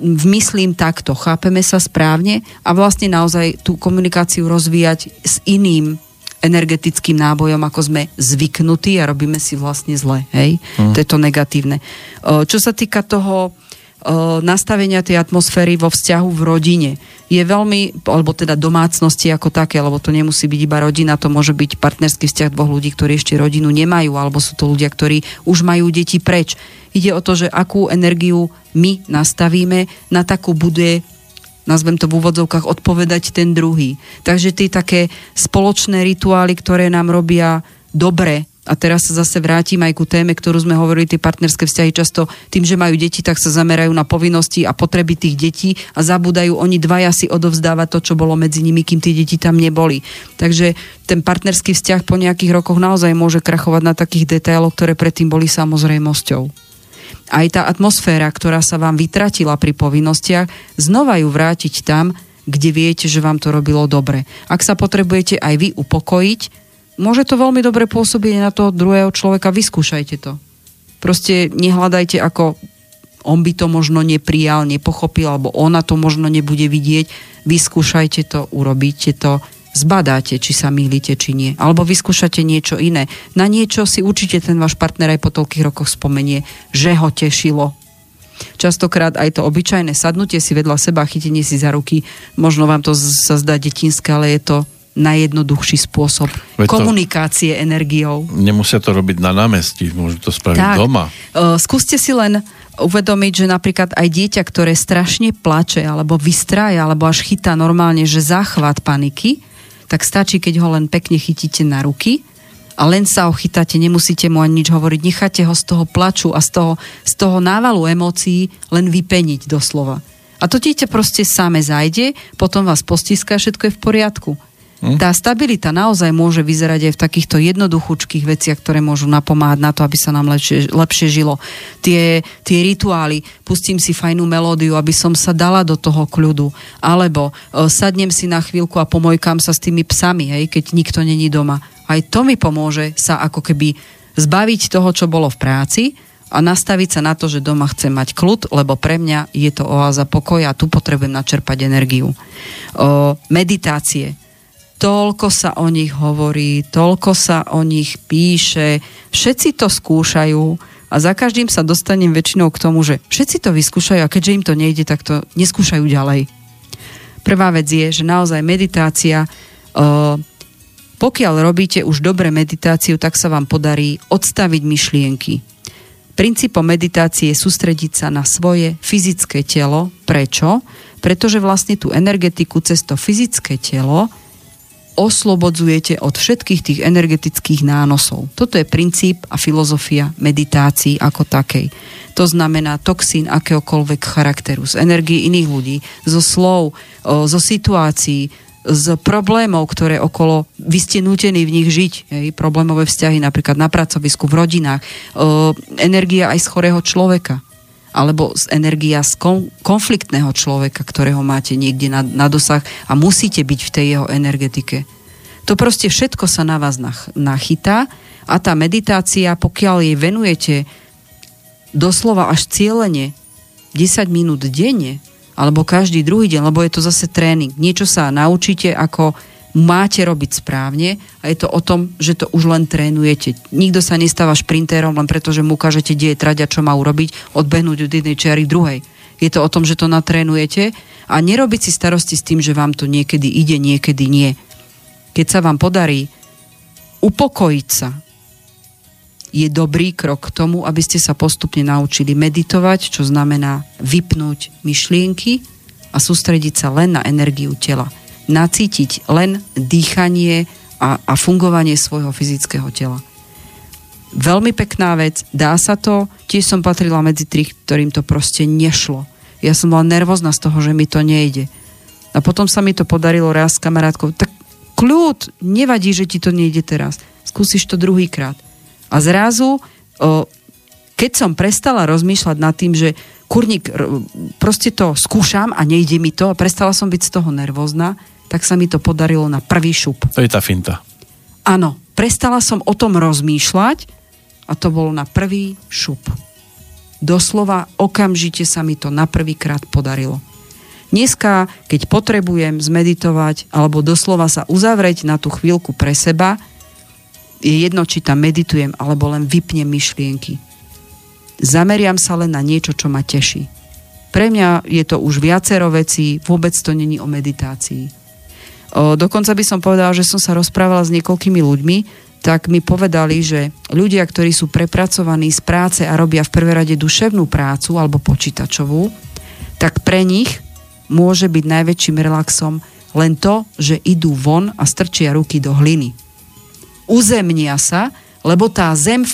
vmyslím takto, chápeme sa správne a vlastne naozaj tú komunikáciu rozvíjať s iným energetickým nábojom, ako sme zvyknutí a robíme si vlastne zle. Hej? Mm. To je to negatívne. Čo sa týka toho nastavenia tej atmosféry vo vzťahu v rodine je veľmi, alebo teda domácnosti ako také, lebo to nemusí byť iba rodina, to môže byť partnerský vzťah dvoch ľudí, ktorí ešte rodinu nemajú, alebo sú to ľudia, ktorí už majú deti preč. Ide o to, že akú energiu my nastavíme, na takú bude nazvem to v úvodzovkách, odpovedať ten druhý. Takže tie také spoločné rituály, ktoré nám robia dobre a teraz sa zase vrátim aj ku téme, ktorú sme hovorili, tie partnerské vzťahy často tým, že majú deti, tak sa zamerajú na povinnosti a potreby tých detí a zabúdajú oni dvaja si odovzdávať to, čo bolo medzi nimi, kým tie deti tam neboli. Takže ten partnerský vzťah po nejakých rokoch naozaj môže krachovať na takých detailoch, ktoré predtým boli samozrejmosťou. Aj tá atmosféra, ktorá sa vám vytratila pri povinnostiach, znova ju vrátiť tam, kde viete, že vám to robilo dobre. Ak sa potrebujete aj vy upokojiť, môže to veľmi dobre pôsobiť na toho druhého človeka, vyskúšajte to. Proste nehľadajte, ako on by to možno neprijal, nepochopil, alebo ona to možno nebude vidieť. Vyskúšajte to, urobíte to, zbadáte, či sa mýlite, či nie. Alebo vyskúšate niečo iné. Na niečo si určite ten váš partner aj po toľkých rokoch spomenie, že ho tešilo. Častokrát aj to obyčajné sadnutie si vedľa seba, chytenie si za ruky, možno vám to sa zdá detinské, ale je to najjednoduchší spôsob Veď komunikácie energiou. Nemusia to robiť na námestí, môžu to spraviť tak, doma. Uh, skúste si len uvedomiť, že napríklad aj dieťa, ktoré strašne plače, alebo vystrája, alebo až chytá normálne, že záchvat paniky, tak stačí, keď ho len pekne chytíte na ruky a len sa ho chytáte, nemusíte mu ani nič hovoriť, necháte ho z toho plaču a z toho, z toho návalu emócií len vypeniť doslova. A to dieťa proste same zajde, potom vás postíska, všetko je v poriadku. Hm? Tá stabilita naozaj môže vyzerať aj v takýchto jednoduchúčkých veciach, ktoré môžu napomáhať na to, aby sa nám lepšie, lepšie žilo. Tie, tie rituály, pustím si fajnú melódiu, aby som sa dala do toho kľudu. Alebo e, sadnem si na chvíľku a pomojkám sa s tými psami, hej, keď nikto není doma. Aj to mi pomôže sa ako keby zbaviť toho, čo bolo v práci a nastaviť sa na to, že doma chcem mať kľud, lebo pre mňa je to oáza pokoja a tu potrebujem načerpať energiu. O, meditácie toľko sa o nich hovorí, toľko sa o nich píše, všetci to skúšajú a za každým sa dostanem väčšinou k tomu, že všetci to vyskúšajú a keďže im to nejde, tak to neskúšajú ďalej. Prvá vec je, že naozaj meditácia, pokiaľ robíte už dobre meditáciu, tak sa vám podarí odstaviť myšlienky. Princípom meditácie je sústrediť sa na svoje fyzické telo. Prečo? Pretože vlastne tú energetiku cez to fyzické telo oslobodzujete od všetkých tých energetických nánosov. Toto je princíp a filozofia meditácií ako takej. To znamená toxín akéhokoľvek charakteru, z energii iných ľudí, zo slov, zo situácií, z problémov, ktoré okolo, vy ste nútení v nich žiť, hej, problémové vzťahy napríklad na pracovisku, v rodinách, energia aj z chorého človeka, alebo z energia z konfliktného človeka, ktorého máte niekde na, na dosah a musíte byť v tej jeho energetike. To proste všetko sa na vás nach, nachytá a tá meditácia, pokiaľ jej venujete doslova až cieľene 10 minút denne, alebo každý druhý deň, lebo je to zase tréning. Niečo sa naučíte, ako máte robiť správne a je to o tom, že to už len trénujete. Nikto sa nestáva šprintérom len preto, že mu ukážete, kde je trať a čo má urobiť, odbehnúť od jednej čiary k druhej. Je to o tom, že to natrénujete a nerobiť si starosti s tým, že vám to niekedy ide, niekedy nie. Keď sa vám podarí upokojiť sa, je dobrý krok k tomu, aby ste sa postupne naučili meditovať, čo znamená vypnúť myšlienky a sústrediť sa len na energiu tela nacítiť len dýchanie a, a fungovanie svojho fyzického tela. Veľmi pekná vec, dá sa to, tiež som patrila medzi tých, ktorým to proste nešlo. Ja som bola nervózna z toho, že mi to nejde. A potom sa mi to podarilo raz s kamarátkou, tak kľud, nevadí, že ti to nejde teraz. Skúsiš to druhýkrát. A zrazu, keď som prestala rozmýšľať nad tým, že kurník, proste to skúšam a nejde mi to a prestala som byť z toho nervózna, tak sa mi to podarilo na prvý šup. To je tá finta. Áno, prestala som o tom rozmýšľať a to bolo na prvý šup. Doslova okamžite sa mi to na prvýkrát podarilo. Dneska, keď potrebujem zmeditovať alebo doslova sa uzavrieť na tú chvíľku pre seba, je jedno, či tam meditujem alebo len vypnem myšlienky. Zameriam sa len na niečo, čo ma teší. Pre mňa je to už viacero vecí, vôbec to není o meditácii. Dokonca by som povedala, že som sa rozprávala s niekoľkými ľuďmi, tak mi povedali, že ľudia, ktorí sú prepracovaní z práce a robia v prvé rade duševnú prácu alebo počítačovú, tak pre nich môže byť najväčším relaxom len to, že idú von a strčia ruky do hliny. Uzemnia sa, lebo tá zem,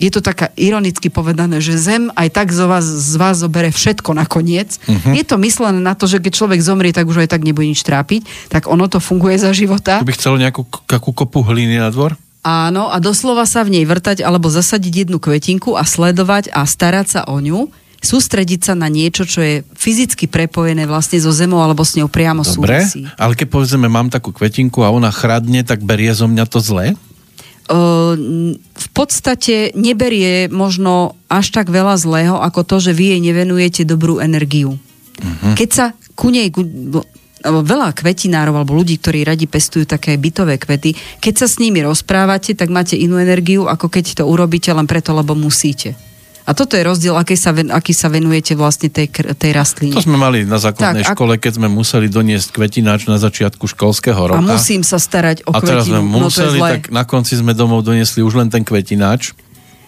je to taká ironicky povedané, že zem aj tak z vás, z vás zobere všetko nakoniec. Uh-huh. Je to myslené na to, že keď človek zomrie, tak už aj tak nebude nič trápiť. Tak ono to funguje za života. To by chcelo nejakú kakú kopu hliny na dvor? Áno, a doslova sa v nej vrtať alebo zasadiť jednu kvetinku a sledovať a starať sa o ňu sústrediť sa na niečo, čo je fyzicky prepojené vlastne so zemou alebo s ňou priamo Dobre, súvisí. ale keď povedzme, mám takú kvetinku a ona chradne, tak berie zo mňa to zle? V podstate neberie možno až tak veľa zlého, ako to, že vy jej nevenujete dobrú energiu. Uh-huh. Keď sa ku nej, veľa kvetinárov alebo ľudí, ktorí radi pestujú také bytové kvety, keď sa s nimi rozprávate, tak máte inú energiu, ako keď to urobíte len preto, lebo musíte. A toto je rozdiel, aký sa, ven, aký sa venujete vlastne tej, tej rastline. To sme mali na základnej tak, škole, keď sme museli doniesť kvetináč na začiatku školského roka. A musím sa starať o kvetinu. A teraz sme no, museli, no tak na konci sme domov doniesli už len ten kvetináč.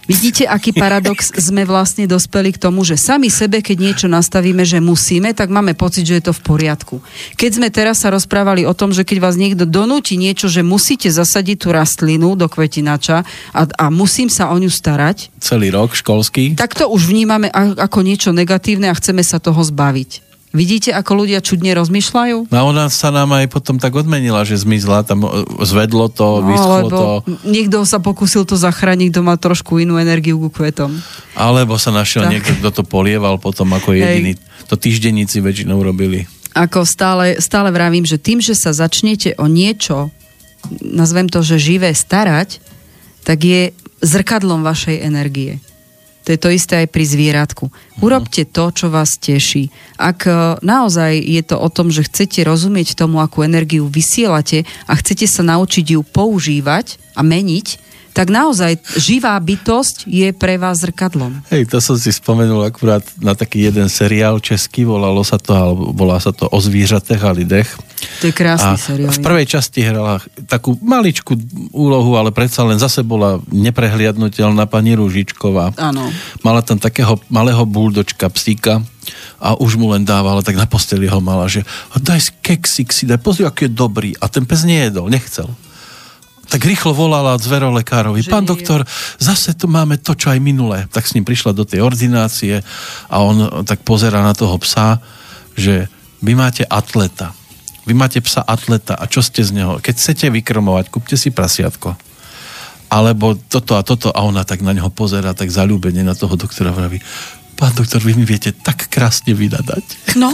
Vidíte, aký paradox <laughs> sme vlastne dospeli k tomu, že sami sebe, keď niečo nastavíme, že musíme, tak máme pocit, že je to v poriadku. Keď sme teraz sa rozprávali o tom, že keď vás niekto donúti niečo, že musíte zasadiť tú rastlinu do kvetinača a, a musím sa o ňu starať. Celý rok školský. Tak to už vnímame ako niečo negatívne a chceme sa toho zbaviť. Vidíte, ako ľudia čudne rozmýšľajú? No ona sa nám aj potom tak odmenila, že zmizla, tam zvedlo to, no, vyschlo to. Niekto sa pokusil to zachrániť, kto má trošku inú energiu ku kvetom. Alebo sa našiel tak. niekto, kto to polieval potom ako jediný. Hej. To týždenníci väčšinou robili. Ako stále, stále vravím, že tým, že sa začnete o niečo, nazvem to, že živé starať, tak je zrkadlom vašej energie. To je to isté aj pri zvieratku. Urobte to, čo vás teší. Ak e, naozaj je to o tom, že chcete rozumieť tomu, akú energiu vysielate a chcete sa naučiť ju používať a meniť, tak naozaj živá bytosť je pre vás zrkadlom. Hej, to som si spomenul akurát na taký jeden seriál český, volalo sa to, alebo volá sa to O zvířatech a lidech. To je krásny a seriál. V prvej časti hrala takú maličku úlohu, ale predsa len zase bola neprehliadnutelná pani Ružičková. Áno. Mala tam takého malého buldočka, psíka, a už mu len dávala, tak na posteli ho mala, že daj keksik si, daj, pozri, aký je dobrý. A ten pes nejedol, nechcel tak rýchlo volala zverolekárovi. Že Pán doktor, zase tu máme to, čo aj minulé. Tak s ním prišla do tej ordinácie a on tak pozera na toho psa, že vy máte atleta. Vy máte psa atleta a čo ste z neho? Keď chcete vykrmovať, kúpte si prasiatko. Alebo toto a toto a ona tak na neho pozera, tak zalúbene na toho doktora vraví, pán doktor, vy mi viete tak krásne vydadať. No,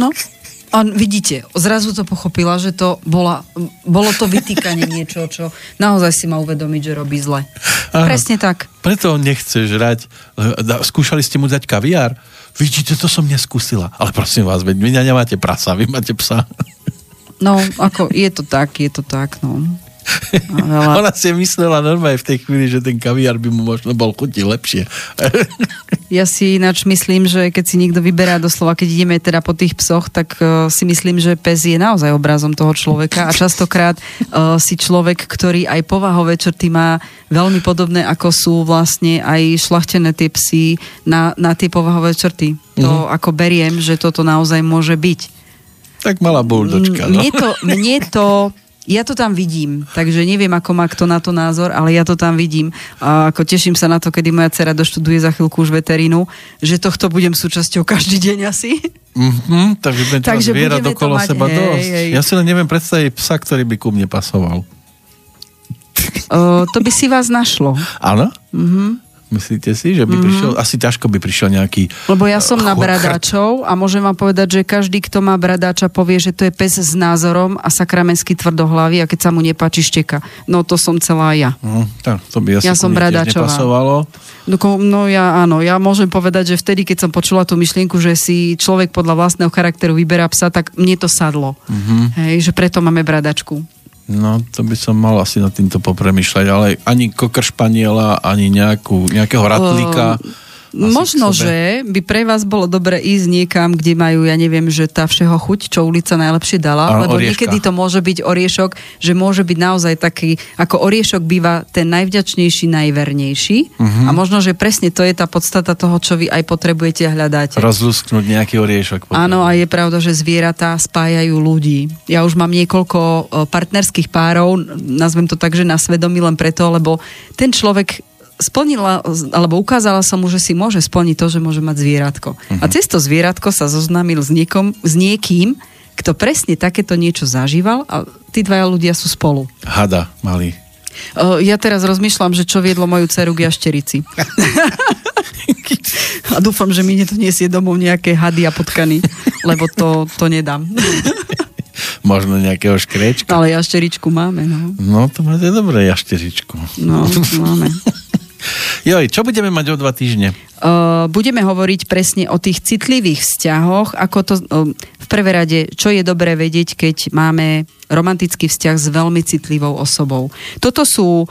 no. <laughs> A vidíte, zrazu to pochopila, že to bola, bolo to vytýkanie <laughs> niečo, čo naozaj si má uvedomiť, že robí zle. Áno, Presne tak. Preto on nechce žrať. Skúšali ste mu dať kaviár? Vidíte, to som neskúsila. Ale prosím vás, veď vy nemáte prasa, vy máte psa. No, ako je to tak, je to tak, no. Veľa... Ona si myslela normálne v tej chvíli, že ten kaviár by mu možno bol chutiť lepšie. ja si ináč myslím, že keď si niekto vyberá doslova, keď ideme teda po tých psoch, tak uh, si myslím, že pes je naozaj obrazom toho človeka a častokrát uh, si človek, ktorý aj povahové črty má veľmi podobné, ako sú vlastne aj šlachtené tie psy na, na tie povahové črty. To uh-huh. ako beriem, že toto naozaj môže byť. Tak malá buldočka. No. Mne to, mne to ja to tam vidím, takže neviem, ako má kto na to názor, ale ja to tam vidím. A ako teším sa na to, kedy moja dcera doštuduje za chvíľku už veterínu, že tohto budem súčasťou každý deň asi. Mm-hmm, takže budem takže zviera dokolo mať, seba hej, dosť. Hej. Ja si len neviem predstaviť psa, ktorý by ku mne pasoval. O, to by si vás našlo. Áno? Mhm. Myslíte si, že by mm-hmm. prišiel, asi ťažko by prišiel nejaký... Lebo ja som na bradáčov a môžem vám povedať, že každý, kto má bradáča, povie, že to je pes s názorom a sakramenský tvrdohlavý a keď sa mu nepáči šteka. No to som celá ja. Mm, tak, to by asi ja som bradáčová. No, no ja áno, ja môžem povedať, že vtedy, keď som počula tú myšlienku, že si človek podľa vlastného charakteru vyberá psa, tak mne to sadlo. Mm-hmm. Hej, že preto máme bradačku. No, to by som mal asi nad týmto popremýšľať, ale ani kokr španiela, ani nejakú, nejakého ratlíka. Uh Možno, že by pre vás bolo dobre ísť niekam, kde majú, ja neviem, že tá všeho chuť, čo ulica najlepšie dala, Áno, lebo orieška. niekedy to môže byť oriešok, že môže byť naozaj taký, ako oriešok býva ten najvďačnejší, najvernejší uh-huh. a možno, že presne to je tá podstata toho, čo vy aj potrebujete hľadať. Rozlusknúť nejaký oriešok. Potrebujem. Áno, a je pravda, že zvieratá spájajú ľudí. Ja už mám niekoľko partnerských párov, nazvem to tak, že na svedomí len preto, lebo ten človek splnila, alebo ukázala som mu, že si môže splniť to, že môže mať zvieratko. Uh-huh. A cez to zvieratko sa zoznámil s, niekom, s niekým, kto presne takéto niečo zažíval a tí dvaja ľudia sú spolu. Hada malý. ja teraz rozmýšľam, že čo viedlo moju dceru k jašterici. <laughs> a dúfam, že mi to nesie domov nejaké hady a potkany, lebo to, to nedám. <laughs> Možno nejakého škrečka. Ale jašteričku máme, no. No, to máte dobré jašteričku. No, <laughs> máme. Joj, čo budeme mať o dva týždne? Uh, budeme hovoriť presne o tých citlivých vzťahoch, ako to uh, v prvé rade, čo je dobré vedieť, keď máme romantický vzťah s veľmi citlivou osobou. Toto sú uh,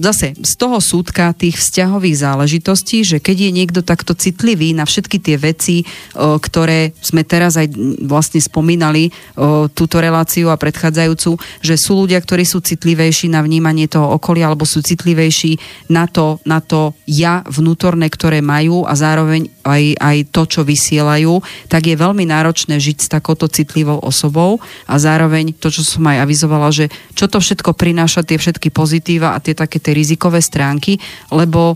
zase z toho súdka tých vzťahových záležitostí, že keď je niekto takto citlivý na všetky tie veci, uh, ktoré sme teraz aj vlastne spomínali, uh, túto reláciu a predchádzajúcu, že sú ľudia, ktorí sú citlivejší na vnímanie toho okolia, alebo sú citlivejší na to, na to ja vnútorné, ktoré majú a zároveň aj, aj to, čo vysielajú, tak je veľmi náročné žiť s takouto citlivou osobou a zároveň to, čo som aj avizovala, že čo to všetko prináša, tie všetky pozitíva a tie také tie rizikové stránky, lebo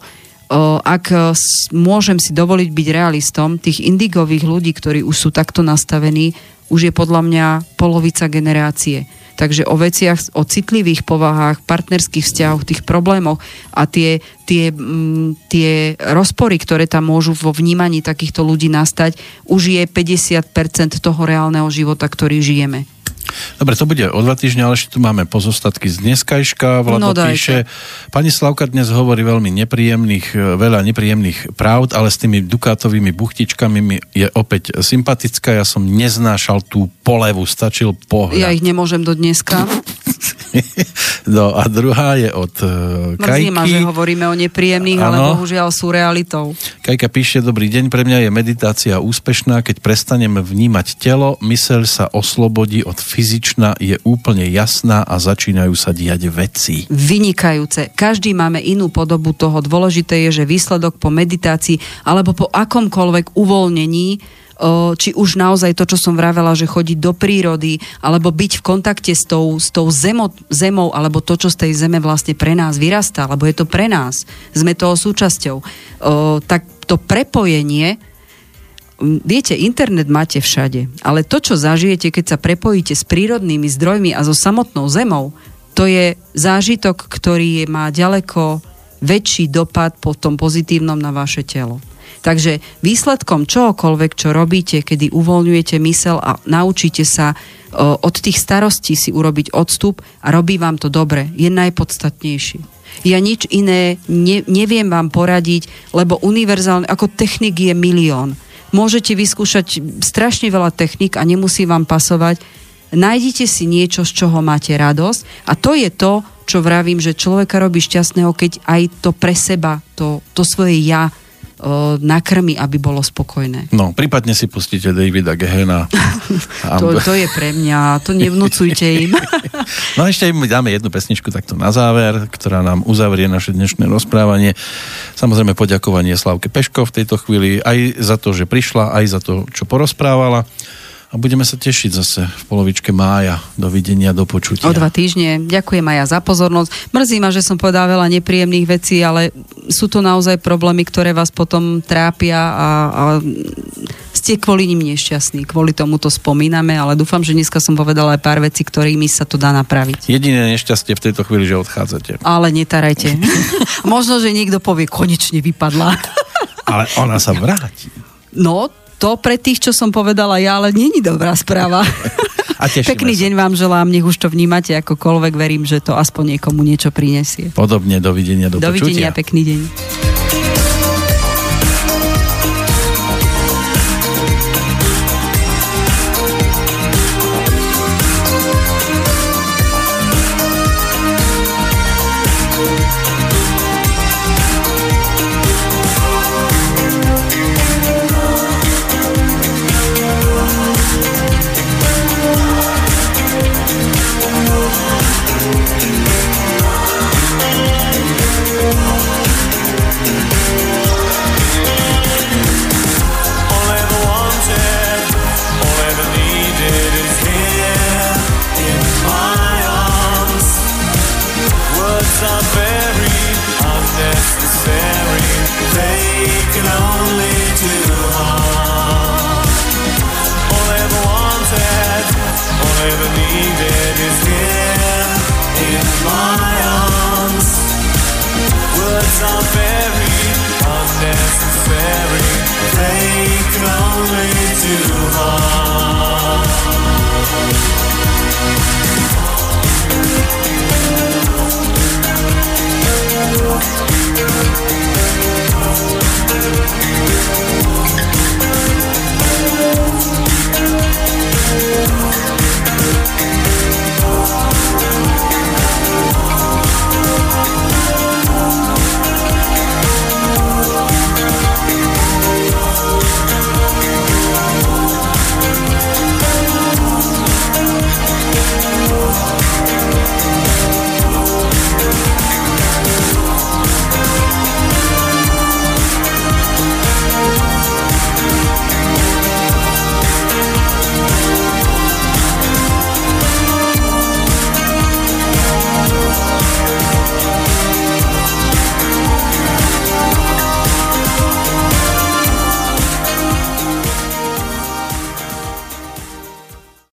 ak môžem si dovoliť byť realistom, tých indigových ľudí, ktorí už sú takto nastavení, už je podľa mňa polovica generácie. Takže o veciach, o citlivých povahách, partnerských vzťahoch, tých problémoch a tie, tie, m, mm, tie rozpory, ktoré tam môžu vo vnímaní takýchto ľudí nastať, už je 50% toho reálneho života, ktorý žijeme. Dobre, to bude o dva týždne, ale ešte tu máme pozostatky z dneskajška. Vlado no, píše, pani Slavka dnes hovorí veľmi nepríjemných, e, veľa nepríjemných pravd, ale s tými dukátovými buchtičkami mi je opäť sympatická. Ja som neznášal tú polevu, stačil pohľad. Ja ich nemôžem do dneska. <laughs> no a druhá je od uh, Kajky. ma, že hovoríme o nepríjemných, ano. ale bohužiaľ sú realitou. Kajka píše, dobrý deň, pre mňa je meditácia úspešná, keď prestaneme vnímať telo, myseľ sa oslobodí od fyzična, je úplne jasná a začínajú sa diať veci. Vynikajúce. Každý máme inú podobu toho. Dôležité je, že výsledok po meditácii alebo po akomkoľvek uvoľnení či už naozaj to, čo som vravela, že chodiť do prírody, alebo byť v kontakte s tou, s tou zemo, zemou, alebo to, čo z tej zeme vlastne pre nás vyrastá, alebo je to pre nás, sme toho súčasťou, tak to prepojenie, viete, internet máte všade, ale to, čo zažijete, keď sa prepojíte s prírodnými zdrojmi a so samotnou zemou, to je zážitok, ktorý má ďaleko väčší dopad po tom pozitívnom na vaše telo. Takže výsledkom čohokoľvek, čo robíte, kedy uvoľňujete mysel a naučíte sa od tých starostí si urobiť odstup a robí vám to dobre, je najpodstatnejší. Ja nič iné ne, neviem vám poradiť, lebo univerzálne, ako technik je milión. Môžete vyskúšať strašne veľa technik a nemusí vám pasovať. Nájdite si niečo, z čoho máte radosť a to je to, čo vravím, že človeka robí šťastného, keď aj to pre seba, to, to svoje ja nakrmi, aby bolo spokojné. No, prípadne si pustíte Davida Gehena. <laughs> to, to je pre mňa, to nevnúcujte im. <laughs> no ešte im dáme jednu pesničku takto na záver, ktorá nám uzavrie naše dnešné rozprávanie. Samozrejme poďakovanie Slavke Peško v tejto chvíli aj za to, že prišla, aj za to, čo porozprávala. A budeme sa tešiť zase v polovičke mája. Dovidenia, do počutia. O dva týždne. Ďakujem aj ja za pozornosť. Mrzí ma, že som povedala veľa nepríjemných vecí, ale sú to naozaj problémy, ktoré vás potom trápia a, a ste kvôli nim nešťastní. Kvôli tomu to spomíname, ale dúfam, že dneska som povedala aj pár vecí, ktorými sa to dá napraviť. Jediné nešťastie v tejto chvíli, že odchádzate. Ale netarajte. <laughs> Možno, že niekto povie, konečne vypadla. ale ona sa vráti. No, to pre tých, čo som povedala ja, ale není dobrá správa. <laughs> A Pekný sa. deň vám želám, nech už to vnímate akokoľvek, verím, že to aspoň niekomu niečo prinesie. Podobne, dovidenia, do Dovidenia, počutia. pekný deň.